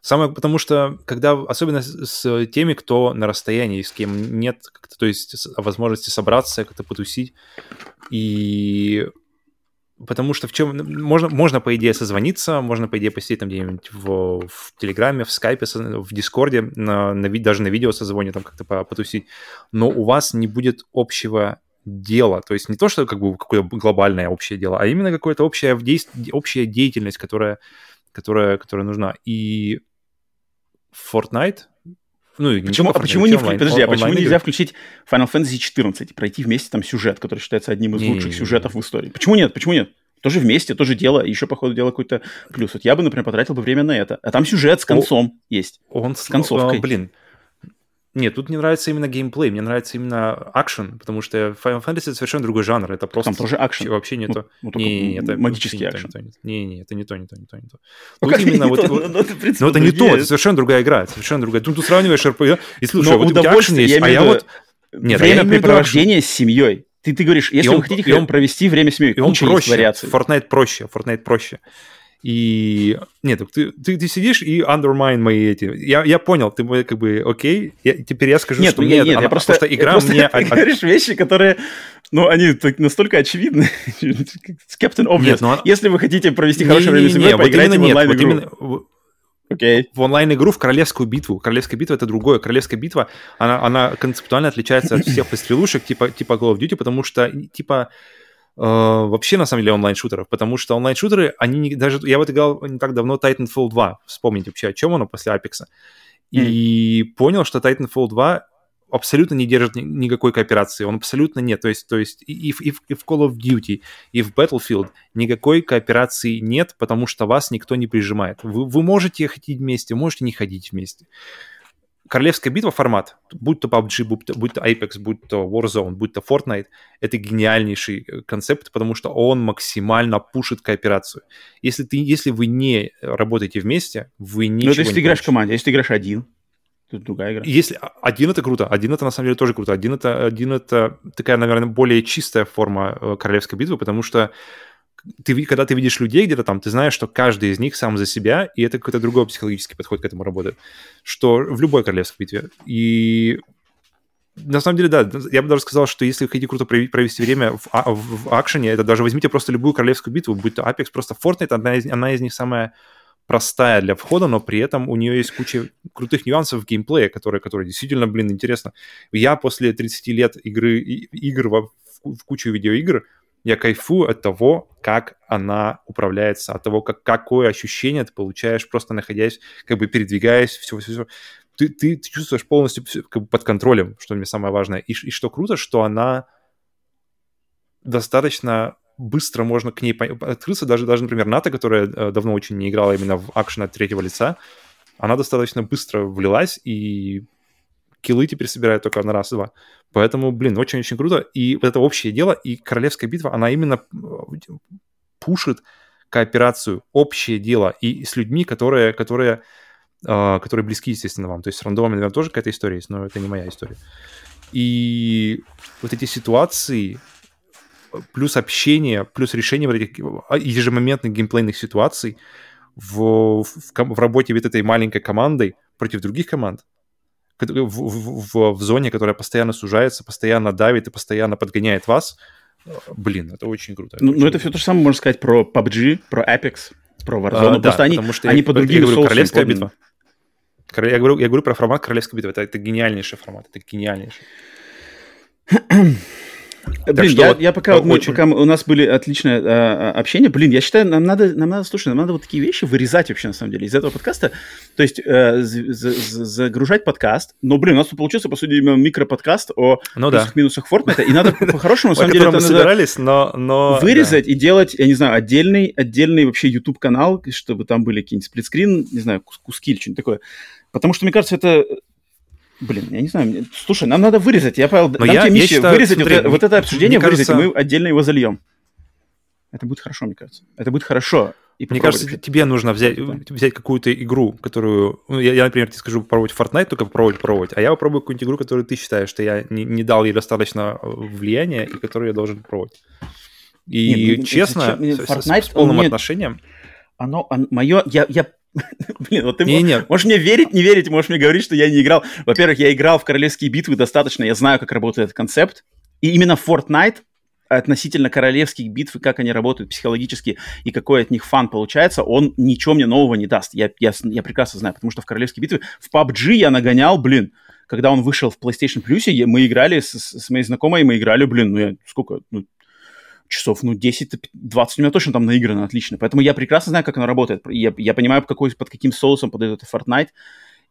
Самое, потому что, когда, особенно с теми, кто на расстоянии, с кем нет, то есть возможности собраться, как-то потусить, и Потому что в чем можно, можно по идее созвониться, можно по идее посидеть там где-нибудь в, в Телеграме, в Скайпе, в Дискорде, на, на, даже на видео созвоне там как-то потусить, но у вас не будет общего дела, то есть не то, что как бы какое-то глобальное общее дело, а именно какое-то общее, общая деятельность, которая, которая, которая нужна. И Fortnite ну, почему, а почему не онлайн, подожди, а почему нельзя включить Final Fantasy 14, пройти вместе там сюжет, который считается одним из не, лучших не, не, сюжетов в истории? Почему нет? Почему нет? Тоже вместе, тоже дело, еще, по ходу дела, какой-то плюс. Вот я бы, например, потратил бы время на это. А там сюжет с концом О, есть. Он с концовкой. О, блин, нет, тут мне нравится именно геймплей, мне нравится именно акшен, потому что Final Fantasy это совершенно другой жанр, это просто... Там тоже акшен. Вообще не ну, то. Ну, не, не, это магический акшен. Не, не, это не то, не то, не то, не то. Ну, как именно вот... То? Ну, это, ну, это не то, это совершенно другая игра, совершенно другая. Тут, сравниваешь RPG, и слушай, вот у тебя акшен есть, а я вот... Нет, времяпрепровождение с семьей. Ты, ты говоришь, если вы хотите он, провести время с семьей, и он проще. Fortnite проще, Fortnite проще. И нет, ты, ты, ты сидишь и undermine мои эти. Я, я понял, ты как бы окей. Я, теперь я скажу, нет, что нет, нет, нет, она, я просто, просто игра просто мне. <laughs> Ты говоришь вещи, которые, ну, они настолько очевидны. <laughs> Captain Obvious. Нет, ну, Если вы хотите провести хорошее время с семьей, поиграйте в онлайн-игру. Okay. В онлайн-игру, в королевскую битву. Королевская битва — это другое. Королевская битва, она, она концептуально отличается от всех <laughs> пострелушек типа, типа Call of Duty, потому что, типа, вообще, на самом деле, онлайн-шутеров, потому что онлайн-шутеры, они не, даже... Я вот играл не так давно Titanfall 2, вспомните вообще, о чем оно после Apex. И mm. понял, что Titanfall 2 абсолютно не держит ни, никакой кооперации, он абсолютно нет, то есть, то есть и, в, и, в, и в Call of Duty, и в Battlefield никакой кооперации нет, потому что вас никто не прижимает. Вы, вы можете ходить вместе, можете не ходить вместе. Королевская битва формат, будь то PUBG, будь то, будь то Apex, будь то Warzone, будь то Fortnite, это гениальнейший э, концепт, потому что он максимально пушит кооперацию. Если, ты, если вы не работаете вместе, вы ничего Ну, это если ты играешь в команде, если ты играешь один, тут другая игра. Если один это круто, один это на самом деле тоже круто. Один это, один это такая, наверное, более чистая форма э, королевской битвы, потому что ты, когда ты видишь людей где-то там, ты знаешь, что каждый из них сам за себя, и это какой-то другой психологический подход к этому работает, что в любой королевской битве. И на самом деле, да, я бы даже сказал, что если вы хотите круто провести время в, а, в, в акшене, это даже возьмите просто любую королевскую битву, будь то Apex, просто Fortnite, одна из, одна из них самая простая для входа, но при этом у нее есть куча крутых нюансов в геймплее, которые, которые действительно, блин, интересно. Я после 30 лет игры, игр в, в кучу видеоигр, я кайфую от того, как она управляется, от того, как, какое ощущение ты получаешь, просто находясь, как бы передвигаясь, все-все-все. Ты, ты, ты чувствуешь полностью как бы под контролем, что мне самое важное. И, и что круто, что она достаточно быстро можно к ней открыться. Даже, даже например, НАТО, которая э, давно очень не играла именно в акшен от третьего лица, она достаточно быстро влилась, и киллы теперь собирают только на раз-два. Поэтому, блин, очень-очень круто. И вот это общее дело, и Королевская битва, она именно э, пушит кооперацию, общее дело, и с людьми, которые, которые, э, которые близки, естественно, вам. То есть с рандомами, наверное, тоже какая-то история есть, но это не моя история. И вот эти ситуации, плюс общение, плюс решение вот этих а, ежемоментных геймплейных ситуаций в, в, в работе вот этой маленькой командой против других команд, в, в, в, в зоне, которая постоянно сужается, постоянно давит и постоянно подгоняет вас, блин, это очень круто. Это ну, очень ну, это все то же самое можно сказать про PUBG, про Apex, про Warzone. А, Просто да, они, что они я, по другим я говорю, королевская битва. Я говорю, я говорю про формат королевской битвы. Это, это гениальнейший формат, это гениальнейший. Блин, что я, вот, я пока, вот мы, очень... пока у нас были отличное э, общение, блин, я считаю, нам надо, нам надо, слушай, нам надо вот такие вещи вырезать вообще, на самом деле, из этого подкаста. То есть э, загружать подкаст, но, блин, у нас тут получился, по сути, микроподкаст о ну, да. минусах Fortnite, и надо <laughs> по-хорошему, на самом деле, мы собирались, но, но... Вырезать и делать, я не знаю, отдельный, отдельный вообще YouTube-канал, чтобы там были какие-нибудь сплитскрин, не знаю, куски или что-нибудь такое. Потому что, мне кажется, это Блин, я не знаю. Слушай, нам надо вырезать. Я, Павел, дам я, тебе миссию считаю, вырезать смотри, вот, вот это обсуждение, вырезать, кажется... и мы отдельно его зальем. Это будет хорошо, мне кажется. Это будет хорошо. И Мне кажется, решить. тебе нужно взять, взять какую-то игру, которую... Ну, я, я, например, тебе скажу попробовать Fortnite, только попробовать, попробовать. А я попробую какую-нибудь игру, которую ты считаешь, что я не, не дал ей достаточно э, влияния, и которую я должен попробовать. И Нет, честно, Fortnite, с, с полным мне... отношением... Оно, оно мое... Я, я <laughs> Блин, вот ты не, не. можешь мне верить, не верить, можешь мне говорить, что я не играл. Во-первых, я играл в королевские битвы достаточно, я знаю, как работает этот концепт. И именно Fortnite относительно королевских битв и как они работают психологически и какой от них фан получается, он ничего мне нового не даст. Я, я, я прекрасно знаю, потому что в королевские битвы в PUBG я нагонял, блин, когда он вышел в PlayStation Plus, мы играли с, с моей знакомой, мы играли, блин, ну я сколько, ну, часов, ну, 10-20 у меня точно там наиграно отлично. Поэтому я прекрасно знаю, как оно работает. Я, я понимаю, какой, под каким соусом подает это Fortnite.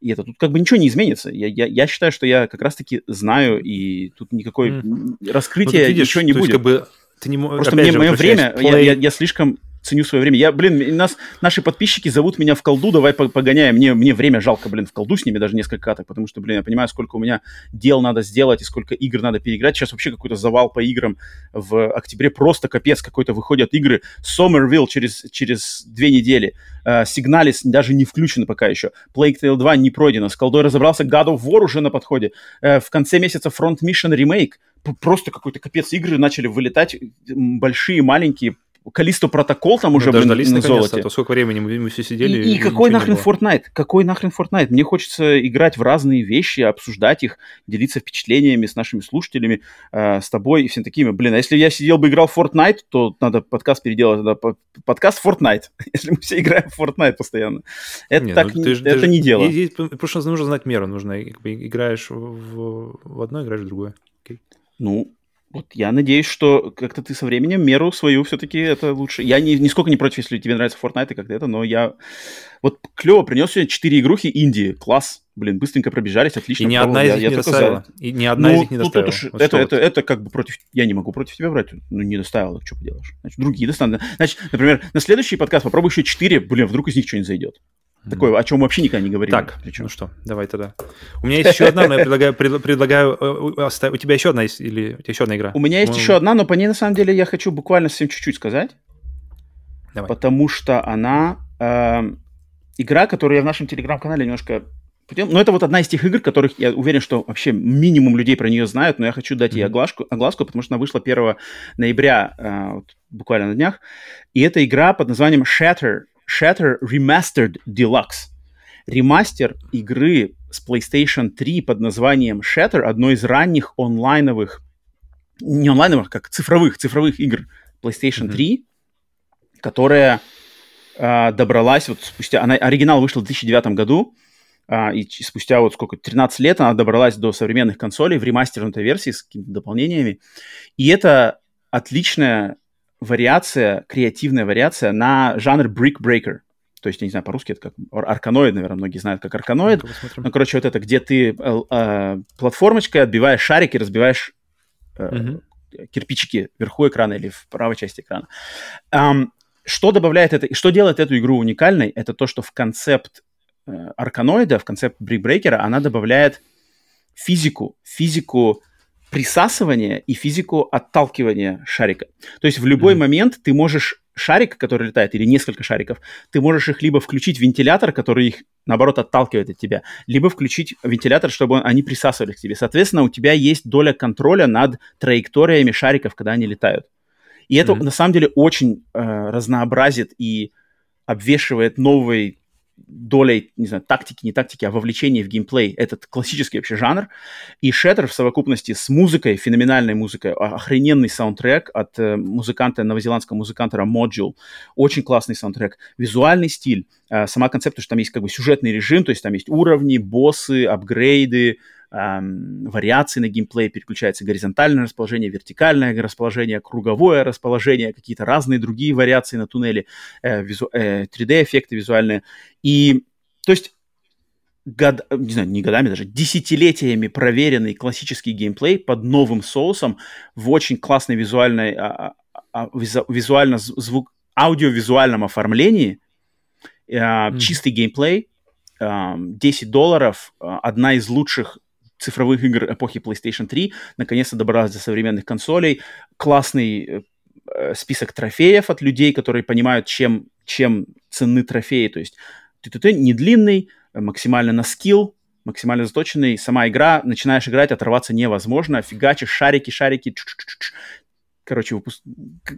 И это тут как бы ничего не изменится. Я, я, я считаю, что я как раз-таки знаю, и тут никакой mm. раскрытия ну, видишь, ничего не будет. Как бы ты не, Просто мне же, мое время, я, я, я слишком ценю свое время. Я, блин, нас, наши подписчики зовут меня в колду, давай погоняем. Мне, мне время жалко, блин, в колду с ними даже несколько каток, потому что, блин, я понимаю, сколько у меня дел надо сделать и сколько игр надо переиграть. Сейчас вообще какой-то завал по играм в октябре. Просто капец какой-то выходят игры. Somerville через, через две недели. Uh, Signalis даже не включено пока еще. Plague Tale 2 не пройдено. С колдой разобрался. God of War уже на подходе. Uh, в конце месяца Front Mission Remake просто какой-то капец игры начали вылетать большие, маленькие, Калисто протокол там уже, ну, блин, дождались, на золоте. А то сколько времени мы, мы все сидели. И, и какой нахрен Fortnite? Какой нахрен Fortnite? Мне хочется играть в разные вещи, обсуждать их, делиться впечатлениями с нашими слушателями, э, с тобой и всем такими. Блин, а если я сидел бы играл в Fortnite, то надо подкаст переделать. Надо подкаст Fortnite. <laughs> если мы все играем в Fortnite постоянно. Это, не, так, ну, ты, это ты, не дело. Потому что нужно знать меру. Нужно, играешь в, в одно, играешь в другое. Okay. Ну, вот я надеюсь, что как-то ты со временем меру свою все-таки это лучше. Я не, нисколько не против, если тебе нравится Fortnite и как-то это, но я... Вот клево принес сегодня 4 игрухи Индии. Класс. Блин, быстренько пробежались, отлично. И ни одна из них не доставила. И ни одна ну, из них не доставила. Ну, вот это, это, это как бы против... Я не могу против тебя брать. Ну, не доставила, что поделаешь. Значит, другие достанут. Значит, например, на следующий подкаст попробуй еще 4, блин, вдруг из них что-нибудь зайдет. Такое, о чем вообще никогда не говорили. Так, причем. ну что, давай тогда. У меня есть еще одна, но я предлагаю, предлагаю э, оставить. У тебя еще одна есть или у тебя еще одна игра? У меня есть еще одна, но по ней на самом деле я хочу буквально совсем чуть-чуть сказать. Давай. Потому что она э, игра, которую я в нашем телеграм-канале немножко но это вот одна из тех игр, которых я уверен, что вообще минимум людей про нее знают, но я хочу дать mm-hmm. ей огласку, огласку, потому что она вышла 1 ноября, э, вот, буквально на днях. И это игра под названием Shatter, Shatter Remastered Deluxe. Ремастер игры с PlayStation 3 под названием Shatter, одной из ранних онлайновых, не онлайновых, как цифровых, цифровых игр PlayStation mm-hmm. 3, которая э, добралась вот спустя... Она, оригинал вышел в 2009 году, э, и спустя вот сколько, 13 лет она добралась до современных консолей в ремастернутой версии с какими-то дополнениями. И это отличная вариация, креативная вариация на жанр Brick Breaker. То есть, я не знаю, по-русски это как арканоид, наверное, многие знают как арканоид. Ну, короче, вот это, где ты э, э, платформочкой отбиваешь шарики, разбиваешь э, mm-hmm. кирпичики вверху экрана или в правой части экрана. Um, что добавляет это, и что делает эту игру уникальной, это то, что в концепт э, арканоида, в концепт брикбрейкера она добавляет физику, физику присасывания и физику отталкивания шарика. То есть в любой mm-hmm. момент ты можешь шарик, который летает, или несколько шариков, ты можешь их либо включить в вентилятор, который их, наоборот, отталкивает от тебя, либо включить вентилятор, чтобы они присасывались к тебе. Соответственно, у тебя есть доля контроля над траекториями шариков, когда они летают. И это, mm-hmm. на самом деле, очень э, разнообразит и обвешивает новой долей, не знаю, тактики, не тактики, а вовлечения в геймплей. Этот классический вообще жанр. И Shatter в совокупности с музыкой, феноменальной музыкой, охрененный саундтрек от э, музыканта, новозеландского музыканта Module. Очень классный саундтрек. Визуальный стиль. Э, сама концепция, что там есть как бы сюжетный режим, то есть там есть уровни, боссы, апгрейды, эм, вариации на геймплей, переключается горизонтальное расположение, вертикальное расположение, круговое расположение, какие-то разные другие вариации на туннеле, э, визу, э, 3D-эффекты визуальные. И, то есть, год, не знаю, не годами даже, десятилетиями проверенный классический геймплей под новым соусом в очень классной визуальной, а, а, а визу, визуально звук, аудиовизуальном оформлении, э, mm. чистый геймплей, 10 долларов, одна из лучших цифровых игр эпохи PlayStation 3 наконец-то добралась до современных консолей. Классный э, список трофеев от людей, которые понимают, чем, чем ценны трофеи. То есть ты не длинный, максимально на скилл, максимально заточенный. Сама игра, начинаешь играть, оторваться невозможно. Фигачишь, шарики, шарики. Короче, выпуск...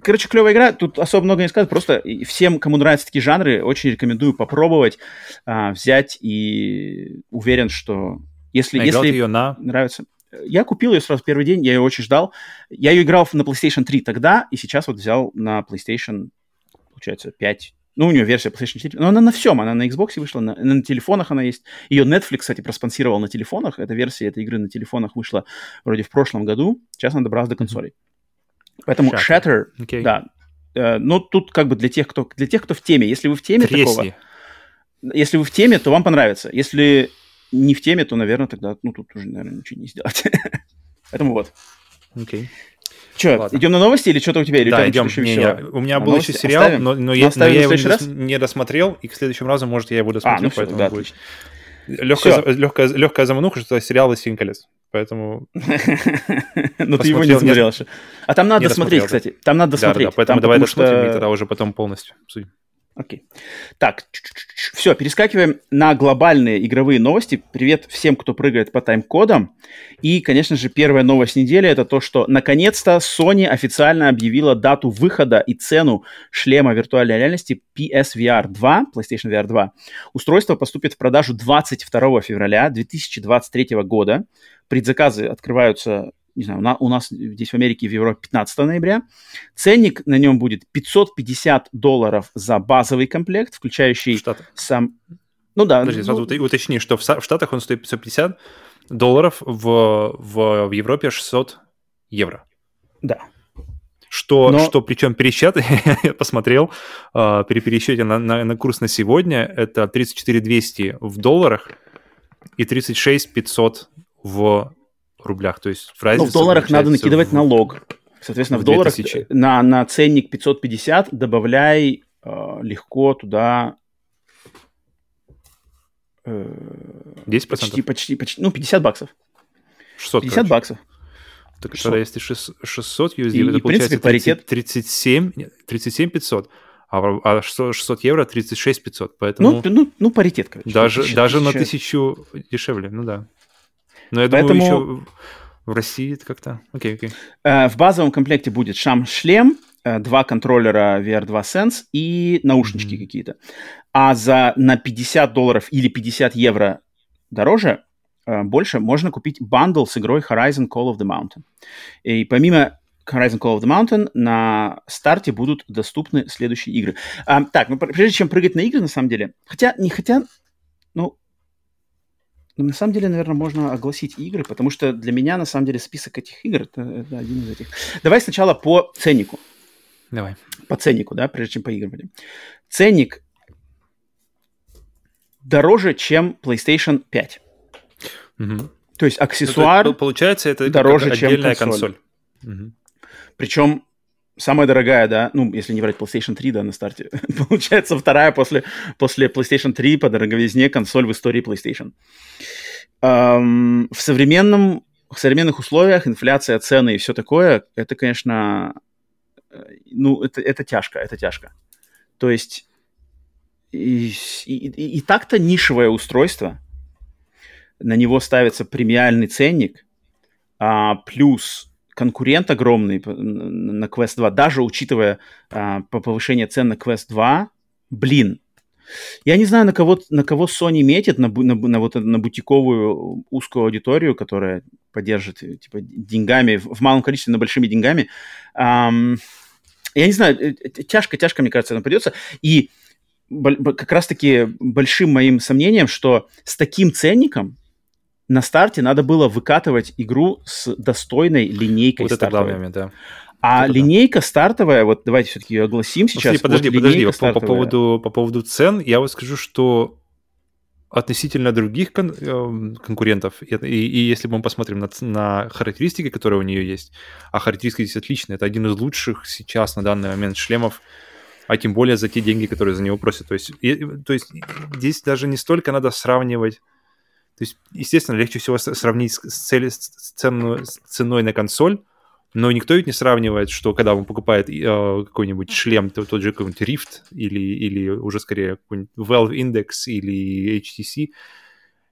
Короче, клевая игра. Тут особо много не сказать. Просто всем, кому нравятся такие жанры, очень рекомендую попробовать, а, взять и уверен, что если, а если ее на... нравится. Я купил ее сразу первый день, я ее очень ждал. Я ее играл на PlayStation 3 тогда, и сейчас вот взял на PlayStation, получается, 5. Ну, у нее версия PlayStation 4. Но она на всем, она на Xbox вышла, на, на телефонах она есть. Ее Netflix, кстати, проспонсировал на телефонах. Эта версия этой игры на телефонах вышла вроде в прошлом году. Сейчас она добралась до консолей. Поэтому Shatter, Shatter okay. да. Э, но тут как бы для тех, кто, для тех, кто в теме. Если вы в теме Тресни. такого... Если вы в теме, то вам понравится. Если не в теме, то, наверное, тогда, ну, тут уже, наверное, ничего не сделать. <laughs> Поэтому вот. Окей. Okay. Че, идем на новости или что-то у тебя? Или да, идем. Не, не, у меня был еще сериал, оставим? но, но, я, но я его не, раз? не досмотрел, и к следующему разу, может, я его досмотрю. А, ну все, да, будет. Легкая, легкая, легкая замануха, что это сериал «Властелин колец». Поэтому... <laughs> Ну, ты его не смотрел еще. А там надо смотреть, кстати. Там надо смотреть. Да, поэтому давай досмотрим, и тогда уже потом полностью обсудим. Окей. Так, все, перескакиваем на глобальные игровые новости. Привет всем, кто прыгает по тайм-кодам. И, конечно же, первая новость недели это то, что наконец-то Sony официально объявила дату выхода и цену шлема виртуальной реальности PSVR 2, PlayStation VR 2. Устройство поступит в продажу 22 февраля 2023 года. Предзаказы открываются не знаю, на, у нас здесь в Америке, в Европе 15 ноября. Ценник на нем будет 550 долларов за базовый комплект, включающий сам... Ну да. Подожди, ну... сразу уточни, что в, в Штатах он стоит 550 долларов, в, в, в Европе 600 евро. Да. Что, Но... что причем пересчет, <laughs> я посмотрел, э, при пересчете на, на, на курс на сегодня, это 34 200 в долларах и 36 500 в рублях. То есть в разнице... Ну, в долларах надо накидывать в... налог. Соответственно, в, в долларах на, на ценник 550 добавляй э, легко туда 10%? Почти, почти, почти, ну, 50 баксов. 600, 50 короче. баксов. Так тогда если 600 USD, И- это и, получается принципе, паритет- 37, 37 500, а, а 600 600 евро 36 500, поэтому Ну, ну, ну, паритет, короче. даже, даже на тысячу дешевле, ну да. Но я Поэтому- думаю, еще в России это как-то... Окей, окей. Э, В базовом комплекте будет шам-шлем, э, два контроллера VR2 Sense и наушнички Мгм. какие-то. А за на 50 долларов или 50 евро дороже, э, больше, можно купить бандл с игрой Horizon Call of the Mountain. И помимо Horizon Call of the Mountain на старте будут доступны следующие игры. А, так, ну пр- прежде чем прыгать на игры, на самом деле, хотя, не хотя, ну, ну, на самом деле, наверное, можно огласить игры, потому что для меня, на самом деле, список этих игр это, это один из этих. Давай сначала по ценнику. Давай. По ценнику, да, прежде чем по играм. Ценник дороже, чем PlayStation 5. Мгм. То есть Ну, аксессуар, то есть, получается, это как дороже, чем отдельная консоль. консоль. Мгм. причем самая дорогая, да, ну, если не брать PlayStation 3, да, на старте, <laughs> получается вторая после, после PlayStation 3 по дороговизне консоль в истории PlayStation. Эм, в современном в современных условиях инфляция, цены и все такое, это, конечно, э, ну, это, это тяжко, это тяжко. То есть и, и- и- так-то нишевое устройство, на него ставится премиальный ценник, а, плюс конкурент огромный на Quest 2, даже учитывая а, по повышение цен на Quest 2, блин, я не знаю, на кого, на кого Sony метит, на, на, на вот на бутиковую узкую аудиторию, которая поддержит э, типа деньгами, в малом количестве, но большими деньгами. Ам, я не знаю, э, тяжко, тяжко, мне кажется, нам придется. И как раз-таки большим моим сомнением, что с таким ценником на старте надо было выкатывать игру с достойной линейкой Вот это стартовой. главный момент, да. А это да. линейка стартовая, вот давайте все-таки ее огласим сейчас. Подожди, Вот подожди, по, по поводу, по поводу цен, я вот скажу, что относительно других кон- эм, конкурентов, и, и- и если мы посмотрим на, на характеристики, которые у нее есть, а характеристики здесь отличные, это один из лучших сейчас на данный момент шлемов, а тем более за те деньги, которые за него просят. То есть, и- то есть здесь даже не столько надо сравнивать, то есть, естественно, легче всего сравнить с, цели- с цену- с ценой на консоль, но никто ведь не сравнивает, что когда он покупает э, какой-нибудь шлем, то, тот же какой-нибудь Rift или, или уже скорее какой-нибудь Valve Index или HTC,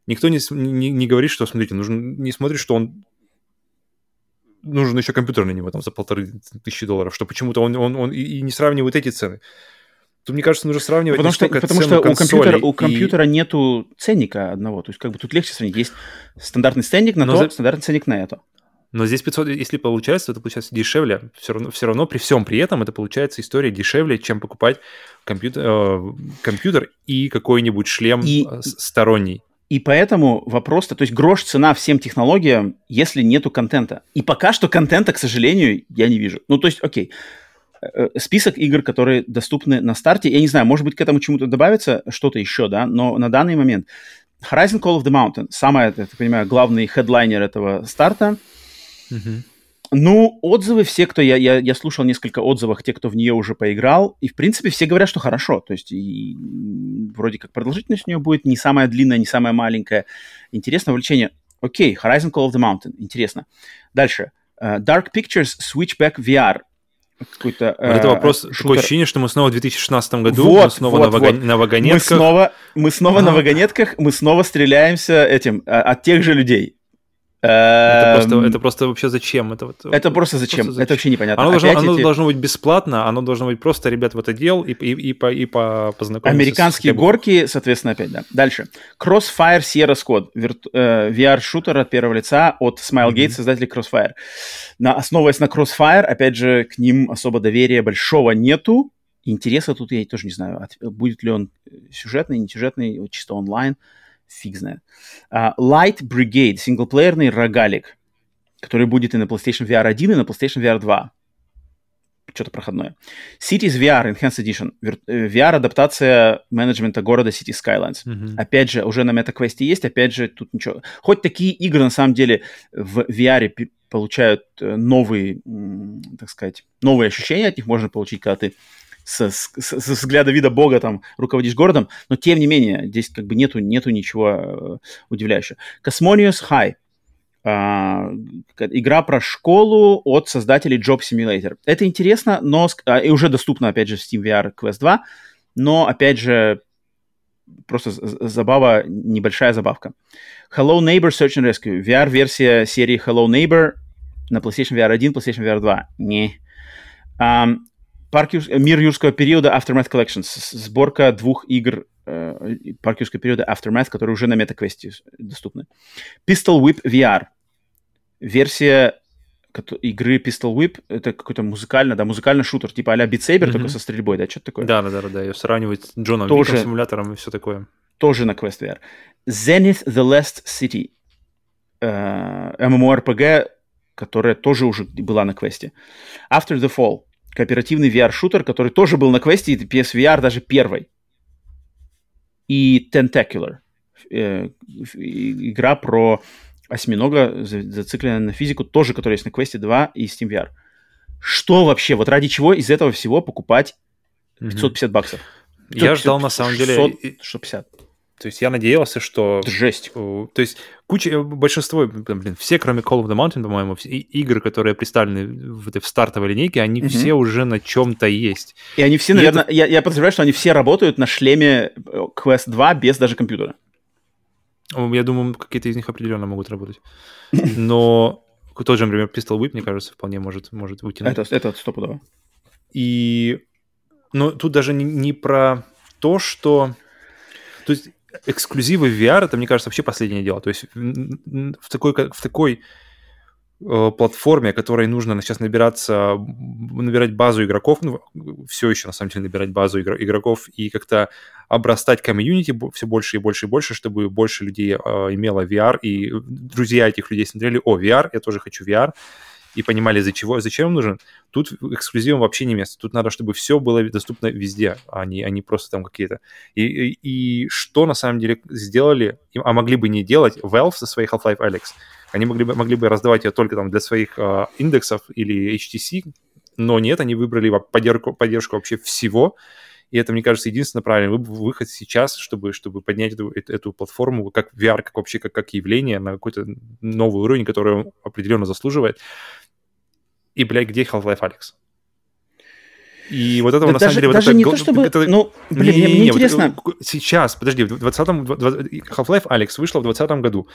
никто не, не, не говорит, что, смотрите, нужно, не смотрит, что он нужен еще компьютер на него там за полторы тысячи долларов, что почему-то он, он, он и не сравнивает эти цены. Тут, мне кажется, нужно сравнивать Потому что, потому что у компьютера, у компьютера нету ценника одного. То есть как бы тут легче сравнить. Есть стандартный ценник на Но то, за- стандартный ценник на это. Но здесь 500, если получается, то это получается дешевле. Все равно, все равно при всем при этом это получается история дешевле, чем покупать компьютер, э, компьютер и какой-нибудь шлем И- э, сторонний. И поэтому вопрос-то, то есть грош цена всем технологиям, если нету контента. И пока что контента, к сожалению, я не вижу. Ну, то есть, окей, список игр, которые доступны на старте, я не знаю, может быть, к этому чему-то добавится что-то еще, да, но на данный момент Horizon Call of the Mountain, самый, я так понимаю, главный хедлайнер этого старта, Ну, отзывы все, кто... Я, я, я слушал несколько отзывов, те, кто в нее уже поиграл, и, в принципе, все говорят, что хорошо. То есть, и, вроде как продолжительность у нее будет не самая длинная, не самая маленькая. Интересное увлечение. Окей, Horizon Call of the Mountain. Интересно. Дальше. Э, Dark Pictures Switchback VR. Какой-то... Вот это э, вопрос, шутер. такое ощущение, что мы снова в 2016 году, Вот, мы снова вот, на, вага- вот. на Мы вагонетках. снова, мы снова на вагонетках, мы снова стреляемся этим, э, от тех же людей. Это просто, Эм, это просто вообще зачем? Это, вот, это просто зачем? просто Это вообще непонятно. Оно, должно, Опять оно эти- должно быть бесплатно, оно должно быть просто, ребят, в это дел и, и, и, по, и по, познакомиться. Американские с- горки, соответственно, опять, да. Дальше. Crossfire Sierra Squad. Вирту- э, VR-шутер от первого лица от Smilegate, Мгм. создателей Crossfire. На, основываясь на Crossfire, опять же, к ним особо доверия большого нету. Интереса тут я тоже не знаю, от- будет ли он сюжетный, не сюжетный, вот чисто онлайн. Фиг знает. А, Light Brigade, синглплеерный рогалик, который будет и на PlayStation VR 1, и на PlayStation VR 2 что-то проходное. Cities VR Enhanced Edition. Э, VR-адаптация менеджмента города City Skylines. Мгм. Опять же, уже на MetaQuest есть, опять же, тут ничего. Хоть такие игры, на самом деле, в VR получают э, новые, так сказать, новые ощущения от них можно получить, когда ты с, с, с взгляда вида бога там руководишь городом, но тем не менее, здесь как бы нету, нету ничего э, удивляющего. Cosmonius High. Uh, игра про школу от создателей Job Simulator. Это интересно, но uh, и уже доступно, опять же, в Steam VR Quest 2, но, опять же, просто забава, небольшая забавка. Hello Neighbor Search and Rescue. VR-версия серии Hello Neighbor на PlayStation VR 1, PlayStation VR 2. Не. Um, Парк Юр... Мир юрского периода Aftermath Collections. Сборка двух игр э, Парк юрского периода Aftermath, которые уже на Meta Quest доступны. Pistol Whip VR. Версия игры Pistol Whip, это какой-то музыкальный, да, музыкальный шутер, типа а-ля Beat Saber, mm-hmm. только со стрельбой, да, что-то такое. Да, да, да, да, ее сравнивать с Джоном тоже, Виком, симулятором и все такое. Тоже на Quest VR. Zenith The Last City. Uh, MMORPG, которая тоже уже была на квесте. After the Fall. Кооперативный VR-шутер, который тоже был на квесте, и PSVR даже первой. И Tentacular. Э, игра про осьминога, зацикленная на физику, тоже, которая есть на квесте 2 и Steam VR. Что вообще? Вот ради чего из этого всего покупать 550 баксов? Я ждал, на самом деле... 650. То есть я надеялся, что... Жесть. То есть куча, большинство, блин, все, кроме Call of the Mountain, по-моему, игры, которые представлены в, в стартовой линейке, они mm-hmm. все уже на чем-то есть. И они все, и наверное, это... я, я подозреваю, что они все работают на шлеме э, Quest 2 без даже компьютера. Я думаю, какие-то из них определенно могут работать. Но тот же, например, Pistol Whip, мне кажется, вполне может, может вытянуть. Это, это стопудово. И... Но тут даже не, не про то, что... То есть эксклюзивы VR, это, мне кажется, вообще последнее дело. То есть в такой, в такой э, платформе, которой нужно сейчас набираться, набирать базу игроков, ну, все еще, на самом деле, набирать базу игроков и как-то обрастать комьюнити все больше и больше и больше, чтобы больше людей э, имело VR, и друзья этих людей смотрели, о, VR, я тоже хочу VR, и понимали, за чего, зачем он нужен, тут эксклюзивом вообще не место. Тут надо, чтобы все было доступно везде, а не, а не просто там какие-то. И, и, и что на самом деле сделали, а могли бы не делать Valve со своей Half-Life Alex, они могли бы, могли бы раздавать ее только там для своих э, индексов или HTC, но нет, они выбрали поддержку, поддержку вообще всего, и это, мне кажется, единственно правильный выход сейчас, чтобы, чтобы поднять эту, эту, платформу как VR, как вообще как, как явление на какой-то новый уровень, который определенно заслуживает. И, блядь, где Half-Life Alex? И вот этого, да на даже, самом деле... Даже вот не это, то, чтобы... Это, ну, блин, не, мне, мне интересно... Вот, сейчас, подожди, в 20-м... Half-Life Alex вышла в 2020 году.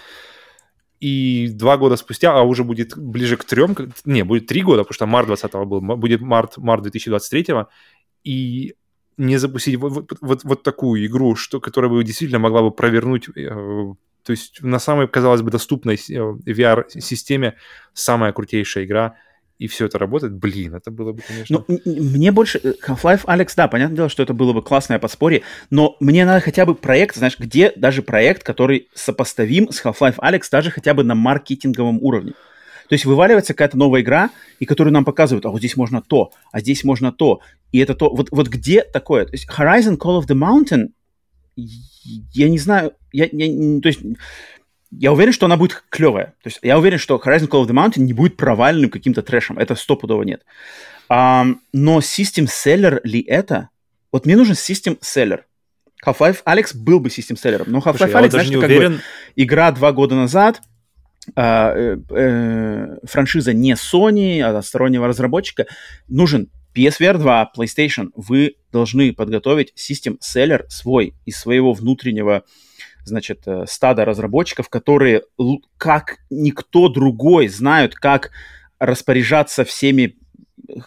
И два года спустя, а уже будет ближе к трем... Не, будет три года, потому что март 20-го был, будет март, март 2023-го. И не запустить вот, вот, вот, вот такую игру, что, которая бы действительно могла бы провернуть э, то есть на самой, казалось бы, доступной э, VR-системе самая крутейшая игра – и все это работает, блин, это было бы, конечно... Ну, мне больше... Э, Half-Life Alex, да, понятное дело, что это было бы классное подспорье, но мне надо хотя бы проект, знаешь, где даже проект, который сопоставим с Half-Life Alex даже хотя бы на маркетинговом уровне. То есть вываливается какая-то новая игра, и которую нам показывают, а вот здесь можно то, а здесь можно то, и это то. Вот, вот где такое? То есть Horizon Call of the Mountain, я не знаю, я, я, то есть я уверен, что она будет клевая. То есть я уверен, что Horizon Call of the Mountain не будет провальным каким-то трэшем. Это стопудово нет. Um, но System Seller ли это? Вот мне нужен System Seller. Half-Life Alex был бы System Seller, но Half-Life Alex, знаешь, это как уверен... бы игра два года назад, а, э, э, франшиза не Sony, а стороннего разработчика. Нужен PSVR 2, PlayStation. Вы должны подготовить System Seller свой из своего внутреннего значит, э, стадо разработчиков, которые как никто другой знают, как распоряжаться всеми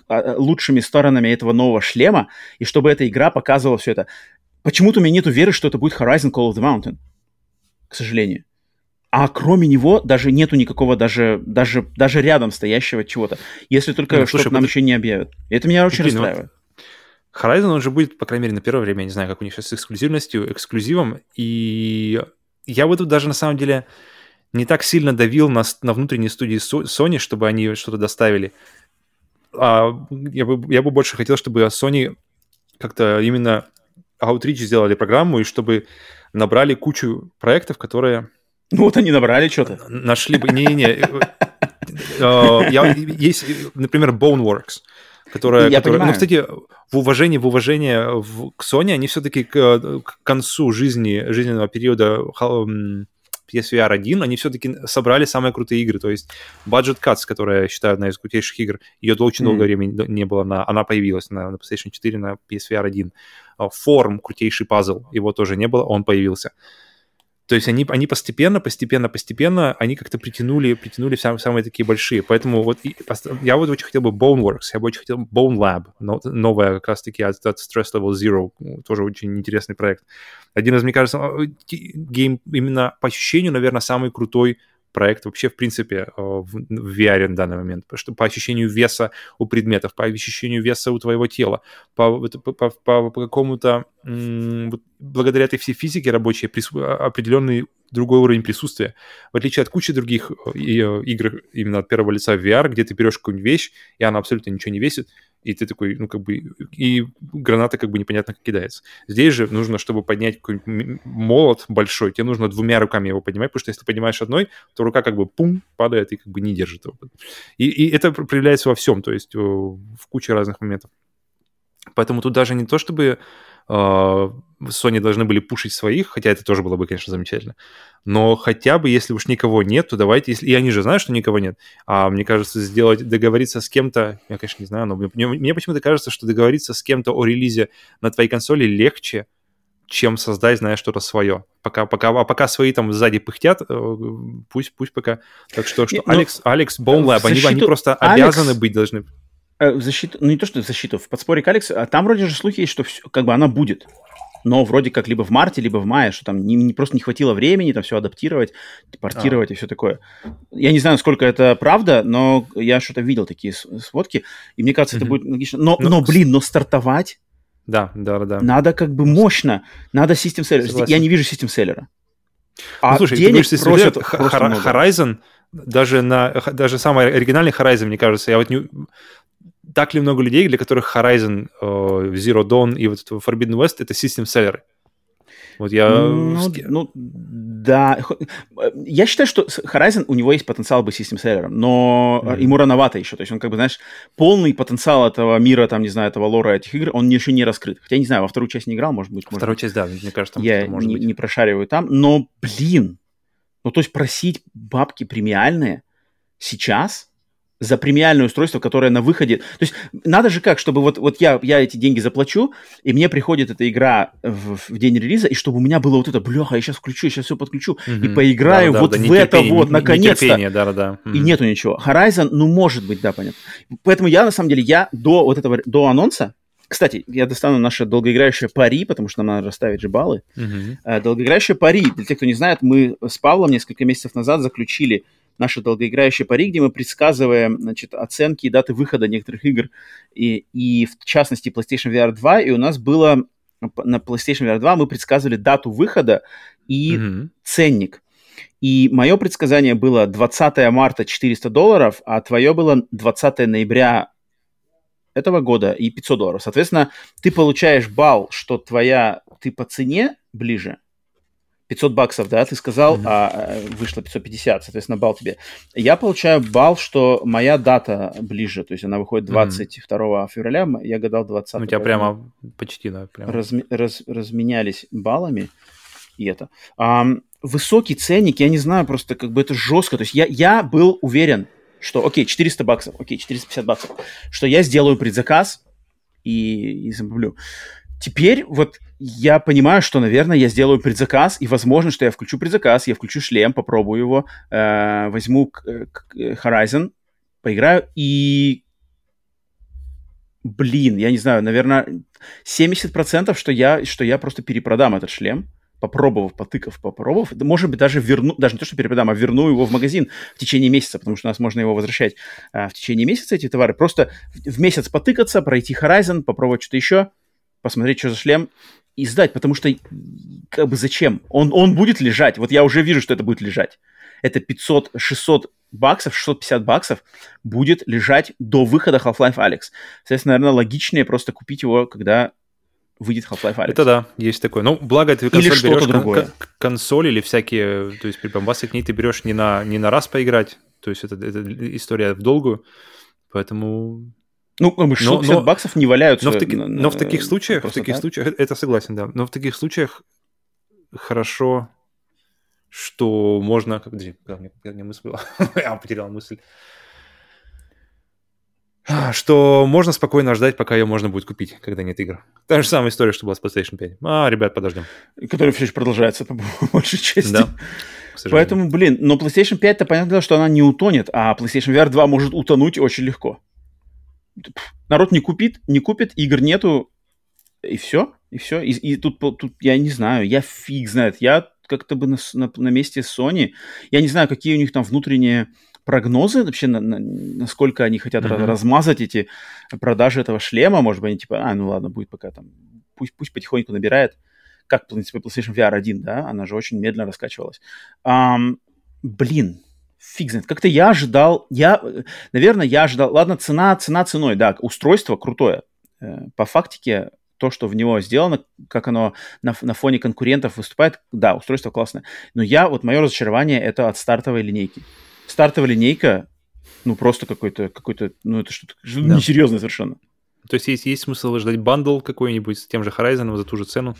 а, лучшими сторонами этого нового шлема, и чтобы эта игра показывала все это. Почему-то у меня нет веры, что это будет Horizon Call of the Mountain, к сожалению. А кроме него даже нету никакого даже, даже, даже рядом стоящего чего-то. Если только ну, что-то нам еще не объявят. Это меня очень Блин, ну расстраивает. Horizon, он же будет, по крайней мере, на первое время, я не знаю, как у них сейчас с эксклюзивностью, эксклюзивом, и я бы тут даже, на самом деле, не так сильно давил на, на внутренние студии Sony, чтобы они что-то доставили. А я, бы, я бы больше хотел, чтобы Sony как-то именно Outreach сделали программу, и чтобы набрали кучу проектов, которые... Ну вот они набрали что-то. Нашли бы... Не-не-не. Э, есть, например, Boneworks которая, я которая ну, кстати, в уважении, в уважение в, к Sony, они все-таки к, к концу жизни, жизненного периода PSVR 1, они все-таки собрали самые крутые игры. То есть Budget Cuts, которая, я считаю, одна из крутейших игр, ее очень mm-hmm. долгое время не было, на, она появилась на, на PlayStation 4, на PSVR 1. Форм, крутейший пазл, его тоже не было, он появился. То есть они, они постепенно, постепенно, постепенно, они как-то притянули, притянули сам, самые такие большие. Поэтому вот я вот очень хотел бы Boneworks, я бы очень хотел Bone Lab, новая как раз-таки от, от Stress Level Zero, тоже очень интересный проект. Один из, мне кажется, гейм именно по ощущению, наверное, самый крутой проект вообще, в принципе, э, в, VR на данный момент, что по ощущению веса у предметов, по ощущению веса у твоего тела, по, по, по, по, какому-то, благодаря этой всей физике рабочей, определенный другой уровень присутствия. В отличие от кучи других э, игр именно от первого лица в VR, где ты берешь какую-нибудь вещь, и она абсолютно ничего не весит, и ты такой, ну, как бы, и граната как бы непонятно как кидается. Здесь же нужно, чтобы поднять какой-нибудь молот большой, тебе нужно двумя руками его поднимать, потому что если ты поднимаешь одной, то рука как бы пум, падает и как бы не держит его. И, и это проявляется во всем, то есть в куче разных моментов. Поэтому тут даже не то, чтобы Sony должны были пушить своих, хотя это тоже было бы, конечно, замечательно. Но хотя бы, если уж никого нет, то давайте, если... и они же знают, что никого нет, а мне кажется, сделать, договориться с кем-то, я, конечно, не знаю, но мне, мне почему-то кажется, что договориться с кем-то о релизе на твоей консоли легче, чем создать, знаешь, что-то свое. Пока, пока, а пока свои там сзади пыхтят, э, пусть, пусть пока. Так что, что ну, Алекс, Алекс, Bone они, они просто Алекс... обязаны быть должны. Э, в защиту, ну не то, что в защиту, в подспорье к Алекс, а там вроде же слухи есть, что все, как бы она будет. Но вроде как либо в марте, либо в мае, что там не, не, просто не хватило времени там все адаптировать, депортировать а. и все такое. Я не знаю, сколько это правда, но я что-то видел такие сводки, и мне кажется, mm-hmm. это будет логично. Но, ну, но, блин, но стартовать да, да, да. Надо как бы мощно. Надо систем селлера. Я не вижу систем селлера. А ну, слушай, денег ты просят Horizon, даже на даже самый оригинальный Horizon, мне кажется, я вот не так ли много людей, для которых Horizon, э, Zero Dawn и вот Forbidden West — это систем-селлеры? Вот я... Ну, ну, да. Я считаю, что Horizon, у него есть потенциал быть систем-селлером, но mm-hmm. ему рановато еще. То есть он, как бы, знаешь, полный потенциал этого мира, там, не знаю, этого лора этих игр, он еще не раскрыт. Хотя, не знаю, во вторую часть не играл, может быть. Вторую часть, да, мне кажется, там Я может не, быть. не прошариваю там, но, блин, ну, то есть просить бабки премиальные сейчас – за премиальное устройство, которое на выходе. То есть надо же как, чтобы вот, вот я, я эти деньги заплачу, и мне приходит эта игра в, в день релиза, и чтобы у меня было вот это, бляха, я сейчас включу, я сейчас все подключу, mm-hmm. и поиграю да, вот да, в это вот, наконец-то. Да, да. Mm-hmm. И нету ничего. Horizon, ну, может быть, да, понятно. Поэтому я, на самом деле, я до вот этого, до анонса, кстати, я достану наше долгоиграющее пари, потому что нам надо расставить же баллы. Uh-huh. Долгоиграющее пари, для тех, кто не знает, мы с Павлом несколько месяцев назад заключили наше долгоиграющее пари, где мы предсказываем значит, оценки и даты выхода некоторых игр, и, и в частности PlayStation VR 2, и у нас было на PlayStation VR 2 мы предсказывали дату выхода и mm-hmm. ценник. И мое предсказание было 20 марта 400 долларов, а твое было 20 ноября этого года и 500 долларов. Соответственно, ты получаешь балл, что твоя, ты по цене ближе, 500 баксов, да, ты сказал, mm-hmm. а вышло 550, соответственно, балл тебе. Я получаю балл, что моя дата ближе, то есть она выходит 22 mm-hmm. февраля, я гадал 20 Ну, у тебя прямо почти, да, прямо. Разми- раз- разменялись баллами, и это. А, высокий ценник, я не знаю, просто как бы это жестко, то есть я, я был уверен, что, окей, 400 баксов, окей, 450 баксов, что я сделаю предзаказ и, и замовлю. Теперь вот я понимаю, что, наверное, я сделаю предзаказ, и возможно, что я включу предзаказ, я включу шлем, попробую его, э, возьму э, Horizon, поиграю, и, блин, я не знаю, наверное, 70% что я, что я просто перепродам этот шлем, попробовав, потыкав, попробовав, может быть, даже верну, даже не то, что перепродам, а верну его в магазин в течение месяца, потому что у нас можно его возвращать а, в течение месяца, эти товары. Просто в месяц потыкаться, пройти Horizon, попробовать что-то еще, посмотреть, что за шлем, и сдать, потому что как бы зачем? Он, он будет лежать, вот я уже вижу, что это будет лежать. Это 500, 600 баксов, 650 баксов будет лежать до выхода Half-Life Alex. Соответственно, наверное, логичнее просто купить его, когда выйдет Half-Life Alex. Это да, есть такое. Ну, благо ты консоль или берешь другое. Кон- консоль или всякие, то есть прибамбасы к ней ты берешь не на, не на раз поиграть, то есть это, это история в долгую, поэтому Ну, как бы 650 но, баксов не валяются. Но в, таки, на, но в таких случаях, в таких так? случаях, это согласен, да. Но в таких случаях хорошо, что можно... Подожди, когда мне, когда мне мысль была? <laughs> Я потерял мысль. А, что можно спокойно ждать, пока ее можно будет купить, когда нет игр. Та же самая история, что была с PlayStation 5. А, ребят, подождем. Которая все еще продолжается, <laughs> по большей части. Да. Поэтому, блин, но PlayStation 5-то понятно, что она не утонет, а PlayStation VR 2 может утонуть очень легко. Народ не купит, не купит, игр нету, и все, и все. И, и тут, тут, я не знаю, я фиг знает. Я как-то бы на, на, на месте Sony, я не знаю, какие у них там внутренние прогнозы вообще, на, на, насколько они хотят mm-hmm. размазать эти продажи этого шлема. Может быть, они типа, а, ну ладно, будет пока там, пусть, пусть потихоньку набирает. Как, в принципе, PlayStation VR 1, да, она же очень медленно раскачивалась. Um, блин, фиг знает. Как-то я ожидал, я, наверное, я ожидал, ладно, цена, цена ценой, да, устройство крутое. Э, по фактике, то, что в него сделано, как оно на, на фоне конкурентов выступает, да, устройство классное. Но я, вот мое разочарование, это от стартовой линейки стартовая линейка, ну, просто какой-то, какой-то, ну, это что-то да. несерьезное совершенно. То есть есть, есть смысл ждать бандл какой-нибудь с тем же Horizon за ту же цену,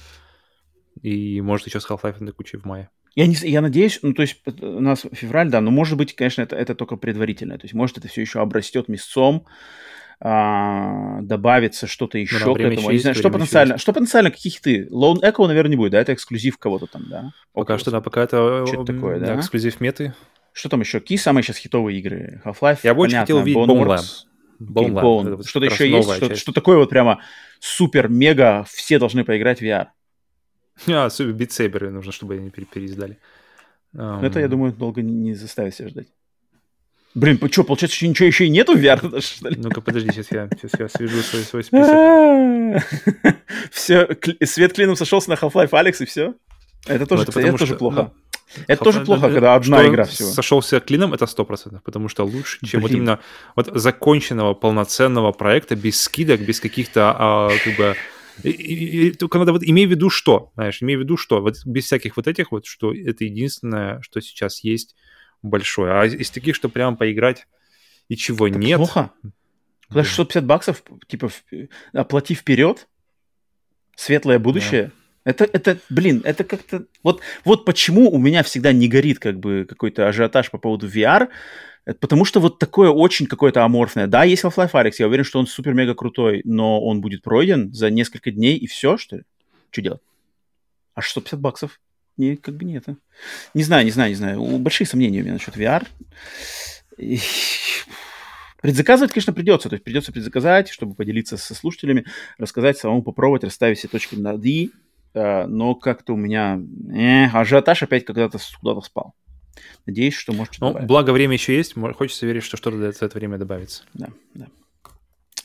и может еще с Half-Life на куче в мае. Я, не, я надеюсь, ну, то есть у нас февраль, да, но может быть, конечно, это, это только предварительное. То есть может это все еще обрастет мясцом, а, добавится что-то еще ну, да, к этому. Еще не знаю, что потенциально, что потенциально, каких ты? Lone Echo, наверное, не будет, да? Это эксклюзив кого-то там, да? Пока что, да, пока это Что-то такое, да? эксклюзив меты. Что там еще? Какие самые сейчас хитовые игры? Half-Life? Я бы очень хотел увидеть Bone Lab. Bone. Bone. Что-то еще есть? Что, что такое вот прямо супер-мега, все должны поиграть в VR? <laughs> А, Saber нужно, чтобы они переиздали. Um... Это, я думаю, долго не, не заставит себя ждать. Блин, что, получается, ничего еще и нету в VR что ли? Ну-ка, подожди, сейчас я, сейчас я свяжу свой, свой список. <laughs> все, свет клином сошелся на Half-Life Alex, и все? Это тоже, ну, это, это тоже плохо. Ну, это тоже плохо, когда одна игра всего. Сошелся клином, это 100%, потому что лучше, чем вот именно вот законченного полноценного проекта без скидок, без каких-то а, как бы и, и, и, только надо вот имей в виду что, знаешь, имей в виду что, вот без всяких вот этих вот, что это единственное, что сейчас есть большое. А из таких, что прям поиграть и чего это нет. Плохо. Что 650 баксов, типа, оплати вперед, светлое будущее. Да это, это, блин, это как-то... Вот, вот почему у меня всегда не горит как бы какой-то ажиотаж по поводу VR, это потому что вот такое очень какое-то аморфное. Да, есть Half-Life Alyx, я уверен, что он супер-мега крутой, но он будет пройден за несколько дней и все, что ли? Что делать? А 650 баксов? Не, как бы не это. Не знаю, не знаю, не знаю. Большие сомнения у меня насчет VR. <laughs> Предзаказывать, конечно, придется. То есть придется предзаказать, чтобы поделиться со слушателями, рассказать, самому попробовать, расставить все точки над «и», Э, но как-то у меня э, ажиотаж опять когда-то куда-то спал. Надеюсь, что может Ну, добавить. благо время еще есть, хочется верить, что что-то за это время добавится. Да, да.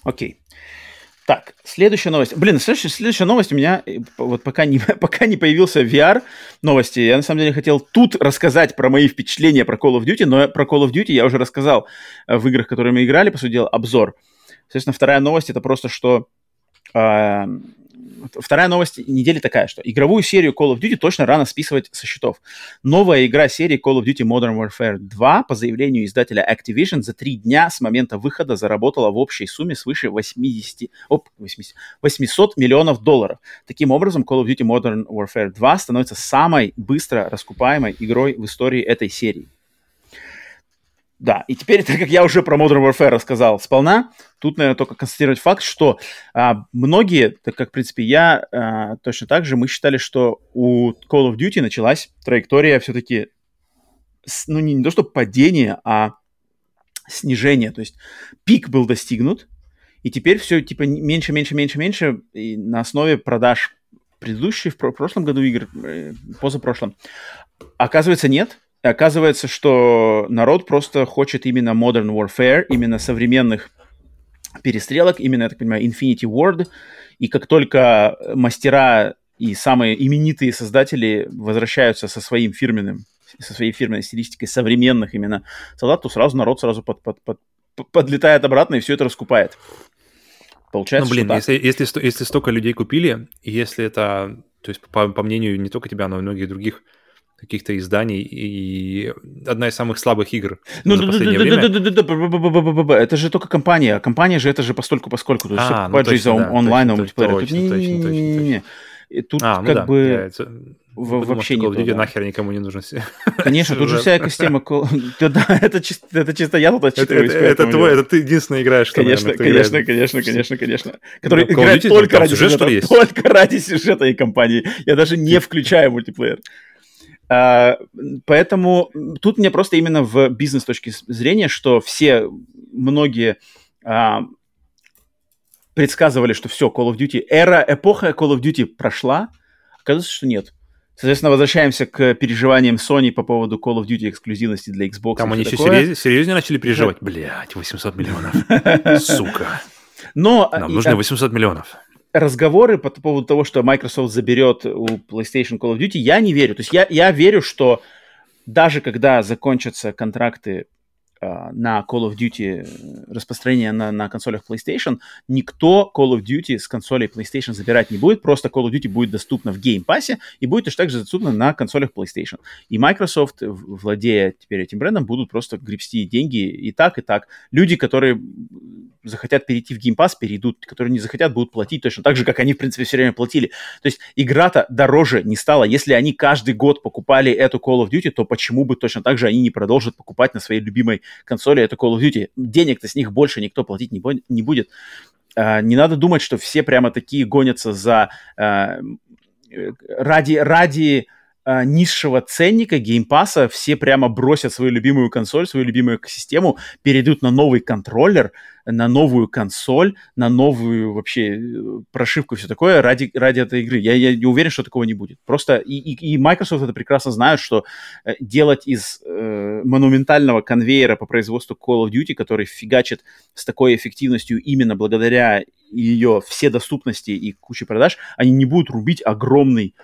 Окей. Так, следующая новость. Блин, следующая, следующая новость у меня, э, вот пока не, <laughs> пока не появился VR новости, я на самом деле хотел тут рассказать про мои впечатления про Call of Duty, но про Call of Duty я уже рассказал в играх, которые мы играли, по сути дела, обзор. Соответственно, вторая новость это просто, что э, вторая новость недели такая, что игровую серию Call of Duty точно рано списывать со счетов. Новая игра серии Call of Duty Modern Warfare 2 по заявлению издателя Activision за три дня с момента выхода заработала в общей сумме свыше 80, оп, 80, 800 миллионов долларов. Таким образом, Call of Duty Modern Warfare 2 становится самой быстро раскупаемой игрой в истории этой серии. Да, и теперь, <laughs> так как я уже про Modern Warfare рассказал сполна, тут, наверное, только констатировать факт, что а, многие, так как, в принципе, я а, точно так же, мы считали, что у Call of Duty началась траектория все-таки, ну, не, не то что падение, а снижение. То есть пик был достигнут, и теперь все, типа, меньше, меньше, меньше, меньше, и на основе продаж предыдущих, в прошлом году игр, э, позапрошлом. Оказывается, нет, оказывается, что народ просто хочет именно Modern Warfare, именно современных перестрелок, именно, я так понимаю, Infinity Ward. И как только мастера и самые именитые создатели возвращаются со своим фирменным, со своей фирменной стилистикой современных именно солдат, то сразу народ сразу под, под, под, подлетает обратно и все это раскупает. Получается, ну, блин, если, если, если столько людей купили, и если это, то есть, по, по мнению не только тебя, но и многих других каких-то изданий и одна из самых слабых игр ну, за последнее время. Это же только компания. Компания же это же постольку поскольку. То есть а, ну, точно, да, онлайн мультиплеер. Точно, точно, точно, Тут а, ну как да, бы я, в, подумал, вообще не то, нахер никому не нужен. <laughs> Конечно, тут же вся экосистема... <laughs> Да, это чисто, это чисто я тут отчитываюсь. Это твой, это ты единственный играешь, Конечно, конечно, конечно, конечно, конечно. Который играет только ради сюжета, только ради сюжета и компании. Я даже не включаю мультиплеер. А, поэтому тут мне просто именно в бизнес точки зрения, что все, многие а, предсказывали, что все, Call of Duty, эра, эпоха Call of Duty прошла, оказывается, что нет. Соответственно, возвращаемся к переживаниям Sony по поводу Call of Duty эксклюзивности для Xbox. Там они еще серьезнее, серьезнее начали переживать. Блять, 800 миллионов. <laughs> Сука. Но... Нам нужно 800 миллионов разговоры по поводу того, что Microsoft заберет у PlayStation Call of Duty, я не верю. То есть я, я верю, что даже когда закончатся контракты э, на Call of Duty, э, распространение на, на консолях PlayStation, никто Call of Duty с консолей PlayStation забирать не будет, просто Call of Duty будет доступна в Game Pass и будет точно так же доступна на консолях PlayStation. И Microsoft, владея теперь этим брендом, будут просто гребсти деньги и так, и так. Люди, которые захотят перейти в Game Pass, перейдут, которые не захотят, будут платить точно так же, как они, в принципе, все время платили. То есть игра-то дороже не стала. Если они каждый год покупали эту Call of Duty, то почему бы точно так же они не продолжат покупать на своей любимой консоли эту Call of Duty? Денег-то с них больше никто платить не, не будет. Uh, не надо думать, что все прямо такие гонятся за uh, ради ради э, низшего ценника геймпаса все прямо бросят свою любимую консоль, свою любимую экосистему, перейдут на новый контроллер, на новую консоль, на новую вообще э, прошивку и все такое ради, ради этой игры. Я, я не уверен, что такого не будет. Просто и, и, и Microsoft это прекрасно знают, что э, делать из э, монументального конвейера по производству Call of Duty, который фигачит с такой эффективностью именно благодаря ее вседоступности и куче продаж, они не будут рубить огромный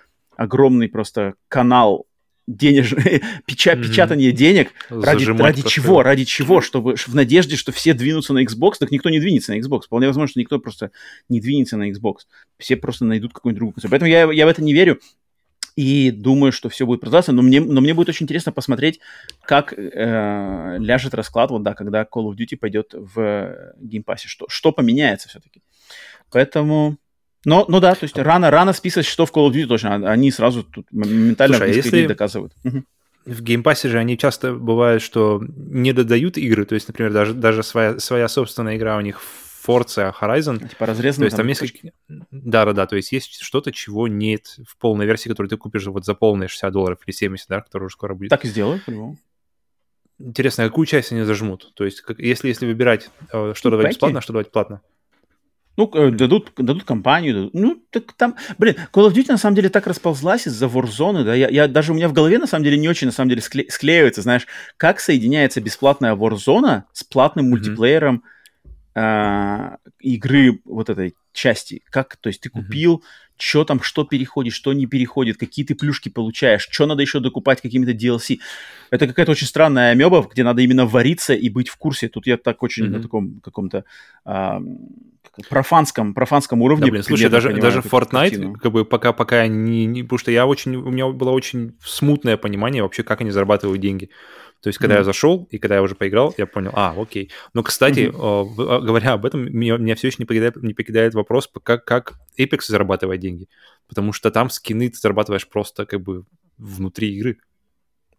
огромный просто канал денежный, <laughs> печа, mm-hmm. печатание денег ради, ради чего? Ради чего? Чтобы в надежде, что все двинутся на Xbox, так никто не двинется на Xbox. Вполне возможно, что никто просто не двинется на Xbox. Все просто найдут какую-нибудь другую консоль. Поэтому я, я в это не верю и думаю, что все будет продаваться. Но мне, но мне будет очень интересно посмотреть, как э, ляжет расклад, вот да, когда Call of Duty пойдет в геймпассе. Что, что поменяется все-таки. Поэтому но, ну да, то есть рано, рано списывать что в Call of Duty точно. Они сразу тут моментально Слушай, а если... доказывают. В геймпассе же они часто бывают, что не додают игры, то есть, например, даже, даже своя, своя собственная игра у них Forza Horizon. Типа разрезано. То есть там, там несколько... Да-да-да, то есть есть что-то, чего нет в полной версии, которую ты купишь вот за полные 60 долларов или 70, да, которая уже скоро будет. Так и сделают, по-любому. Интересно, а какую часть они зажмут? То есть, как, если, если выбирать, э, что ну, давать бесплатно, а что давать платно? Ну, э, дадут, дадут компанию, дадут. ну, так там, блин, Call of Duty на самом деле так расползлась из-за Warzone, да, я, я даже у меня в голове на самом деле не очень, на самом деле, скле, склеивается, знаешь, как соединяется бесплатная Warzone с платным mm-hmm. мультиплеером э, игры вот этой части, как, то есть ты купил, mm-hmm. Что там, что переходит, что не переходит, какие ты плюшки получаешь, что надо еще докупать какими-то DLC. Это какая-то очень странная амеба, где надо именно вариться и быть в курсе. Тут я так очень mm-hmm. на таком каком-то... Э, профанском, профанском уровне. Да, блин, слушай, даже, даже Fortnite, как бы пока, пока не, не... Потому что я очень... У меня было очень смутное понимание вообще, как они зарабатывают деньги. То есть, когда mm-hmm. я зашел и когда я уже поиграл, я понял, а, окей. Но, кстати, mm-hmm. говоря об этом, меня, меня все еще не покидает, не покидает вопрос, как, как Apex зарабатывает деньги. Потому что там скины ты зарабатываешь просто как бы внутри игры.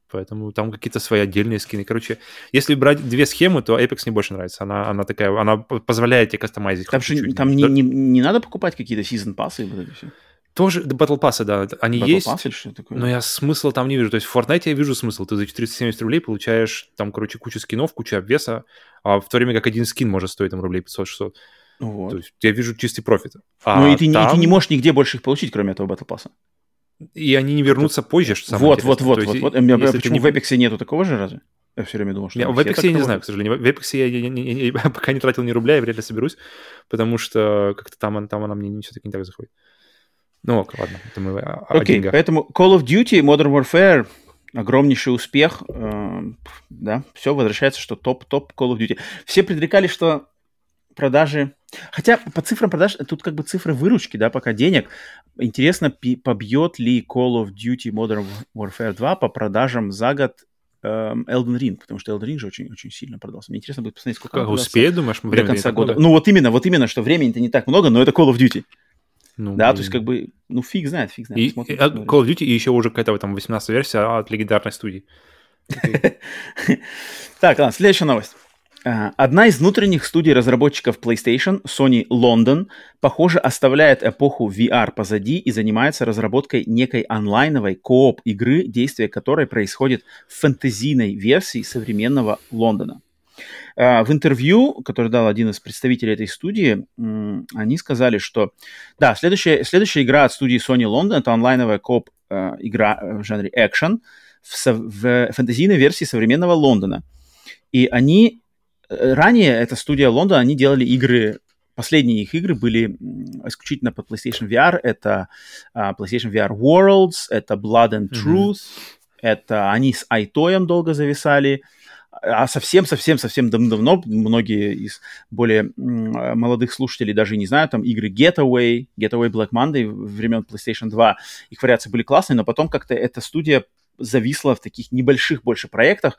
Поэтому там какие-то свои отдельные скины. Короче, если брать две схемы, то Apex мне больше нравится. Она, она такая, она позволяет тебе кастомайзить. Там, же, там не, не, не надо покупать какие-то season пассы и вот это все. Тоже Battle Pass, да, они Battle есть, Pass, что такое? но я смысла там не вижу. То есть в Fortnite я вижу смысл. Ты за 470 рублей получаешь там, короче, кучу скинов, кучу обвеса, а в то время как один скин может стоить там рублей 500-600. Вот. То есть я вижу чистый профит. А ну и ты, там... и ты не можешь нигде больше их получить, кроме этого Battle Pass. И они не вернутся позже, что самое Вот, вот, вот, вот, вот. Почему не... в Apex нету такого же разве? Я все время думал, что... Не, в Apex я не знаю, к сожалению. В Apex я, я, я, я, я пока не тратил ни рубля, я вряд ли соберусь, потому что как-то там, там она мне все-таки не так заходит. Ну ок, ладно, это мы Окей, okay, поэтому Call of Duty, Modern Warfare, огромнейший успех, э, да, все, возвращается, что топ-топ Call of Duty. Все предрекали, что продажи Хотя по цифрам продаж, тут как бы цифры выручки, да, пока денег. Интересно, побьет ли Call of Duty Modern Warfare 2 по продажам за год эм, Elden Ring, потому что Elden Ring же очень-очень сильно продался. Мне интересно будет посмотреть, сколько как успеет, думаешь, до конца года. Ну вот именно, вот именно, что времени-то не так много, но это Call of Duty. Ну, да, блин. то есть как бы, ну фиг знает, фиг знает. И, Смотрим, и, Call of Duty и еще уже какая-то там 18 версия от легендарной студии. <laughs> Так, ладно, следующая новость. А, одна из внутренних студий разработчиков PlayStation, Sony London, похоже, оставляет эпоху VR позади и занимается разработкой некой онлайновой кооп игры, действие которой происходит в фэнтезийной версии современного Лондона. А, в интервью, которое дал один из представителей этой студии, они сказали, что да, следующая, следующая игра от студии Sony London это онлайновая кооп а, игра в жанре экшен в, в фэнтезийной версии современного Лондона. И они Э, ранее эта студия Лондон, они делали игры Последние их игры были исключительно под PlayStation VR. Это uh, PlayStation VR Worlds, это Blood and Truth, mm-hmm. это они с Айтоем долго зависали. А совсем-совсем-совсем давно многие из более молодых слушателей даже не знают, там игры Getaway, Getaway Black Monday времен PlayStation 2, их вариации были классные, но потом как-то эта студия зависла в таких небольших больше проектах,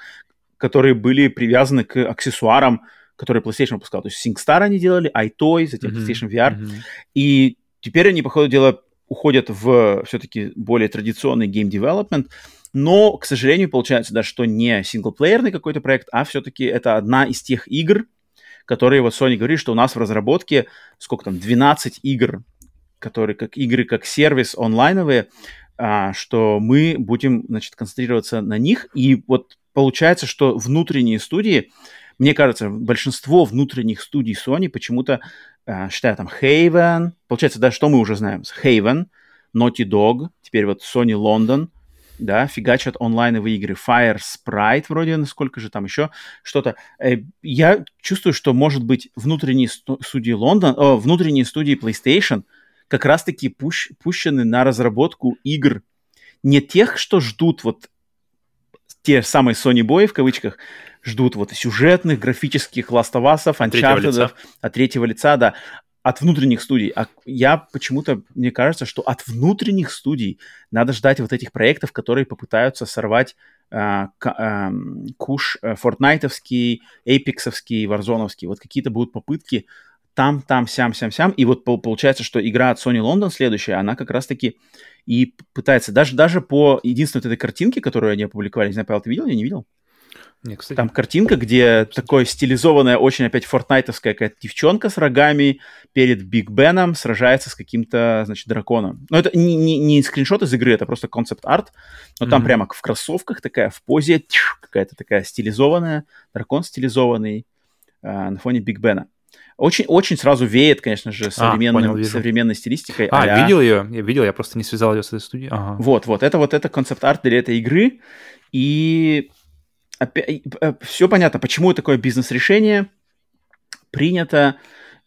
которые были привязаны к аксессуарам, которые PlayStation выпускал. То есть SingStar они делали, iToy, затем mm-hmm. PlayStation VR. Mm-hmm. И теперь они, по ходу дела, уходят в все-таки более традиционный game development. Но, к сожалению, получается, да, что не синглплеерный какой-то проект, а все-таки это одна из тех игр, которые вот Sony говорит, что у нас в разработке, сколько там, 12 игр, которые как игры, как сервис онлайновые, а, что мы будем, значит, концентрироваться на них. И вот получается, что внутренние студии, мне кажется, большинство внутренних студий Sony почему-то э, считают там Haven, получается, да, что мы уже знаем, Haven, Naughty Dog, теперь вот Sony London, да, фигачат онлайновые игры, Fire Sprite вроде, насколько же там еще что-то. Э, я чувствую, что, может быть, внутренние студии Лондон, о, внутренние студии PlayStation как раз-таки пущ, пущены на разработку игр не тех, что ждут вот те самые Sony Boy, в кавычках, ждут вот сюжетных, графических Us, Uncharted, от третьего лица, да, от внутренних студий. А я почему-то, мне кажется, что от внутренних студий надо ждать вот этих проектов, которые попытаются сорвать э, э, куш э, фортнайтовский, эйпексовский, варзоновский. Вот какие-то будут попытки там, там, сям, сям, сям. И вот получается, что игра от Sony London следующая, она как раз-таки и пытается, даже, даже по единственной вот этой картинке, которую они опубликовали, не знаю, Павел, ты видел, я не видел? Нет, кстати. Там картинка, где такое стилизованная, очень опять фортнайтовская какая-то девчонка с рогами перед Биг Беном сражается с каким-то, значит, драконом. Но это не, не, не скриншот из игры, это просто концепт-арт. Но mm-hmm. там прямо в кроссовках такая, в позе, какая-то такая стилизованная, дракон стилизованный э, на фоне Биг Бена. Очень-очень сразу веет, конечно же, современным, а, понял, современной стилистикой. А, а видел ее? Я видел, я просто не связал ее с этой студией. Ага. Вот, вот, это вот это концепт-арт для этой игры. И опять, э, все понятно, почему такое бизнес-решение принято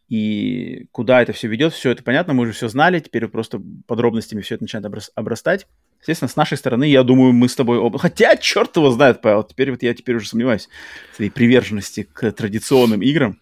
и куда это все ведет, все это понятно, мы уже все знали, теперь просто подробностями все это начинает обрастать. Естественно, с нашей стороны, я думаю, мы с тобой оба... Хотя, черт его знает, Павел, теперь вот я теперь уже сомневаюсь в своей приверженности к традиционным играм.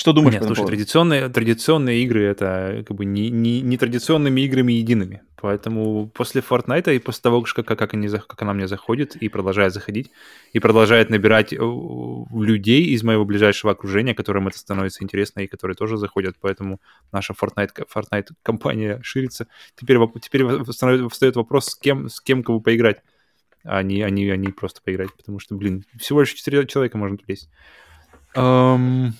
Что думаешь Нет, слушай, традиционные, традиционные игры это как бы не, не, не традиционными играми едиными. Поэтому после Fortnite и после того, как, как, они, как она мне заходит и продолжает заходить, и продолжает набирать э, людей из моего ближайшего окружения, которым это становится интересно и которые тоже заходят, поэтому наша Fortnite, Fortnite компания ширится. Теперь, теперь встает вопрос, с кем, с кем кого поиграть, а не, а не, а не просто поиграть, потому что, блин, всего лишь 4 человека можно влезть. Um...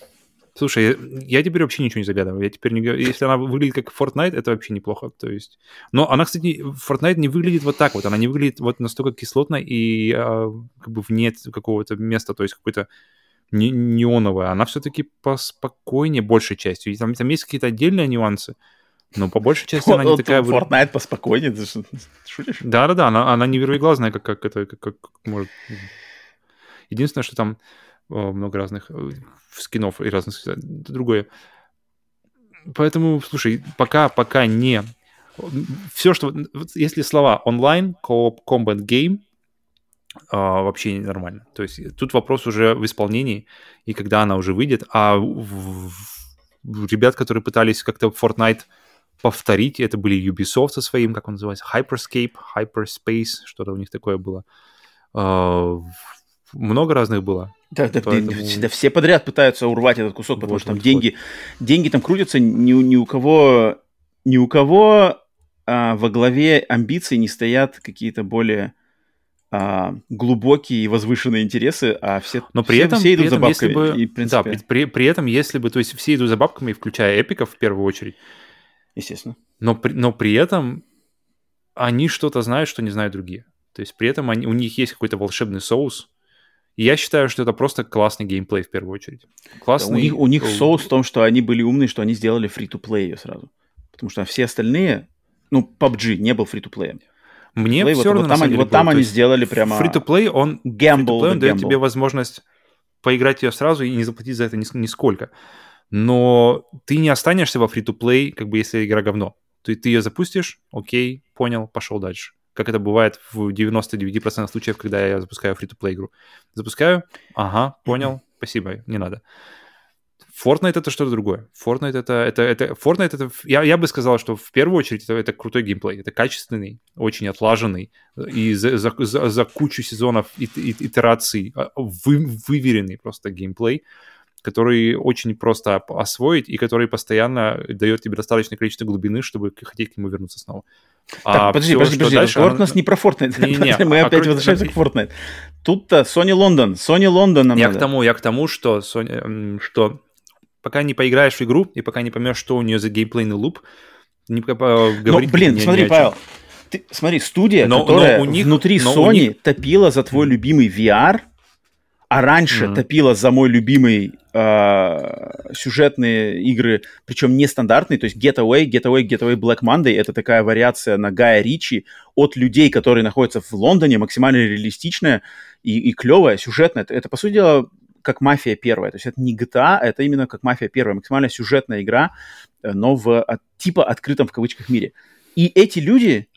Слушай, я теперь вообще ничего не загадываю. Я теперь не Если она выглядит как Fortnite, это вообще неплохо. То есть... Но она, кстати, Fortnite не выглядит вот так вот. Она не выглядит вот настолько кислотно и а, как бы вне какого-то места, то есть какой-то не, неоновая. Она все-таки поспокойнее большей частью. И там, там есть какие-то отдельные нюансы. Но по большей части она не такая... Fortnite поспокойнее, ты шутишь? Да-да-да, она, она не вероятная, как, как это, как, как может... Единственное, что там много разных э, скинов и разных другое. Поэтому, слушай, пока, пока не... Все, что... Если слова онлайн, кооп, combat game, а, вообще нормально. То есть тут вопрос уже в исполнении, и когда она уже выйдет, а в, ребят, которые пытались как-то Fortnite повторить. Это были Ubisoft со своим, как он называется, Hyperscape, Hyperspace, что-то у них такое было. Uh, много разных было. Да, да, Поэтому... да, все подряд пытаются урвать этот кусок, потому вот, что там вот, деньги, вот. деньги там крутятся, ни, ни у кого, ни у кого а, во главе амбиций не стоят какие-то более а, глубокие и возвышенные интересы, а все, Но при все, этом, все идут при этом, за бабками. Если бы, и, принципе... Да, при, при этом, если бы, то есть все идут за бабками, включая эпиков в первую очередь. Естественно. Но, при, но при этом они что-то знают, что не знают другие. То есть при этом они, у них есть какой-то волшебный соус, и я считаю, что это просто классный геймплей в первую очередь. Классный... у, них, у них соус в том, что они были умные, что они сделали free-to-play ее сразу. Потому что все остальные... Ну, PUBG не был free-to-play. Мне Play, все вот, равно, вот там, они, вот там они сделали прямо... Free-to-play, он, gamble он дает тебе возможность поиграть ее сразу и не заплатить за это нисколько. Но ты не останешься во free-to-play, как бы если игра говно. Ты, ты ее запустишь, окей, понял, пошел дальше как это бывает в 99% случаев, когда я запускаю free-to-play игру. Запускаю, ага, понял, спасибо, не надо. Fortnite это что-то другое. Fortnite это, это, это, Fortnite это, я, я бы сказал, что в первую очередь это, это крутой геймплей, это качественный, очень отлаженный и за, за, за, за кучу сезонов и, и, итераций а, вы, выверенный просто геймплей, который очень просто освоить и который постоянно дает тебе достаточное количество глубины, чтобы хотеть к нему вернуться снова. Так, а подожди, все, подожди, подожди. Дальше, разговор она... у нас не про Fortnite. Не, не, <laughs> Мы а опять кру... возвращаемся к Fortnite. Тут-то Sony London. Sony London нам я надо. к тому, я к тому, что, Sony, что пока не поиграешь в игру и пока не поймешь, что у нее за геймплейный луп, не говорить Но, блин, не, смотри, Павел, ты, смотри, студия, но, которая но у них, внутри Sony них... топила за твой любимый VR, а раньше mm-hmm. топила за мой любимый э, сюжетные игры, причем нестандартные, то есть Getaway, Getaway, Getaway Black Monday, это такая вариация на Гая Ричи от людей, которые находятся в Лондоне, максимально реалистичная и, и клевая, сюжетная. Это, это, по сути дела, как «Мафия первая». То есть это не GTA, это именно как «Мафия первая». Максимально сюжетная игра, но в от, типа открытом в кавычках мире. И эти люди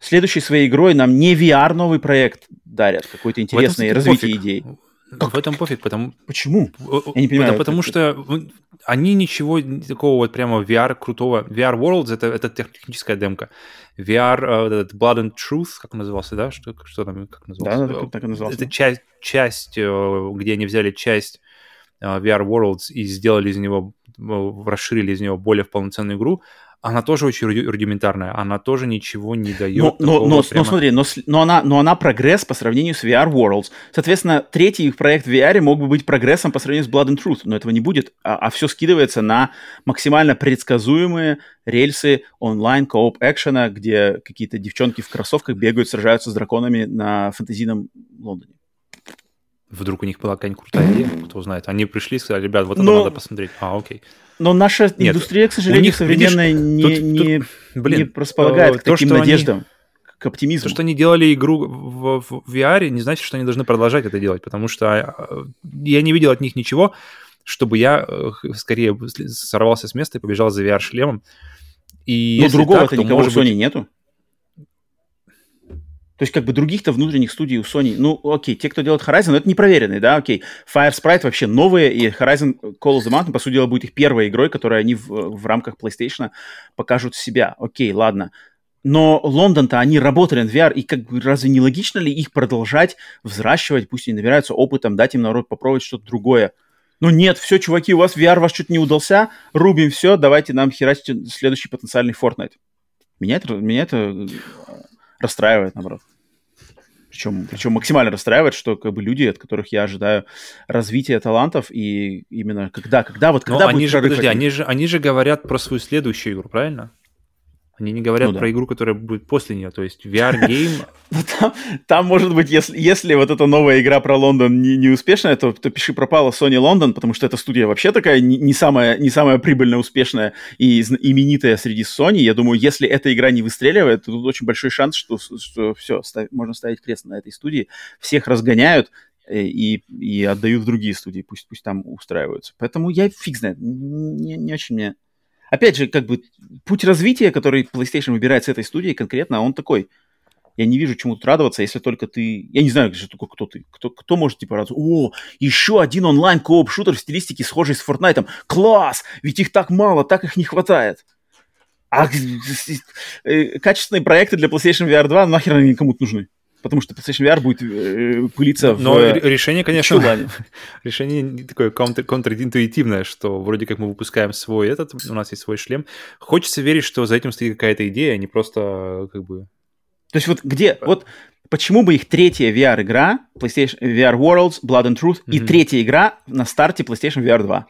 следующей своей игрой нам не VR новый проект дарят, какой-то интересный развитие идей. Как? В этом пофиг, потому... Почему? Я не понимаю. Потому, потому что они ничего такого вот прямо VR крутого... VR Worlds это, это техническая демка. VR, uh, Blood and Truth, как он назывался, да? Что, что там, как назывался? Да, так, так и назывался. Это часть, часть, э, где они взяли часть uh, VR Worlds и сделали из него, расширили из него более в полноценную игру, она тоже очень рудиментарная, она тоже ничего не дает. Но, но, но, прямо... но смотри, но, но, она, но она прогресс по сравнению с VR Worlds. Соответственно, третий их проект в VR мог бы быть прогрессом по сравнению с Blood and Truth, но этого не будет, а, а все скидывается на максимально предсказуемые рельсы онлайн кооп экшена, где какие-то девчонки в кроссовках бегают, сражаются с драконами на фантазийном Лондоне. Вдруг у них была какая-нибудь крутая идея, кто знает. Они пришли и сказали, ребят, вот это но... надо посмотреть. А, окей. Но наша Нет, индустрия, к сожалению, них, современная видишь, не, тут, не, тут, блин, не располагает э, к таким надеждам. Они, к оптимизму. То, что они делали игру в, в, в VR, не значит, что они должны продолжать это делать, потому что э, я не видел от них ничего, чтобы я э, скорее сорвался с места и побежал за VR-шлемом. И Но другого-то никого может Sony быть... нету. То есть, как бы других-то внутренних студий у Sony, ну, окей, те, кто делает Horizon, это непроверенные, да, окей. Fire Sprite вообще новые, и Horizon Call of the Mountain, по сути дела, будет их первой игрой, которую они в, в рамках PlayStation покажут себя. Окей, ладно. Но Лондон-то они работали на VR, и как бы разве не логично ли их продолжать взращивать, пусть они набираются опытом, дать им народ попробовать что-то другое? Ну нет, все, чуваки, у вас VR ваш что-то не удался, рубим все, давайте нам херачить следующий потенциальный Fortnite. Меня это, меня это расстраивает, наоборот. Причем, причем максимально расстраивает, что как бы люди, от которых я ожидаю развития талантов, и именно когда, когда вот когда Но они же, подожди, они же, они же говорят про свою следующую игру, правильно? Они не говорят ну, да. про игру, которая будет после нее, то есть VR game. <laughs> Ну, там, там, может быть, если, если вот эта новая игра про Лондон не, не успешная, то, то пиши пропала Sony Лондон, потому что эта студия вообще такая не, не, самая, не самая прибыльная, успешная и именитая среди Sony. Я думаю, если эта игра не выстреливает, то тут очень большой шанс, что, что все, став, можно ставить крест на этой студии. Всех разгоняют, э, и, и отдают в другие студии, пусть, пусть там устраиваются. Поэтому я фиг знает, не, не очень мне опять же, как бы путь развития, который PlayStation выбирает с этой студией конкретно, он такой. Я не вижу, чему тут радоваться, если только ты... Я не знаю, кто, кто ты. Кто, кто может, типа, радоваться? О, еще один онлайн-кооп-шутер в стилистике, схожий с Fortnite. Класс! Ведь их так мало, так их не хватает. А качественные проекты для PlayStation VR 2 нахер они никому нужны? Потому что PlayStation VR будет э, пылиться Но в... решение, конечно, <laughs> решение такое контр, контринтуитивное, что вроде как мы выпускаем свой этот, у нас есть свой шлем. Хочется верить, что за этим стоит какая-то идея, а не просто как бы... То есть вот где, вот почему бы их третья VR-игра, PlayStation VR Worlds, Blood and Truth, mm-hmm. и третья игра на старте PlayStation VR 2?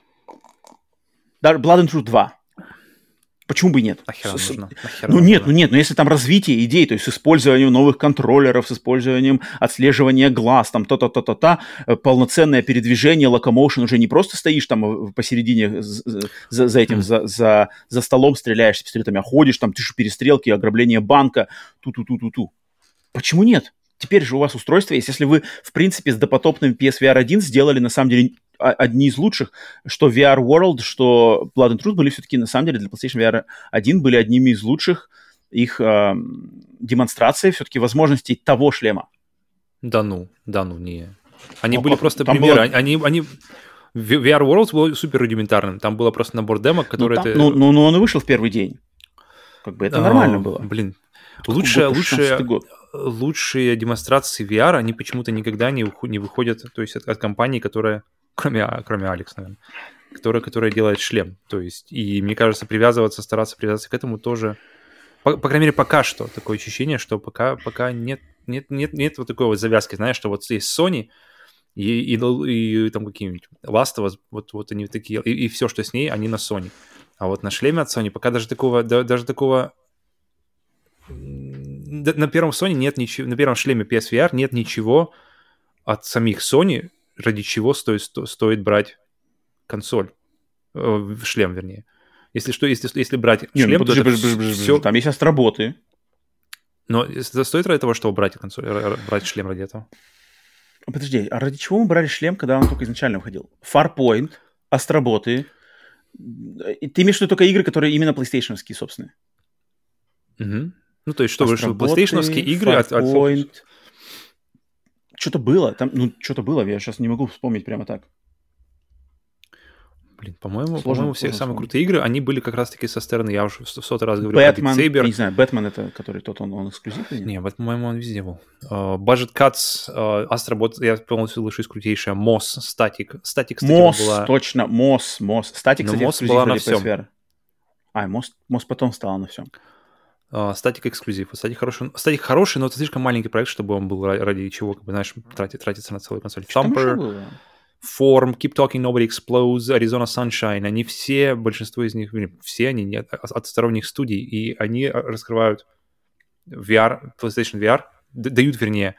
Даже Blood and Truth 2. Почему бы и нет? Нахера с, нужно? Нахера ну нет, ну нет, но если там развитие идей, то есть с использованием новых контроллеров, с использованием отслеживания глаз, там то-то-то-то-то, э, полноценное передвижение, локомоушен, уже не просто стоишь там э, посередине за, за этим, mm. за, за, за столом стреляешь с пистолетами, а ходишь там, ты же перестрелки, ограбление банка, ту-ту-ту-ту-ту. Почему нет? Теперь же у вас устройство есть. Если вы, в принципе, с допотопным PSVR 1 сделали, на самом деле, одни из лучших, что VR World, что Blood and Truth были все-таки, на самом деле, для PlayStation VR 1 были одними из лучших их э, демонстраций все-таки возможностей того шлема. Да ну, да ну, не. Они ну, были просто примеры. Было... Они, они... VR World был супер рудиментарным. Там было просто набор демок, ну, которые... Ну, там, ты... ну, ну, ну, он и вышел в первый день. Как бы это а, нормально было. Блин, лучшая, лучшая, лучшие демонстрации VR, они почему-то никогда не, не выходят, то есть от, от компании, которая кроме, кроме Алекс, наверное, которая, которая делает шлем. То есть, и мне кажется, привязываться, стараться привязаться к этому тоже, по, по крайней мере, пока что такое ощущение, что пока, пока нет, нет, нет, нет вот такой вот завязки, знаешь, что вот есть Sony, и, и, и, и там какие-нибудь Last of Us, вот, вот они такие, и, и все, что с ней, они на Sony. А вот на шлеме от Sony пока даже такого, да, даже такого на первом Sony нет ничего, на первом шлеме PSVR нет ничего от самих Sony, ради чего стоит, сто, стоит брать консоль, э, шлем, вернее. Если что, если, если брать Не, ну шлем, ну, подожди, то подожди, подожди, все... Там есть астроботы. Но это стоит ради того, чтобы брать консоль, брать шлем ради этого? Подожди, а ради чего мы брали шлем, когда он только изначально выходил? Farpoint, астроботы. Ты имеешь в виду только игры, которые именно PlayStation, собственные? Угу. Ну, то есть, что вышло? PlayStation игры от, от что-то было, там, ну, что-то было, я сейчас не могу вспомнить прямо так. Блин, по-моему, по-моему, все самые крутые игры, они были как раз-таки со стороны, я уже в сотый раз говорю Бэтмен, не знаю, Бэтмен это, который тот, он, он эксклюзивный? Не, Бэтмен, по-моему, он везде был. Uh, Budget Cuts, uh, Astrobot, я полностью соглашусь, крутейшая, Moss, Static. Static, кстати, Moss, была... точно, Moss, Moss. Static, кстати, Moss была на всем. А, Moss, Moss потом стала на всем. Статик эксклюзив. Статик хороший, статик хороший, но это слишком маленький проект, чтобы он был ради чего, как бы, знаешь, тратить, тратиться на целую консоль. Thumper, Form, Keep Talking, Nobody Explodes, Arizona Sunshine, они все, большинство из них, все они нет, от сторонних студий, и они раскрывают VR, PlayStation VR, дают, вернее,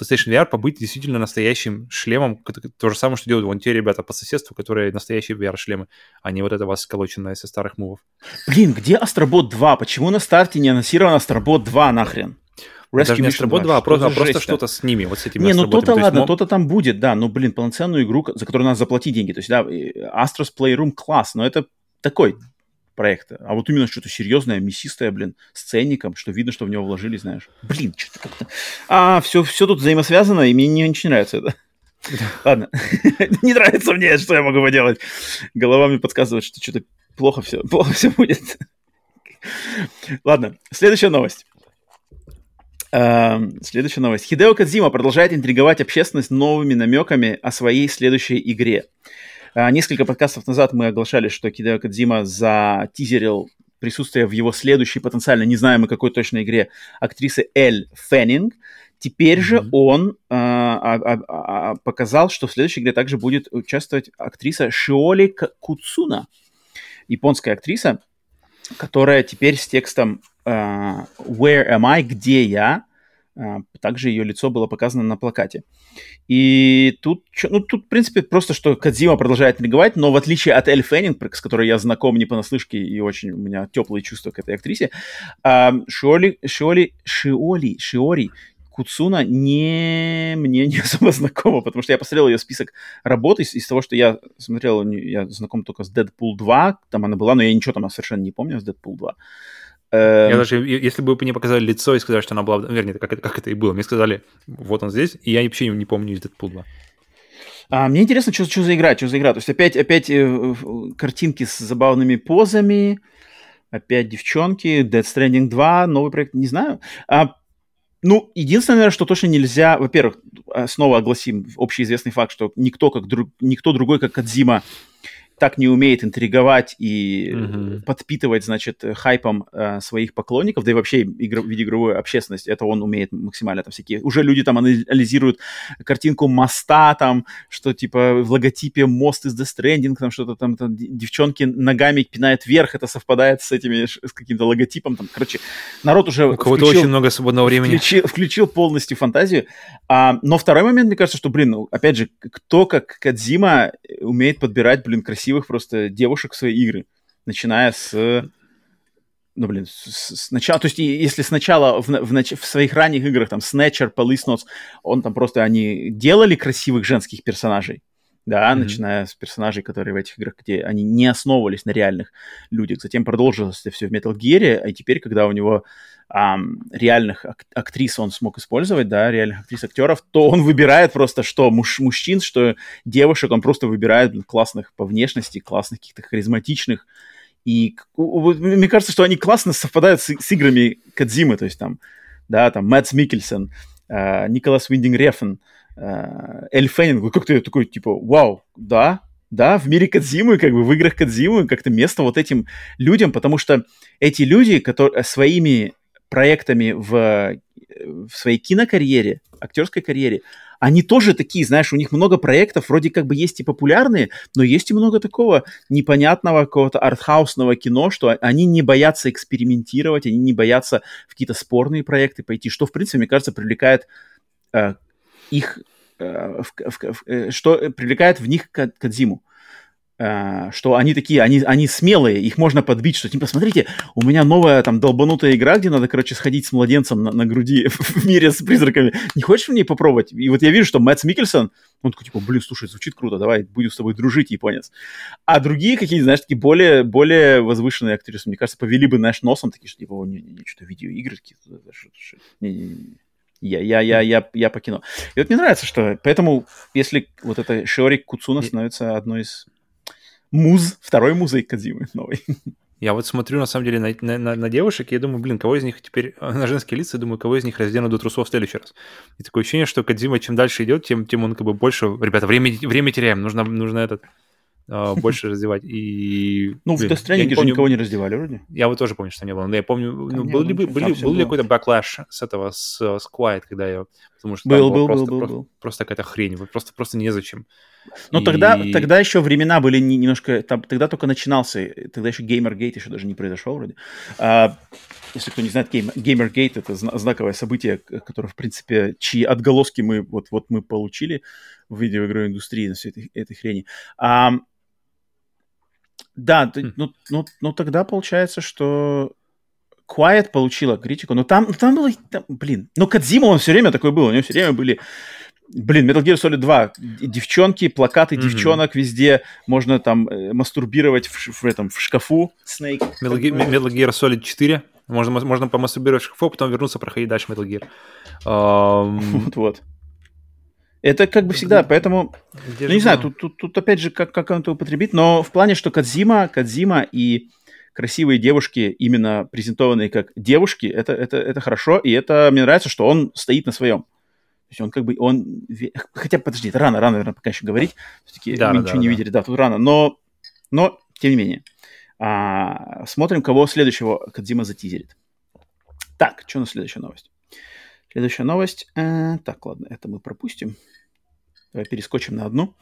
PlayStation VR побыть действительно настоящим шлемом. То же самое, что делают вон те ребята по соседству, которые настоящие VR-шлемы, а не вот это вас сколоченное со старых мувов. Блин, где Astrobot 2? Почему на старте не анонсирован Astrobot 2 нахрен? Rescue Даже не Astrobot 2, а просто, а просто что-то с ними, вот с этими Не, ну то-то ладно, то-то там будет, да, ну, блин, полноценную игру, за которую надо заплатить деньги. То есть, да, Astros Playroom класс, но это такой проекта. А вот именно что-то серьезное, мясистое, блин, с ценником, что видно, что в него вложили, знаешь. Блин, что-то как-то... А, все, все тут взаимосвязано, и мне не, очень нравится это. Ладно, <laughs> не нравится мне, что я могу поделать. Голова мне подсказывает, что что-то плохо все, плохо все будет. Ладно, следующая новость. Uh, следующая новость. Хидео Кадзима продолжает интриговать общественность новыми намеками о своей следующей игре. А, несколько подкастов назад мы оглашали, что Кидео Кадзима затизерил присутствие в его следующей, потенциально не знаем мы какой точно игре, актрисы Эль Феннинг. Теперь mm-hmm. же он а, а, а, показал, что в следующей игре также будет участвовать актриса Шиоли Куцуна, японская актриса, которая теперь с текстом uh, Where am I? Где я? Uh, также ее лицо было показано на плакате. И тут, ну, тут, в принципе, просто что Кадзима продолжает интриговать, но в отличие от Эль Феннинг, с которой я знаком не понаслышке и очень у меня теплые чувства к этой актрисе, Шиоли, Шиоли, Шиоли, Шиори Куцуна не, мне не <laughs> особо знакома, потому что я посмотрел ее список работ из, из того, что я смотрел, я знаком только с Deadpool 2, там она была, но я ничего там совершенно не помню с Deadpool 2. Эм... Я даже, если бы вы мне показали лицо и сказали, что она была... Вернее, как это, как это и было. Мне сказали, вот он здесь, и я вообще не помню из Дэдпул 2. А, мне интересно, что, что за игра, что за игра. То есть опять, опять э, картинки с забавными позами, опять девчонки, Dead Stranding 2, новый проект, не знаю. А, ну, единственное, что точно нельзя... Во-первых, а, снова огласим общеизвестный факт, что никто, как друг, никто другой, как Кадзима, так не умеет интриговать и mm-hmm. подпитывать, значит, хайпом э, своих поклонников, да и вообще игр, видеоигровую общественность, это он умеет максимально. Там всякие, уже люди там анализируют картинку моста, там, что типа в логотипе мост из Death Stranding, там что-то там, там девчонки ногами пинают вверх, это совпадает с этими, с каким-то логотипом, там, короче, народ уже У кого-то очень много свободного времени. Включил, включил полностью фантазию. А, но второй момент, мне кажется, что, блин, ну, опять же, кто как Кадзима умеет подбирать, блин, красиво красивых просто девушек в свои игры, начиная с ну, блин, сначала, то есть, если сначала в, в, в своих ранних играх, там, Snatcher, Police Notes, он там просто, они делали красивых женских персонажей, да, mm-hmm. начиная с персонажей, которые в этих играх, где они не основывались на реальных людях. Затем продолжилось это все в Metal Gear, а теперь, когда у него ам, реальных ак- актрис он смог использовать, да, реальных актрис-актеров, то он выбирает просто что муж, мужчин, что девушек, он просто выбирает классных по внешности, классных каких-то харизматичных. И мне кажется, что они классно совпадают с, с играми Кадзимы, то есть там, да, там Мэтт Микельсон, э, Николас Виндинг Рефен, э, Эль Феннинг, как ты такой, типа, вау, да, да, в мире Кадзимы, как бы в играх Кадзимы как-то место вот этим людям, потому что эти люди, которые своими проектами в, в своей кинокарьере, актерской карьере, они тоже такие, знаешь, у них много проектов, вроде как бы есть и популярные, но есть и много такого непонятного какого-то артхаусного кино, что они не боятся экспериментировать, они не боятся в какие-то спорные проекты пойти, что, в принципе, мне кажется, привлекает э, их, э, в, в, в, э, что привлекает в них Кадзиму. Э, что они такие, они, они смелые, их можно подбить, что типа, смотрите, у меня новая там долбанутая игра, где надо, короче, сходить с младенцем на, на груди <laughs> в мире с призраками. Не хочешь мне попробовать? И вот я вижу, что Мэтт Микельсон, он такой, типа, блин, слушай, звучит круто, давай, будем с тобой дружить, японец. А другие какие-то, знаешь, такие более, более возвышенные актрисы, мне кажется, повели бы, знаешь, носом, такие, что типа, не, не, не, что видеоигры какие-то, не, не, не. Я, я, я, я, я по кино. И вот мне нравится, что... Поэтому, если вот это Шиори Куцуна становится одной из муз, второй музой Кадзимы новый. Я вот смотрю, на самом деле, на, на, на девушек, и я думаю, блин, кого из них теперь, <laughs> на женские лица, думаю, кого из них раздену до трусов в следующий раз. И такое ощущение, что Кадзима чем дальше идет, тем, тем он как бы больше... Ребята, время, время теряем, нужно, нужно этот а, <laughs> больше раздевать. И, ну, блин, в Death Stranding же никого не раздевали вроде. Я вот тоже помню, что не было. Но я помню, ну, был, ли, был, ли, был ли какой-то бэклэш с этого, с, с Quiet, когда я... Потому что был, был, просто, был, был, просто, был. просто какая-то хрень, просто, просто незачем. Но и... тогда, тогда еще времена были немножко... Там, тогда только начинался, тогда еще Gamergate еще даже не произошел вроде. А, если кто не знает, Game, Gamergate — это знаковое событие, которое, в принципе, чьи отголоски мы, вот, вот мы получили в видеоигровой индустрии на всей этой, этой хрени. А, да, ты, ну, ну, ну тогда получается, что Quiet получила критику, но там, там было, там, блин, ну Кадзима он все время такой был, у него все время были Блин, Metal Gear Solid 2. Девчонки, плакаты mm-hmm. девчонок везде. Можно там э, мастурбировать в, в, этом, в шкафу. Snake. Metal, Gear, Metal Gear Solid 4. Можно, можно помастурбировать в шкафу, потом вернуться, проходить дальше Metal Gear. Um... <laughs> Вот-вот. Это как бы всегда, поэтому, Где ну, не знаю, тут, тут, тут опять же, как, как он это употребит, но в плане, что Кадзима, Кадзима и красивые девушки, именно презентованные как девушки, это, это, это хорошо, и это мне нравится, что он стоит на своем. То есть он как бы, он, хотя, подожди, это рано, рано, наверное, пока еще говорить, все-таки да, мы да, ничего да, не да. видели, да, тут рано, но, но, тем не менее, а, смотрим, кого следующего Кадзима затизерит. Так, что у нас следующая новость? Следующая новость. Э, так, ладно, это мы пропустим. Давай перескочим на одну.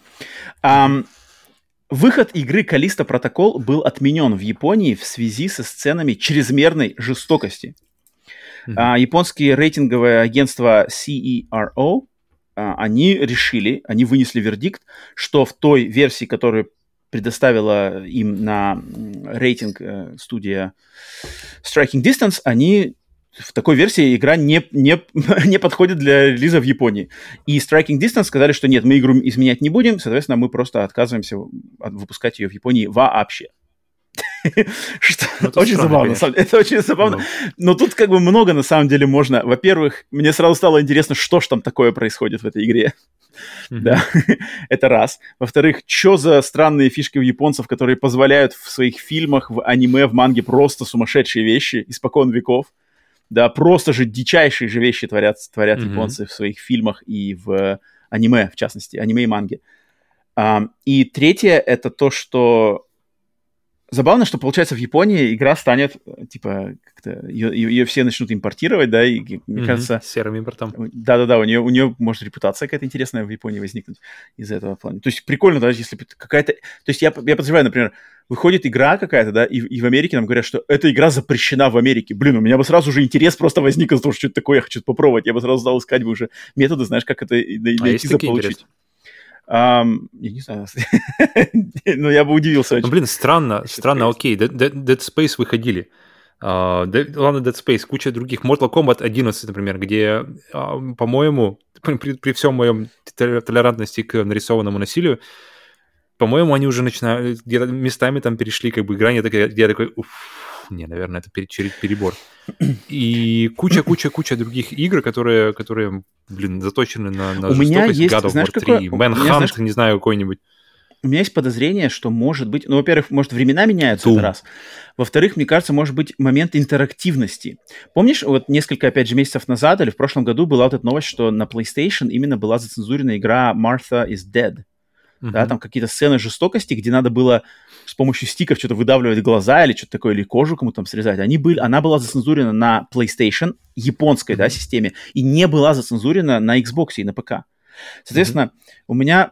Um, выход игры Калиста Протокол был отменен в Японии в связи со сценами чрезмерной жестокости. Mm-hmm. Uh, японские рейтинговое агентство CERO uh, они решили, они вынесли вердикт, что в той версии, которую предоставила им на рейтинг э, студия Striking Distance, они в такой версии игра не, не, <laughs> не подходит для релиза в Японии. И Striking Distance сказали, что нет, мы игру изменять не будем, соответственно, мы просто отказываемся выпускать ее в Японии вообще. <laughs> Что ну, очень забавно, это очень забавно. Ну. Но тут как бы много на самом деле можно. Во-первых, мне сразу стало интересно, что ж там такое происходит в этой игре. Да, <laughs> это раз. Во-вторых, что за странные фишки у японцев, которые позволяют в своих фильмах, в аниме, в манге просто сумасшедшие вещи испокон веков. Да, просто же дичайшие же вещи творят, творят японцы в своих фильмах и в аниме, в частности, аниме и манге. И третье — это то, что Забавно, что, получается, в Японии игра станет, типа, как-то, ее, ее все начнут импортировать, да, и, мне mm-hmm, кажется... Серым импортом. Да-да-да, у нее, у нее может репутация какая-то интересная в Японии возникнуть из-за этого плана. То есть прикольно, даже если какая-то... То есть я, я подозреваю, например, выходит игра какая-то, да, и, и в Америке нам говорят, что эта игра запрещена в Америке. Блин, у меня бы сразу же интерес просто возник из того, что это такое, я хочу попробовать. Я бы сразу стал искать бы уже методы, знаешь, как это найти, а заполучить. Интересы? Um, я не знаю. <laughs> Но я бы удивился очень. Ну, блин, странно, странно, окей. Dead, Space выходили. Uh, ладно, Dead Space, куча других. Mortal Kombat 11, например, где, uh, по-моему, при, при всем моем толерантности к нарисованному насилию, по-моему, они уже начинают, где-то местами там перешли как бы грани, я я такой, уф, не, наверное, это перебор. И куча-куча-куча других игр, которые, которые, блин, заточены на, на У меня есть, God of знаешь, War 3, какое... Manhunt, знаешь... не знаю, какой-нибудь. У меня есть подозрение, что может быть, ну, во-первых, может, времена меняются Doom. раз. Во-вторых, мне кажется, может быть момент интерактивности. Помнишь, вот несколько, опять же, месяцев назад или в прошлом году была вот эта новость, что на PlayStation именно была зацензурена игра Martha is Dead. Uh-huh. Да, там какие-то сцены жестокости, где надо было с помощью стиков что-то выдавливать глаза или что-то такое, или кожу кому-то там срезать. Они были, она была зацензурена на PlayStation, японской, mm-hmm. да, системе, и не была зацензурена на Xbox и на ПК. Соответственно, mm-hmm. у меня,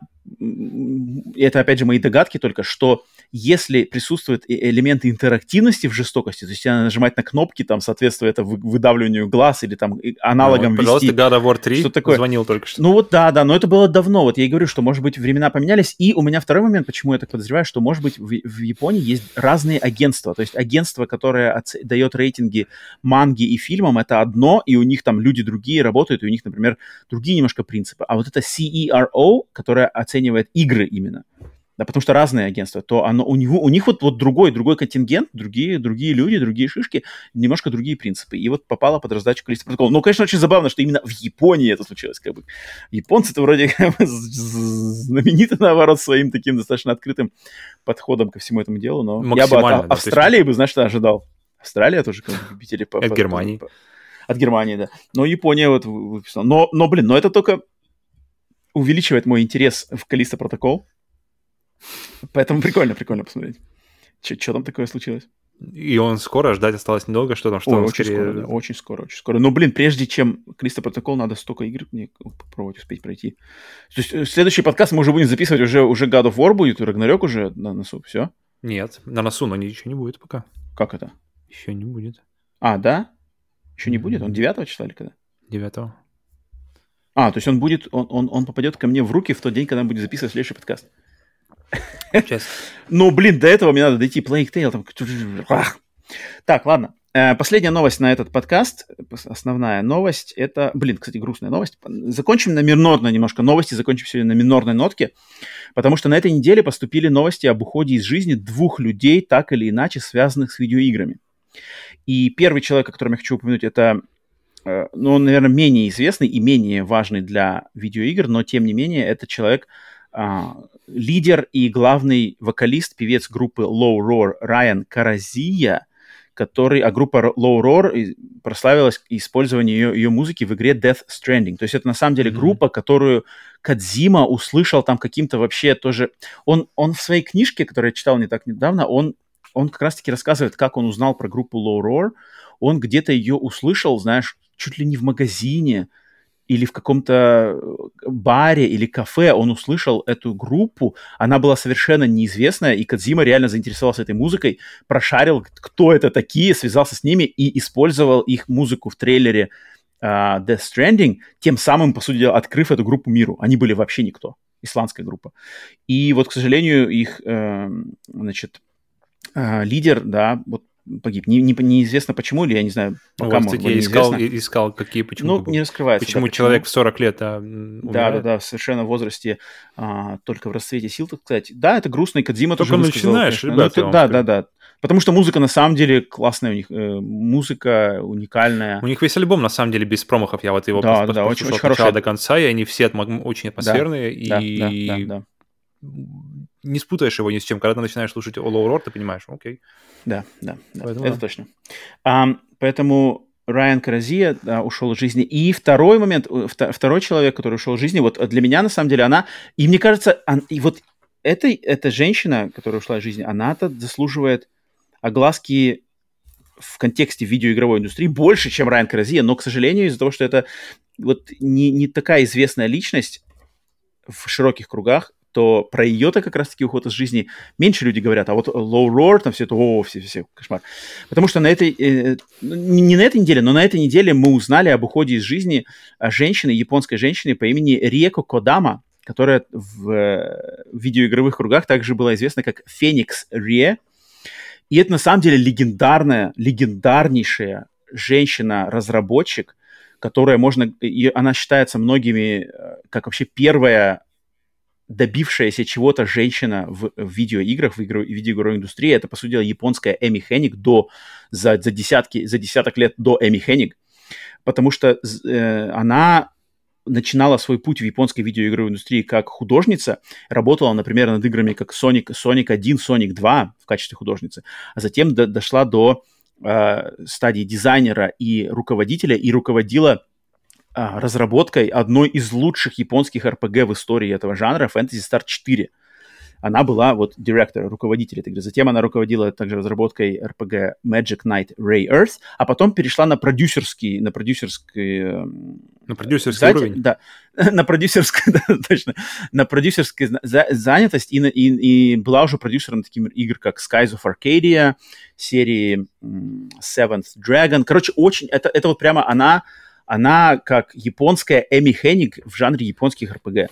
это опять же мои догадки только, что если присутствуют элементы интерактивности в жестокости, то есть я нажимать на кнопки, там, соответствуя это выдавливанию глаз или там аналогом ну, пожалуйста, вести. God of War 3 что такое? звонил только что. Ну вот да, да, но это было давно. Вот я и говорю, что, может быть, времена поменялись. И у меня второй момент, почему я так подозреваю, что, может быть, в, в Японии есть разные агентства. То есть агентство, которое оц... дает рейтинги манги и фильмам, это одно, и у них там люди другие работают, и у них, например, другие немножко принципы. А вот это CERO, которое оценивает игры именно, да, потому что разные агентства, то оно, у, него, у них вот, вот другой, другой контингент, другие, другие люди, другие шишки, немножко другие принципы. И вот попало под раздачу количества протоколов. Но, конечно, очень забавно, что именно в Японии это случилось. Как бы. Японцы-то вроде как бы знамениты, <laughs> наоборот, своим таким достаточно открытым подходом ко всему этому делу. Но я бы от Австралии бы, знаешь, ожидал. Австралия тоже как бы любители по... От по, Германии. По, от Германии, да. Но Япония вот. Но, но, блин, но это только увеличивает мой интерес в Калиста протокол Поэтому прикольно, прикольно посмотреть. Что там такое случилось? И он скоро, ждать осталось недолго, что там, что Ой, он очень скорее... скоро, да, очень скоро, очень скоро. Но, блин, прежде чем Кристо Протокол, надо столько игр мне попробовать успеть пройти. То есть э, следующий подкаст мы уже будем записывать, уже, уже God of War будет, Рагнарёк уже на носу, все? Нет, на носу, но ничего не будет пока. Как это? Еще не будет. А, да? Еще не будет? Он 9 числа или когда? 9 А, то есть он будет, он, он, он попадет ко мне в руки в тот день, когда он будет записывать следующий подкаст. <laughs> Ну, блин, до этого мне надо дойти Plague Tale. Там... Так, ладно. Э, последняя новость на этот подкаст, основная новость, это, блин, кстати, грустная новость. Закончим на минорной немножко новости, закончим сегодня на минорной нотке, потому что на этой неделе поступили новости об уходе из жизни двух людей, так или иначе связанных с видеоиграми. И первый человек, о котором я хочу упомянуть, это, ну, он, наверное, менее известный и менее важный для видеоигр, но, тем не менее, это человек, а, лидер и главный вокалист, певец группы Low Roar Райан Каразия, который, а группа Low Roar прославилась использованием ее, ее музыки в игре Death Stranding. То есть это на самом деле mm-hmm. группа, которую Кадзима услышал там каким-то вообще тоже... Он, он в своей книжке, которую я читал не так недавно, он, он как раз-таки рассказывает, как он узнал про группу Low Roar. Он где-то ее услышал, знаешь, чуть ли не в магазине, или в каком-то э, баре или кафе он услышал эту группу, она была совершенно неизвестная, и Кадзима реально заинтересовался этой музыкой, прошарил, кто это такие, связался с ними и использовал их музыку в трейлере uh, Death Stranding, тем самым, по сути дела, открыв эту группу миру. Они были вообще никто, исландская группа. И вот, к сожалению, их, uh, значит, uh, лидер, да, вот погиб. Не, не, неизвестно почему, или я не знаю, пока ну, кстати, я искал, искал, какие, почему. Ну, не раскрывается. Почему да, человек почему... в 40 лет а, умирает? Да, да, да, совершенно в возрасте, а, только в расцвете сил, так сказать. Да, это грустно, и Кадзима только тоже высказал. начинаешь, конечно. ребята. Ну, да, да, да. Потому что музыка на самом деле классная у них, э, музыка уникальная. У них весь альбом на самом деле без промахов. Я вот его да, пос- да, очень, очень хороший. до конца, и они все очень атмосферные. Да, и... да, да, да, да. Не спутаешь его ни с чем. Когда ты начинаешь слушать All Over, ты понимаешь, окей. Да, да, да поэтому, это да. точно. Um, поэтому Райан Каразия да, ушел из жизни. И второй момент, э, второй человек, который ушел из жизни, вот для меня, на самом деле, она... И мне кажется, он, и вот эта, эта женщина, которая ушла из жизни, она-то заслуживает огласки в контексте видеоигровой индустрии больше, чем Райан Каразия, но, к сожалению, из-за того, что это вот не, не такая известная личность в широких кругах, то про ее-то как раз-таки уход из жизни меньше люди говорят, а вот Low Roar, там все это, о, все, все, кошмар. Потому что на этой, э, ну, не на этой неделе, но на этой неделе мы узнали об уходе из жизни женщины, японской женщины по имени Риеко Кодама, которая в э, видеоигровых кругах также была известна как Феникс Рие. И это на самом деле легендарная, легендарнейшая женщина-разработчик, которая можно, и она считается многими э, как вообще первая добившаяся чего-то женщина в, в видеоиграх, в, игру, в видеоигровой индустрии. Это, по сути дела, японская Эми Хенник до, за, за, десятки, за десяток лет до Эми Хенник, потому что э, она начинала свой путь в японской видеоигровой индустрии как художница, работала, например, над играми как Sonic, Sonic 1, Sonic 2 в качестве художницы, а затем до, дошла до э, стадии дизайнера и руководителя, и руководила разработкой одной из лучших японских RPG в истории этого жанра Fantasy Star 4. Она была вот директор, руководитель этой игры. Затем она руководила также разработкой RPG Magic Knight Ray Earth, а потом перешла на продюсерский, на продюсерский... Эм, на продюсерский зать... уровень? Да, <laughs> на продюсерский, <laughs> да, точно, на продюсерскую за... занятость и, и, и была уже продюсером таких игр, как Skies of Arcadia, серии Seventh Dragon. Короче, очень, это, это вот прямо она она как японская Эми Хенник в жанре японских РПГ.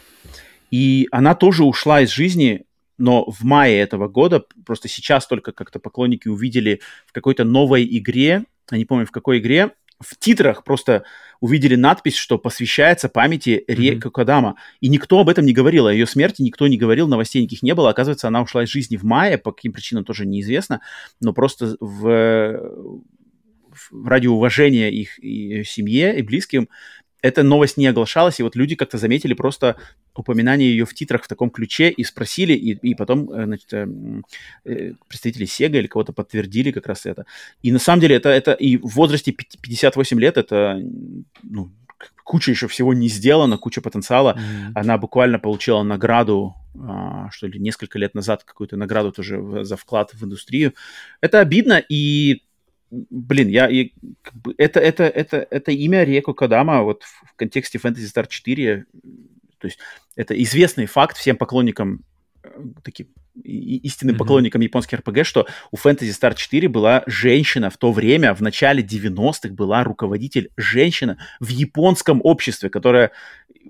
И она тоже ушла из жизни, но в мае этого года, просто сейчас только как-то поклонники увидели в какой-то новой игре, я не помню в какой игре, в титрах просто увидели надпись, что посвящается памяти Ре mm-hmm. Кодама. И никто об этом не говорил. О ее смерти никто не говорил, новостей никаких не было. Оказывается, она ушла из жизни в мае, по каким причинам тоже неизвестно. Но просто в, ради уважения их и семье и близким, эта новость не оглашалась, и вот люди как-то заметили просто упоминание ее в титрах в таком ключе и спросили, и, и потом, э, значит, э, э, представители Sega или кого-то подтвердили как раз это. И на самом деле это, это и в возрасте 58 лет это, ну, куча еще всего не сделано, куча потенциала. Mm-hmm. Она буквально получила награду, а, что ли, несколько лет назад, какую-то награду тоже за вклад в индустрию. Это обидно, и блин, я, я как бы, это, это, это, это имя Реко Кадама вот в, в контексте Fantasy Star 4, то есть это известный факт всем поклонникам, э, таким истинным mm-hmm. поклонникам японских РПГ, что у Fantasy Star 4 была женщина в то время, в начале 90-х была руководитель женщина в японском обществе, которая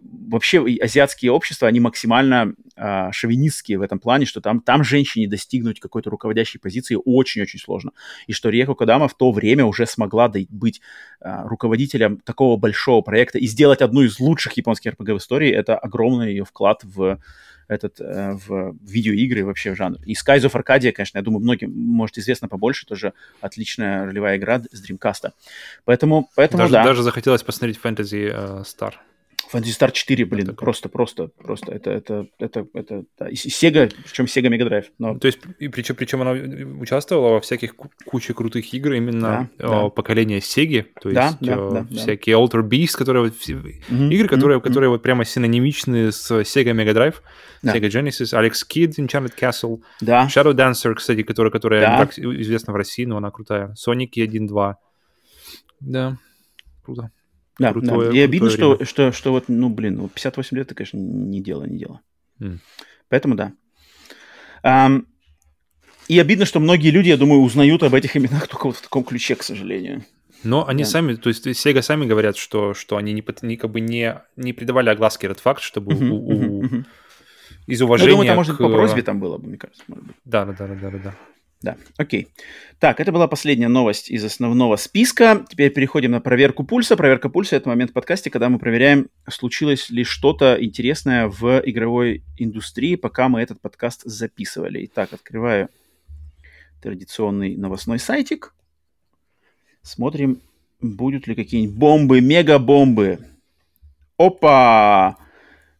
вообще азиатские общества, они максимально а, шовинистские в этом плане, что там, там женщине достигнуть какой-то руководящей позиции очень-очень сложно. И что Риеко Кадама в то время уже смогла быть а, руководителем такого большого проекта и сделать одну из лучших японских РПГ в истории, это огромный ее вклад в этот, э, в видеоигры вообще в жанр. И Skies of Arcadia, конечно, я думаю, многим, может, известно побольше, тоже отличная ролевая игра с Dreamcast. Поэтому, поэтому даже, да. Даже захотелось посмотреть Fantasy uh, Star. Fantasy Star 4, блин, это просто, просто, просто, это, это, это, это, да. И Sega, причем Sega Mega Drive. Но... То есть, и причем, причем она участвовала во всяких куче крутых игр именно да, да. поколения Sega, то есть да, да, да, всякие да. Alter Beast, которые вот, mm-hmm, игры, которые, mm-hmm. которые вот прямо синонимичны с Sega Mega Drive, да. Sega Genesis, Alex Kidd, Enchanted Castle, да. Shadow Dancer, кстати, которая, которая да. так известна в России, но она крутая, Sonic 1.2. Да, круто. Да, крутое, да. И обидно, что, что, что вот, ну, блин, вот 58 лет, это, конечно, не дело, не дело. Mm. Поэтому да. Um, и обидно, что многие люди, я думаю, узнают об этих именах только вот в таком ключе, к сожалению. Но они да. сами, то есть Sega сами говорят, что, что они не, не, как бы не, не придавали огласки этот факт, чтобы uh-huh, у, у, uh-huh. из уважения Я думаю, это, может, к... по просьбе там было бы, мне кажется. Может быть. Да, да, да, да, да, да. Да, окей. Так, это была последняя новость из основного списка. Теперь переходим на проверку пульса. Проверка пульса – это момент в подкасте, когда мы проверяем, случилось ли что-то интересное в игровой индустрии, пока мы этот подкаст записывали. Итак, открываю традиционный новостной сайтик. Смотрим, будут ли какие-нибудь бомбы, мега-бомбы. Опа!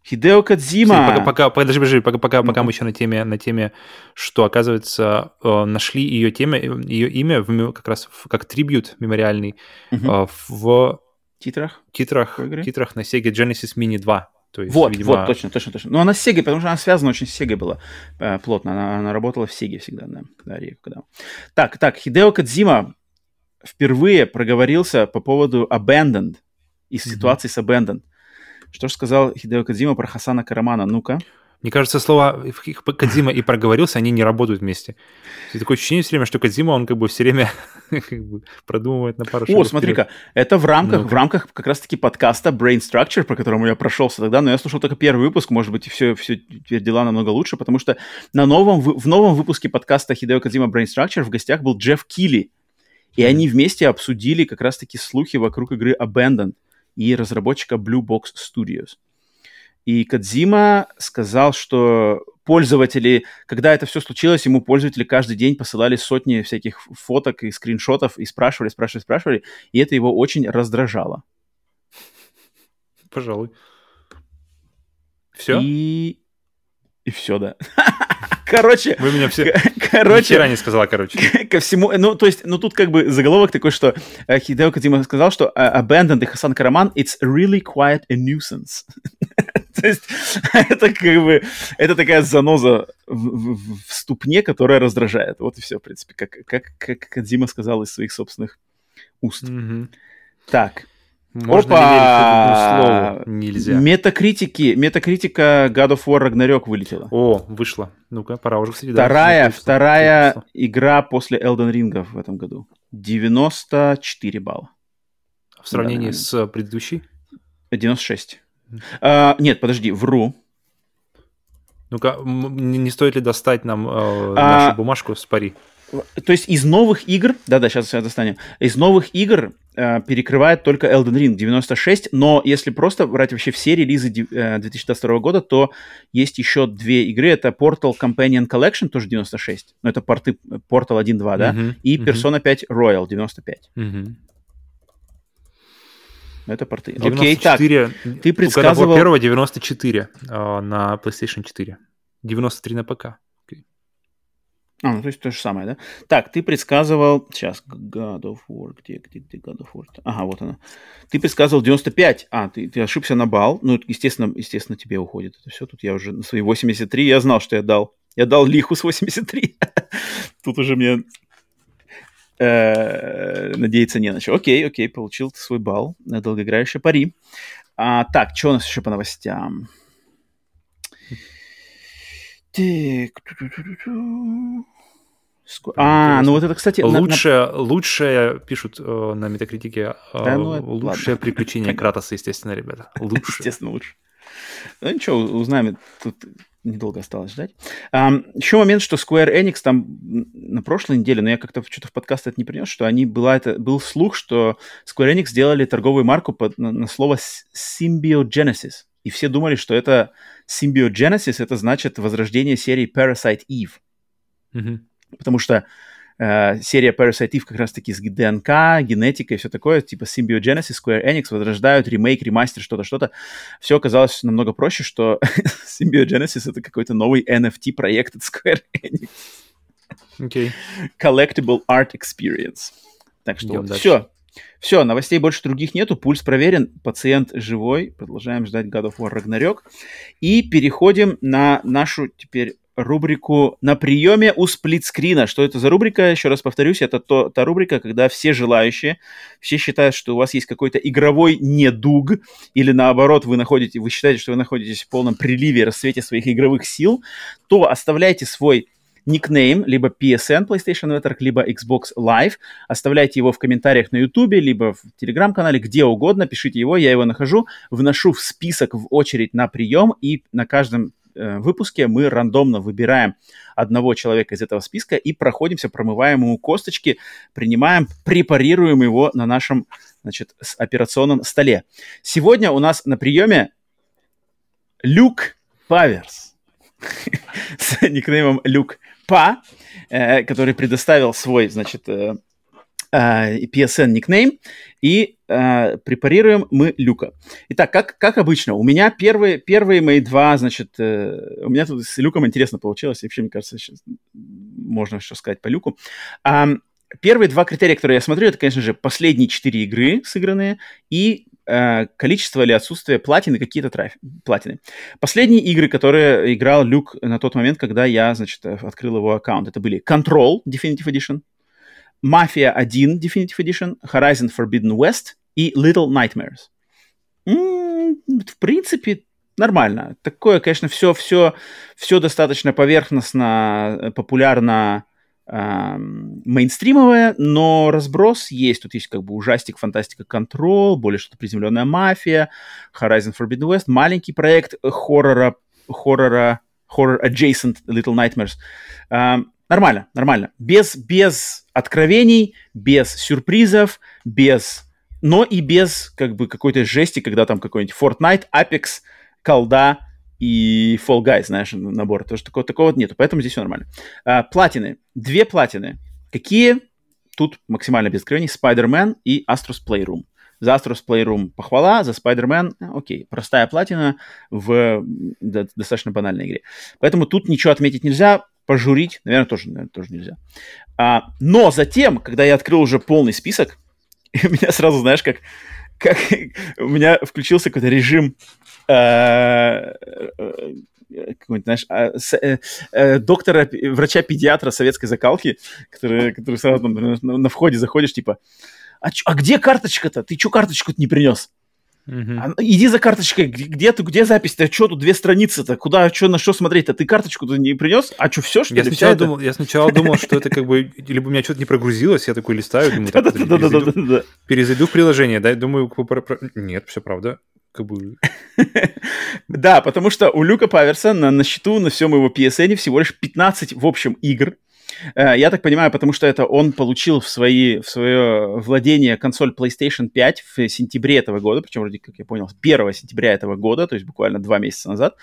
Хидео Кадзима. Пока, пока, подожди, подожди, пока, пока, пока мы еще на теме, на теме, что, оказывается, э, нашли ее, теме, ее имя в, как раз в, как трибют мемориальный угу. в титрах, титрах, титрах на Sega Genesis Mini 2. То есть, вот, видимо... вот, точно, точно, точно. Но она с Sega, потому что она связана очень с Sega была э, плотно. Она, она работала в Sega всегда, да, да, когда. Так, так, Хидео Кадзима впервые проговорился по поводу Abandoned, из mm-hmm. ситуации с Abandoned. Что же сказал Хидео Кадзима про Хасана Карамана? Ну-ка. Мне кажется, слова Кадзима и проговорился, они не работают вместе. И такое ощущение все время, что Кадзима, он как бы все время <laughs> как бы продумывает на пару. О, смотри-ка, это в рамках, ну в рамках как раз-таки подкаста Brain Structure, по которому я прошелся тогда, но я слушал только первый выпуск, может быть, все, все теперь дела намного лучше, потому что на новом, в новом выпуске подкаста Хидео Кадзима Brain Structure в гостях был Джефф Килли, и они вместе обсудили как раз-таки слухи вокруг игры Abandoned и разработчика Blue Box Studios. И Кадзима сказал, что пользователи, когда это все случилось, ему пользователи каждый день посылали сотни всяких фоток и скриншотов и спрашивали, спрашивали, спрашивали, и это его очень раздражало. Пожалуй. Все? И... И все, да. <laughs> Короче... Вы меня все... <laughs> Короче... Ни не сказала, короче. <laughs> Ко всему... Ну, то есть, ну, тут как бы заголовок такой, что э, Хидео Кадима сказал, что э, Abandoned и Хасан Караман it's really quite a nuisance. <laughs> то есть, это как бы... Это такая заноза в, в, в ступне, которая раздражает. Вот и все, в принципе, как, как, как Кадзима сказал из своих собственных уст. Mm-hmm. Так, можно Опа! ли верить слову? Нельзя. Метакритики, метакритика God of War Ragnarok вылетела. О, вышла. Ну-ка, пора уже, кстати, Вторая, да, вторая игра после Elden Ring в этом году. 94 балла. В сравнении да, с предыдущей? 96. Mm. А, нет, подожди, вру. Ну-ка, не стоит ли достать нам э, нашу а... бумажку с пари? То есть из новых игр, да-да, сейчас я достанем, из новых игр э, перекрывает только Elden Ring 96, но если просто брать вообще все релизы э, 2022 года, то есть еще две игры, это Portal Companion Collection, тоже 96, но это порты Portal 1.2, да, uh-huh, и Persona uh-huh. 5 Royal 95. Uh-huh. Это порты. 94, Окей, так, ты предсказывал... первого 94 э, на PlayStation 4, 93 на ПК. А, ну то есть то же самое, да? Так, ты предсказывал... Сейчас, God of War, где, где, где God of War? Ага, вот она. Ты предсказывал 95. А, ты, ты ошибся на бал. Ну, естественно, естественно, тебе уходит это все. Тут я уже на свои 83, я знал, что я дал. Я дал лиху с 83. <laughs> Тут уже мне э, надеяться не на что. Окей, окей, получил свой балл на долгоиграющее пари. А, так, что у нас еще по новостям? Так. А, ну вот это, кстати... Лучшее, на... лучшее пишут э, на метакритике, э, да, ну, лучшее ладно. приключение <laughs> Кратоса, естественно, ребята. <laughs> Лучше. Естественно, лучше. Ну ничего, узнаем, тут недолго осталось ждать. Um, еще момент, что Square Enix там на прошлой неделе, но я как-то что-то в подкаст это не принес, что они была это был слух, что Square Enix сделали торговую марку под, на, на слово Symbiogenesis. И все думали, что это Symbiogenesis, это значит возрождение серии Parasite Eve. Mm-hmm потому что э, серия Parasite Eve как раз-таки с ДНК, генетикой и все такое, типа Symbiogenesis, Square Enix возрождают ремейк, ремастер, что-то, что-то. Все оказалось намного проще, что <laughs> Symbiogenesis — это какой-то новый NFT-проект от Square Enix. Okay. Collectible Art Experience. Так что вот, все. Все, новостей больше других нету, пульс проверен, пациент живой, продолжаем ждать God of War Ragnarok. И переходим на нашу теперь рубрику «На приеме у сплитскрина». Что это за рубрика? Еще раз повторюсь, это то, та рубрика, когда все желающие, все считают, что у вас есть какой-то игровой недуг, или наоборот, вы, находите, вы считаете, что вы находитесь в полном приливе, рассвете своих игровых сил, то оставляйте свой никнейм, либо PSN PlayStation Network, либо Xbox Live. Оставляйте его в комментариях на YouTube, либо в Telegram-канале, где угодно, пишите его, я его нахожу, вношу в список в очередь на прием, и на каждом Э, выпуске мы рандомно выбираем одного человека из этого списка и проходимся, промываем ему косточки, принимаем, препарируем его на нашем значит, операционном столе. Сегодня у нас на приеме Люк Паверс <laughs> с никнеймом Люк Па, э, который предоставил свой, значит, э, э, PSN никнейм, и э, препарируем мы Люка. Итак, как, как обычно, у меня первые, первые мои два, значит, э, у меня тут с Люком интересно получилось, вообще, мне кажется, сейчас можно что сказать по Люку. А, первые два критерия, которые я смотрю, это, конечно же, последние четыре игры сыгранные и количество или отсутствие платины, какие-то трафи, платины. Последние игры, которые играл Люк на тот момент, когда я, значит, открыл его аккаунт, это были Control Definitive Edition, Mafia 1 Definitive Edition, Horizon Forbidden West и Little Nightmares. М-м, в принципе, нормально. Такое, конечно, все, все, все достаточно поверхностно, популярно, мейнстримовая, но разброс есть. Тут есть как бы ужастик, фантастика, контрол, более что-то приземленная мафия, Horizon Forbidden West, маленький проект хоррора, хоррора, horror adjacent Little Nightmares. Uh, нормально, нормально. Без, без откровений, без сюрпризов, без... Но и без как бы какой-то жести, когда там какой-нибудь Fortnite, Apex, колда, и Fall Guys, знаешь, набор. Тоже такого, такого нету, поэтому здесь все нормально. А, платины. Две платины. Какие? Тут максимально без откровений. Spider-Man и Astros Playroom. За Astros Playroom похвала, за Spider-Man, э, окей, простая платина в да, достаточно банальной игре. Поэтому тут ничего отметить нельзя, пожурить, наверное, тоже, наверное, тоже нельзя. А, но затем, когда я открыл уже полный список, <laughs> меня сразу, знаешь, как, как <laughs> у меня включился какой-то режим Э, какой-нибудь, знаешь, а, э, доктора, врача-педиатра советской закалки, который, который сразу там, на, на входе заходишь, типа, а, чё, а где карточка-то? Ты что карточку-то не принес? А, иди за карточкой, где, где ты, где запись-то, что тут две страницы-то, куда, что, на что смотреть-то, ты карточку-то не принес, а что, все, что я ли? Сначала думал, я сначала думал, что это как бы, либо у меня что-то не прогрузилось, я такой листаю, думаю, перезайду. В приложение, да, думаю, нет, все правда, как бы... <laughs> Да, потому что у Люка Паверса на, на счету на всем его PSN всего лишь 15 в общем игр, я так понимаю, потому что это он получил в, свои, в свое владение консоль PlayStation 5 в сентябре этого года, причем, вроде как я понял, 1 сентября этого года, то есть буквально два месяца назад.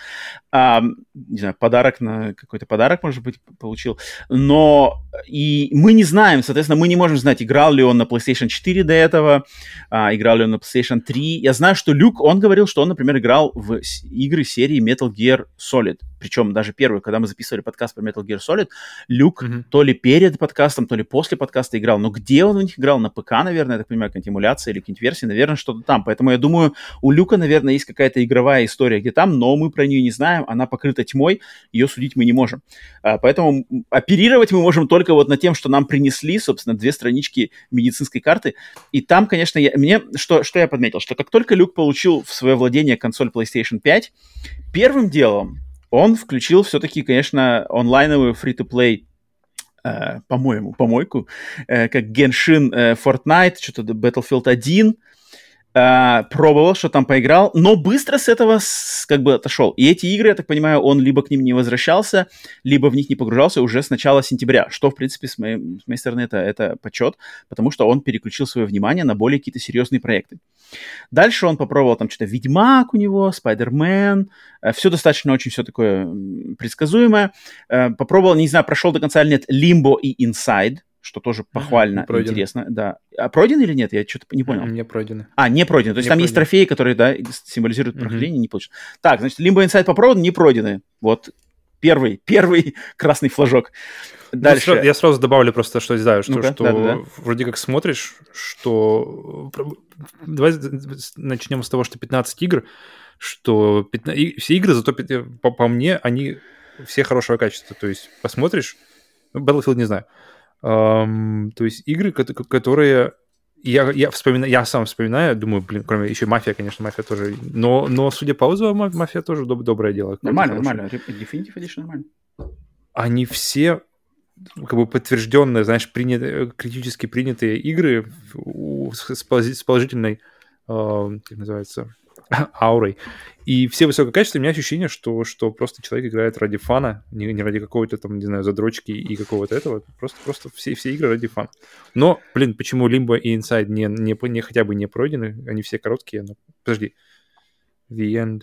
А, не знаю, подарок на какой-то подарок, может быть, получил. Но и мы не знаем, соответственно, мы не можем знать, играл ли он на PlayStation 4 до этого, а, играл ли он на PlayStation 3. Я знаю, что Люк, он говорил, что он, например, играл в игры серии Metal Gear Solid причем даже первую, когда мы записывали подкаст про Metal Gear Solid, Люк mm-hmm. То ли перед подкастом, то ли после подкаста играл. Но где он в них играл? На ПК, наверное, я так понимаю, какая-нибудь эмуляция или какие-нибудь версии, наверное, что-то там. Поэтому я думаю, у Люка, наверное, есть какая-то игровая история где там, но мы про нее не знаем, она покрыта тьмой, ее судить мы не можем. А, поэтому оперировать мы можем только вот на тем, что нам принесли, собственно, две странички медицинской карты. И там, конечно, я, мне, что, что я подметил, что как только Люк получил в свое владение консоль PlayStation 5, первым делом он включил все-таки, конечно, онлайновую free-to-play Uh, по-моему, помойку, uh, как uh, Fortnite, что-то Battlefield 1, Uh, пробовал, что там поиграл, но быстро с этого с, как бы отошел. И эти игры, я так понимаю, он либо к ним не возвращался, либо в них не погружался уже с начала сентября, что, в принципе, с моей, с моей стороны, это, это почет, потому что он переключил свое внимание на более какие-то серьезные проекты. Дальше он попробовал там что-то Ведьмак у него, Спайдермен, uh, все достаточно очень все такое предсказуемое. Uh, попробовал, не знаю, прошел до конца или нет, Limbo и Inside, что тоже похвально, пройден. интересно. Да. А пройден или нет? Я что-то не понял. Не пройдены. А, не пройдены. То есть не там пройдены. есть трофеи, которые, да, символизируют прохождение, mm-hmm. не получено. Так, значит, Limbo Inside попробован, не пройдены. Вот первый, <laughs> первый красный флажок. Ну, Дальше. Ну, я сразу добавлю просто, что знаю, что, что да, да, да. вроде как смотришь, что... Давай начнем с того, что 15 игр, что 15... И все игры, зато по, по мне, они все хорошего качества. То есть посмотришь, Battlefield не знаю, Um, то есть игры, которые я, я, вспоминаю, я сам вспоминаю, думаю, блин, кроме еще мафия, конечно, мафия тоже. Но, но судя по отзывам, мафия тоже доб- доброе дело. Нормально, нормально. Definitive Edition нормально. Они все как бы подтвержденные, знаешь, принят, критически принятые игры с, с положительной, э, как называется, <laughs> аурой. И все высококачественные, у меня ощущение, что, что просто человек играет ради фана, не, не ради какого-то там, не знаю, задрочки и какого-то этого. Просто, просто все, все игры ради фана. Но, блин, почему Limbo и Inside не, не, не хотя бы не пройдены? Они все короткие. Но... Подожди. The End.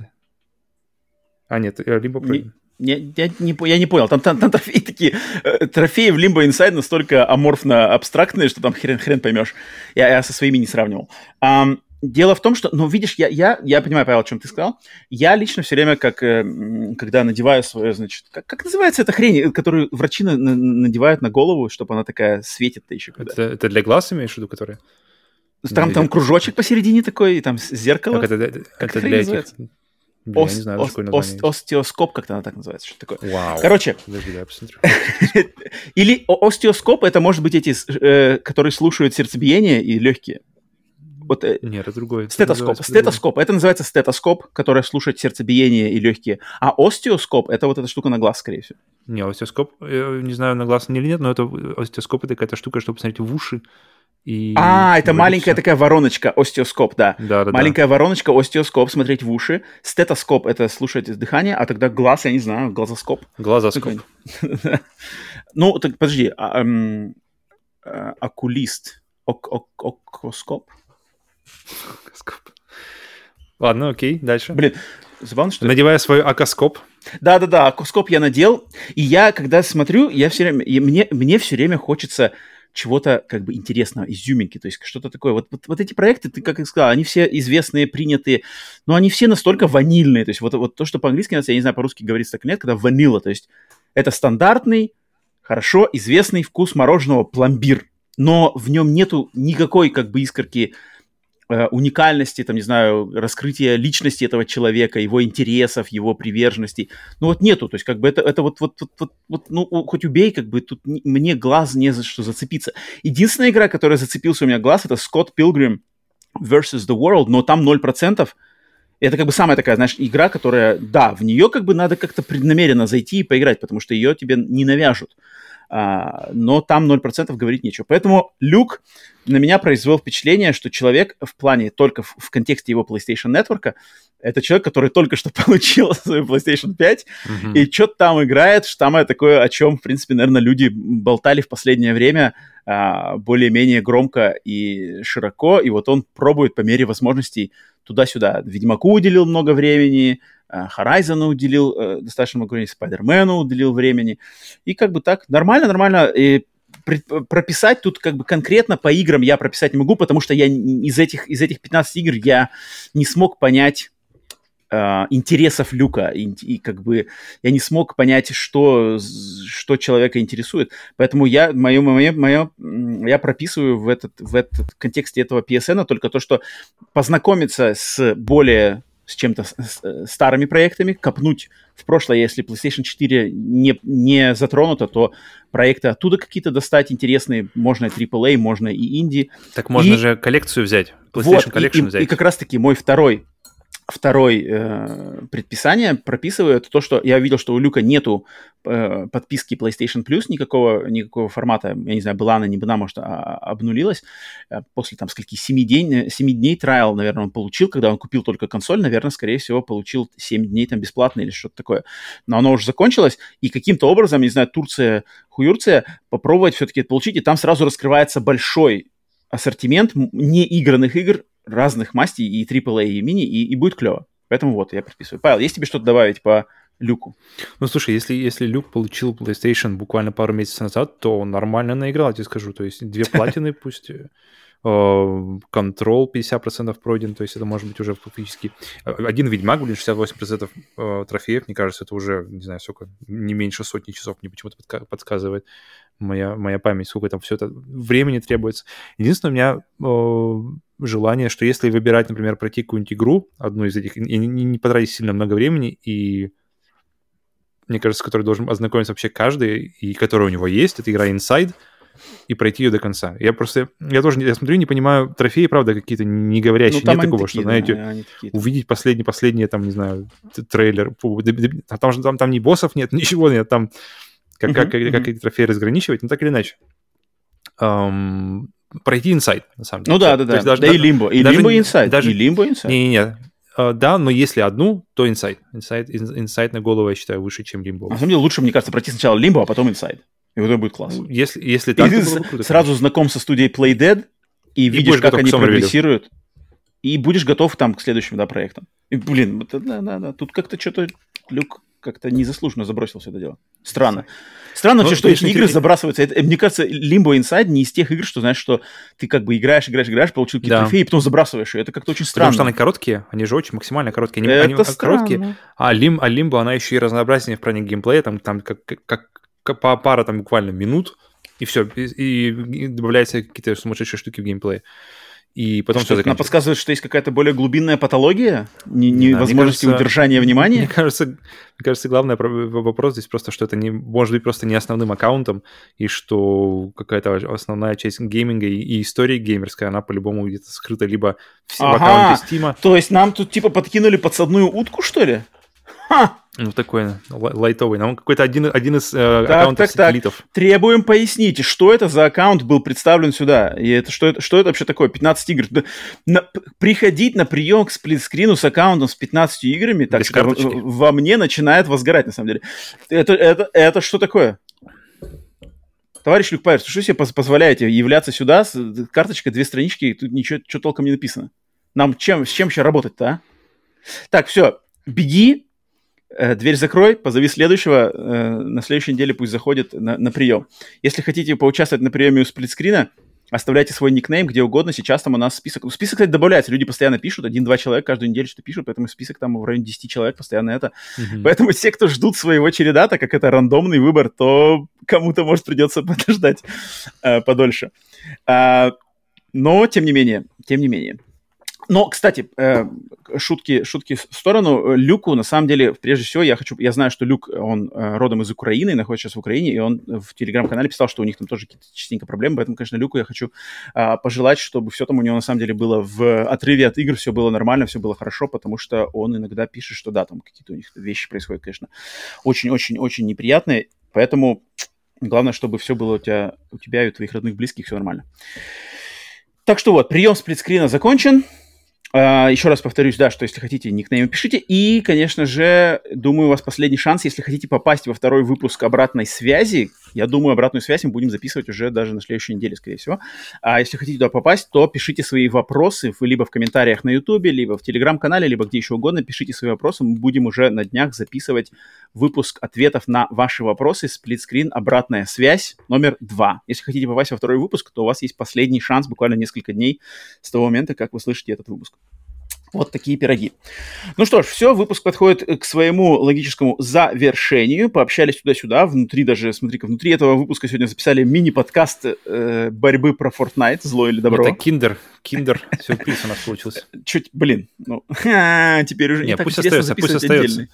А, нет, Limbo пройден. Я, я, не, я не понял, там, там, там трофеи такие, э, трофеи в Limbo Inside настолько аморфно абстрактные, что там хрен, хрен поймешь. Я, я со своими не сравнивал. Um, дело в том, что, ну, видишь, я, я, я понимаю, Павел, о чем ты сказал. Я лично все время, как, э, когда надеваю свое, значит, как, как называется эта хрень, которую врачи на, на, надевают на голову, чтобы она такая светит-то еще. Когда? Это, это для глаз имеешь в виду, которая? Там, там кружочек посередине такой, и там зеркало. Как это, как это для этих Блин, Ост, я не знаю, ост, ост, остеоскоп, как-то она так называется, что такое. Вау. Короче. <laughs> Или остеоскоп, это может быть эти, э, которые слушают сердцебиение и легкие. Вот, э, Нет, это другой. Стетоскоп. Это стетоскоп. Это называется стетоскоп, который слушает сердцебиение и легкие. А остеоскоп — это вот эта штука на глаз, скорее всего. Не, остеоскоп, я не знаю, на глаз или нет, но это остеоскоп — это какая-то штука, чтобы посмотреть в уши и а, это маленькая такая вороночка, остеоскоп, да. Да, да. Маленькая да. вороночка, остеоскоп, смотреть в уши. Стетоскоп это слушать дыхание, а тогда глаз, я не знаю, глазоскоп. Глазоскоп. <laughs> Ну, так подожди, а, а, окулист, окоскоп? Ладно, окей, дальше. Блин, забавно, что... Надевая свой акоскоп. Да-да-да, акоскоп я надел, и я, когда смотрю, я все время, мне, мне все время хочется чего-то как бы интересного, изюминки, то есть что-то такое. Вот, вот, вот эти проекты, ты как и сказал, они все известные, принятые, но они все настолько ванильные. То есть вот, вот то, что по-английски, я не знаю, по-русски говорится так нет, когда ванила, то есть это стандартный, хорошо известный вкус мороженого пломбир, но в нем нету никакой как бы искорки уникальности, там, не знаю, раскрытия личности этого человека, его интересов, его приверженностей. Ну вот нету, то есть как бы это, это вот, вот, вот, вот, вот ну хоть убей, как бы тут мне глаз не за что зацепиться. Единственная игра, которая зацепился у меня глаз, это Scott Pilgrim versus The World, но там 0%. Это как бы самая такая, знаешь, игра, которая, да, в нее как бы надо как-то преднамеренно зайти и поиграть, потому что ее тебе не навяжут. А, но там 0% говорить нечего. Поэтому Люк на меня произвел впечатление, что человек в плане только в, в контексте его PlayStation Network, это человек, который только что <laughs> получил свою PlayStation 5 mm-hmm. и что-то там играет, что самое такое, о чем, в принципе, наверное, люди болтали в последнее время а, более-менее громко и широко, и вот он пробует по мере возможностей туда-сюда. Ведьмаку уделил много времени, Э, Horizon уделил э, достаточно много времени, Спайдермену уделил времени. И как бы так, нормально, нормально. И прописать тут как бы конкретно по играм я прописать не могу, потому что я из этих, из этих 15 игр я не смог понять э, интересов Люка, и, и как бы я не смог понять, что, что человека интересует. Поэтому я, мое, мое, мое, я прописываю в этот, в этот в контексте этого PSN только то, что познакомиться с более с чем-то э, старыми проектами, копнуть в прошлое, если PlayStation 4 не, не затронуто, то проекты оттуда какие-то достать интересные, можно и AAA, можно и инди. Так можно и... же коллекцию взять, PlayStation вот, Collection и, и, взять. И как раз-таки мой второй второй э, предписание прописывает то, что я видел, что у Люка нету э, подписки PlayStation Plus никакого, никакого формата. Я не знаю, была она, не была, может, а, а, обнулилась. Э, после там скольки, 7 дней, 7 дней трайл, наверное, он получил, когда он купил только консоль, наверное, скорее всего, получил 7 дней там бесплатно или что-то такое. Но оно уже закончилось, и каким-то образом, не знаю, Турция, Хуюрция, попробовать все-таки это получить, и там сразу раскрывается большой ассортимент неигранных игр разных мастей, и AAA, и мини, и, и будет клево. Поэтому вот, я предписываю. Павел, есть тебе что-то добавить по Люку? Ну, слушай, если, если Люк получил PlayStation буквально пару месяцев назад, то он нормально наиграл, я тебе скажу. То есть две платины <laughs> пусть, контрол э, 50% пройден, то есть это может быть уже фактически... Э, один Ведьмак, блин, 68% э, трофеев, мне кажется, это уже, не знаю, сколько, не меньше сотни часов мне почему-то подсказывает моя, моя память, сколько там все это времени требуется. Единственное, у меня желание, что если выбирать, например, пройти какую-нибудь игру, одну из этих, и не, не потратить сильно много времени, и мне кажется, с которой должен ознакомиться вообще каждый, и которая у него есть, это игра Inside, и пройти ее до конца. Я просто, я тоже, я смотрю, не понимаю, трофеи, правда, какие-то не говорящие. Ну, Нет такого, такие, что, знаете, да, увидеть последний, последний, там, не знаю, трейлер. Там, там, там ни боссов нет, <laughs> ничего нет, там как, как, как, как эти трофеи разграничивать, но так или иначе. Um, пройти инсайд, на самом деле. Ну да, да, да. Даже, да и лимбо. И лимбо инсайд. Даже... И лимбо инсайд. Не-не-не. Uh, да, но если одну, то Inside. Inside, Inside на голову, я считаю, выше, чем Limbo. На самом деле, лучше, мне кажется, пройти сначала Limbo, а потом Inside. И вот это будет класс. Ну, если, если так, и ты круто, сразу знаком со студией Playdead и, и видишь, как они прогрессируют. И будешь готов там к следующим да, проектам. И, блин, да, да, да, тут как-то что-то Люк как-то незаслуженно забросил все это дело. Странно. Странно вообще, ну, что эти игры забрасываются. Это, мне кажется, Limbo, Inside не из тех игр, что, знаешь, что ты как бы играешь, играешь, играешь, получил какие-то да. трофеи, и потом забрасываешь ее. Это как-то очень странно. Потому что они короткие, они же очень максимально короткие. Они, это они короткие, а, Lim, а Limbo, она еще и разнообразнее в плане геймплея, там, там как, как, как по пара там буквально минут, и все, и, и добавляются какие-то сумасшедшие штуки в геймплее и потом что, все Она подсказывает, что есть какая-то более глубинная патология, невозможности да, кажется, удержания внимания? <laughs> Мне кажется, мне кажется, главный вопрос здесь просто, что это не, может быть просто не основным аккаунтом, и что какая-то основная часть гейминга и, и истории геймерской, она по-любому где-то скрыта либо в, ага, в аккаунте Steam. То есть нам тут типа подкинули подсадную утку, что ли? Ха! Ну, такой лайтовый. Нам какой-то один, один из э, так, аккаунтов так, сателлитов. Так. Требуем пояснить, что это за аккаунт был представлен сюда. И это, что, это, что это вообще такое? 15 игр. На, приходить на прием к сплитскрину с аккаунтом с 15 играми, так что во мне начинает возгорать, на самом деле. Это, это, это что такое? Товарищ Люк Пайерс, что себе позволяете являться сюда с карточкой, две странички, тут ничего, ничего толком не написано. Нам чем, с чем еще работать-то, а? Так, все, беги, дверь закрой, позови следующего, э, на следующей неделе пусть заходит на, на прием. Если хотите поучаствовать на приеме у сплитскрина, оставляйте свой никнейм где угодно. Сейчас там у нас список... Ну, список, кстати, добавляется. Люди постоянно пишут. Один-два человека каждую неделю что пишут, поэтому список там в районе 10 человек постоянно это. Mm-hmm. Поэтому те, кто ждут своего череда, так как это рандомный выбор, то кому-то, может, придется <laughs> подождать э, подольше. А, но, тем не менее, тем не менее. Но, кстати, э, шутки, шутки в сторону. Люку, на самом деле, прежде всего, я хочу... Я знаю, что Люк, он э, родом из Украины, находится сейчас в Украине, и он в Телеграм-канале писал, что у них там тоже какие-то частенько проблемы, поэтому, конечно, Люку я хочу э, пожелать, чтобы все там у него, на самом деле, было в отрыве от игр, все было нормально, все было хорошо, потому что он иногда пишет, что да, там какие-то у них вещи происходят, конечно, очень-очень-очень неприятные, поэтому главное, чтобы все было у тебя, у тебя и у твоих родных близких все нормально. Так что вот, прием сплитскрина закончен. Uh, еще раз повторюсь, да, что если хотите, никнейм пишите. И, конечно же, думаю, у вас последний шанс, если хотите попасть во второй выпуск обратной связи. Я думаю, обратную связь мы будем записывать уже даже на следующей неделе, скорее всего. А если хотите туда попасть, то пишите свои вопросы либо в комментариях на YouTube, либо в Телеграм-канале, либо где еще угодно. Пишите свои вопросы. Мы будем уже на днях записывать выпуск ответов на ваши вопросы. Сплитскрин, обратная связь номер два. Если хотите попасть во второй выпуск, то у вас есть последний шанс, буквально несколько дней с того момента, как вы слышите этот выпуск. Вот такие пироги. Ну что ж, все, выпуск подходит к своему логическому завершению. Пообщались туда-сюда, внутри даже, смотри-ка, внутри этого выпуска сегодня записали мини-подкаст э, борьбы про Fortnite, зло или добро. Это киндер, киндер, сюрприз у нас получился. Чуть, блин, ну, теперь уже не, так пусть остается, пусть остается.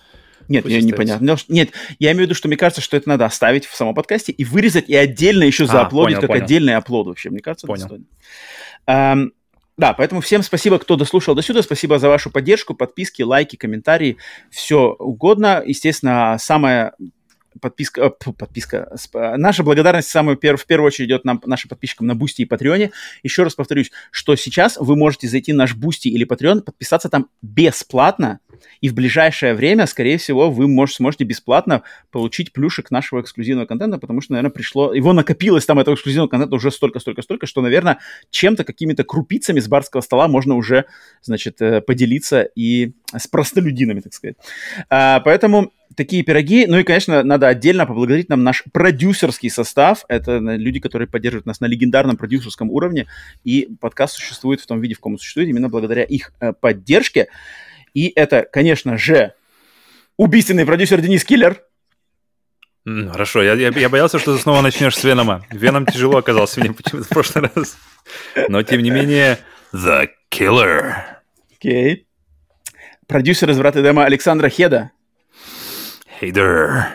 Нет, Пусть я непонятно. Нет, я имею в виду, что мне кажется, что это надо оставить в самом подкасте и вырезать, и отдельно еще за upload ить, а, как понял. отдельный upload вообще. Мне кажется, понял. это стоит. Да, поэтому всем спасибо, кто дослушал до сюда. Спасибо за вашу поддержку, подписки, лайки, комментарии, все угодно. Естественно, самое подписка, э, подписка, наша благодарность самую пер, в первую очередь идет нам, нашим подписчикам на Бусти и Патреоне. Еще раз повторюсь, что сейчас вы можете зайти на наш Бусти или Patreon, подписаться там бесплатно, и в ближайшее время, скорее всего, вы можете, сможете бесплатно получить плюшек нашего эксклюзивного контента, потому что, наверное, пришло... Его накопилось там, этого эксклюзивного контента уже столько-столько-столько, что, наверное, чем-то, какими-то крупицами с барского стола можно уже, значит, э, поделиться и с простолюдинами, так сказать. А, поэтому такие пироги. Ну и, конечно, надо отдельно поблагодарить нам наш продюсерский состав. Это люди, которые поддерживают нас на легендарном продюсерском уровне. И подкаст существует в том виде, в каком он существует, именно благодаря их э, поддержке. И это, конечно же, убийственный продюсер Денис Киллер. Хорошо, я, я, я боялся, что ты снова начнешь с Венома. Веном тяжело оказался мне почему-то в прошлый раз. Но, тем не менее, The Killer. Окей. Okay. Продюсер из «Врат Эдема» Александра Хеда. Hey there.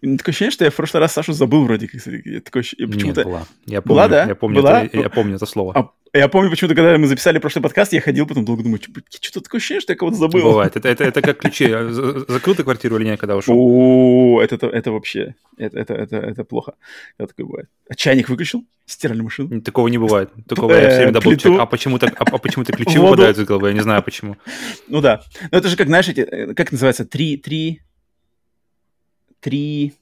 Такое ощущение, что я в прошлый раз Сашу забыл вроде как. Я такое, почему-то... Была. Я помню, была, да? Я помню, была? Это, я помню это слово. А, я помню, почему-то, когда мы записали прошлый подкаст, я ходил потом долго думаю, что-то такое ощущение, что я кого-то забыл. Бывает. Это, это, это как ключи. Закрыл ты квартиру или нет, когда ушел? О, это, это, вообще, это, это, это, это плохо. Это такое бывает. А чайник выключил? Стиральную машину? Такого не бывает. Такого я все время даблчек. А почему-то а, а почему то <laughs> ключи выпадают из головы? Я не знаю почему. Ну да. Но это же как, знаешь, эти, э, как называется, три, три, три,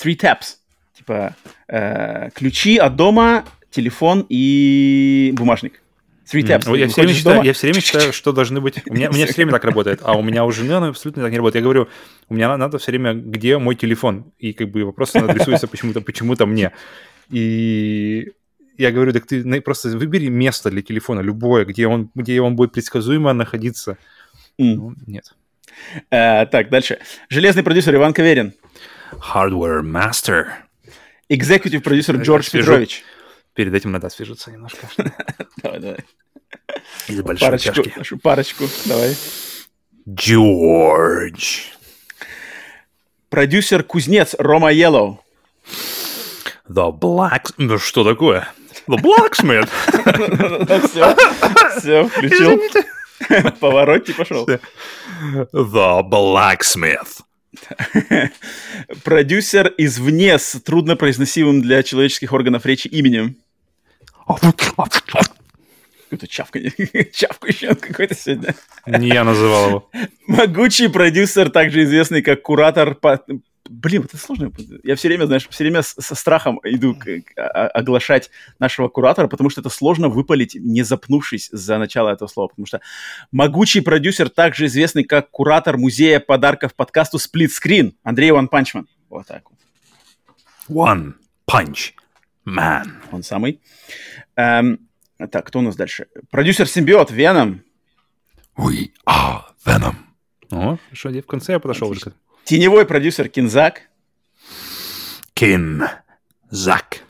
three taps. Типа э, ключи от дома, телефон и бумажник. Three taps. Mm. Я, все время считаю, я все время считаю, что должны быть... У меня, у меня все время так работает, а у меня у жены оно абсолютно так не работает. Я говорю, у меня надо все время, где мой телефон? И как бы вопрос адресуется почему-то почему-то мне. И я говорю, так ты просто выбери место для телефона, любое, где он, где он будет предсказуемо находиться. Mm. Ну, нет. А, так, дальше. Железный продюсер Иван Каверин. Hardware Master. Executive продюсер Джордж Петрович. Перед этим надо освежиться немножко. <laughs> Давай, давай. Из большой парочку, чашки. Нашу парочку, давай. Джордж. Продюсер Кузнец Рома Yellow. The Black... Ну, что такое? The Blacksmith. <laughs> Все, все, включил. <laughs> Поворотти пошел. The Blacksmith. <laughs> Продюсер извне с труднопроизносимым для человеческих органов речи именем. Какое-то чавканье, <laughs> чавкающее какой-то сегодня. Не я называл его. <laughs> Могучий продюсер, также известный как куратор по... Блин, это сложно. Я все время, знаешь, все время со страхом иду к, а, оглашать нашего куратора, потому что это сложно выпалить, не запнувшись за начало этого слова. Потому что могучий продюсер, также известный как куратор музея подарков подкасту Split Screen, Андрей One Punch Man. Вот так. One Punch Man. Он самый. Эм, так, кто у нас дальше? Продюсер Симбиот, Venom. We are Venom. О, что, в конце я подошел Отлично. Теневой продюсер Кинзак. Кинзак.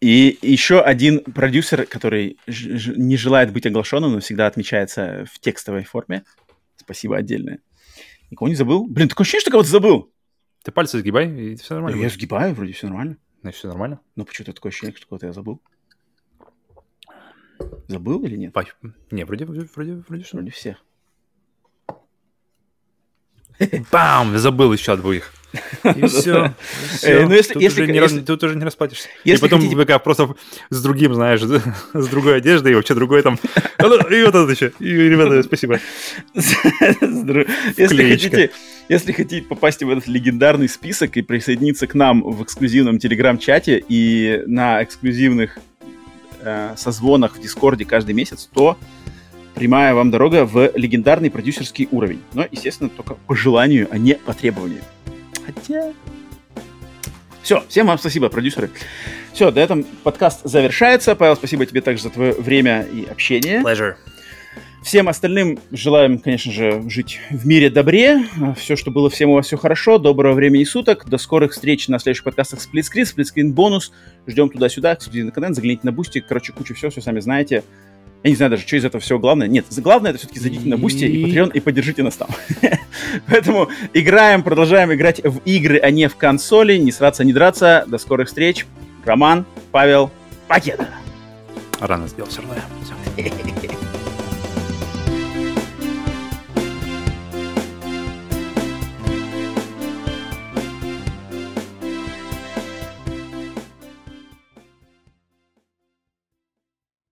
И еще один продюсер, который не желает быть оглашенным, но всегда отмечается в текстовой форме. Спасибо отдельное. Никого не забыл? Блин, такое ощущение, что кого-то забыл. Ты пальцы сгибай, и все нормально. Я сгибаю, вроде все нормально. Значит, все нормально? Но почему-то такое ощущение, что кого-то я забыл. Забыл или нет? Не, вроде, вроде, вроде, вроде. Вроде всех. <laughs> Бам! Забыл еще двоих. И <laughs> все. ну, если, тут, если, уже не если, раз, тут уже не расплатишься. И потом хотите... ВК просто с другим, знаешь, <laughs> с другой одеждой, и вообще другой там. И вот это еще. И, ребята, спасибо. если, хотите, если хотите попасть в этот легендарный список и присоединиться к нам в эксклюзивном телеграм-чате и на эксклюзивных э, созвонах в Дискорде каждый месяц, то прямая вам дорога в легендарный продюсерский уровень. Но, естественно, только по желанию, а не по требованию. Хотя... Все, всем вам спасибо, продюсеры. Все, до этого подкаст завершается. Павел, спасибо тебе также за твое время и общение. Pleasure. Всем остальным желаем, конечно же, жить в мире добре. Все, что было, всем у вас все хорошо. Доброго времени суток. До скорых встреч на следующих подкастах Сплитскрин. Сплитскрин бонус. Ждем туда-сюда. Эксклюзивный контент. Загляните на Бусти. Короче, куча всего, все сами знаете. Я не знаю даже, что из этого всего главное. Нет, главное это все-таки зайдите на Бусти и Patreon и поддержите нас там. <laughs> Поэтому играем, продолжаем играть в игры, а не в консоли. Не сраться, не драться. До скорых встреч. Роман, Павел, Пакета. Рано сделал все равно.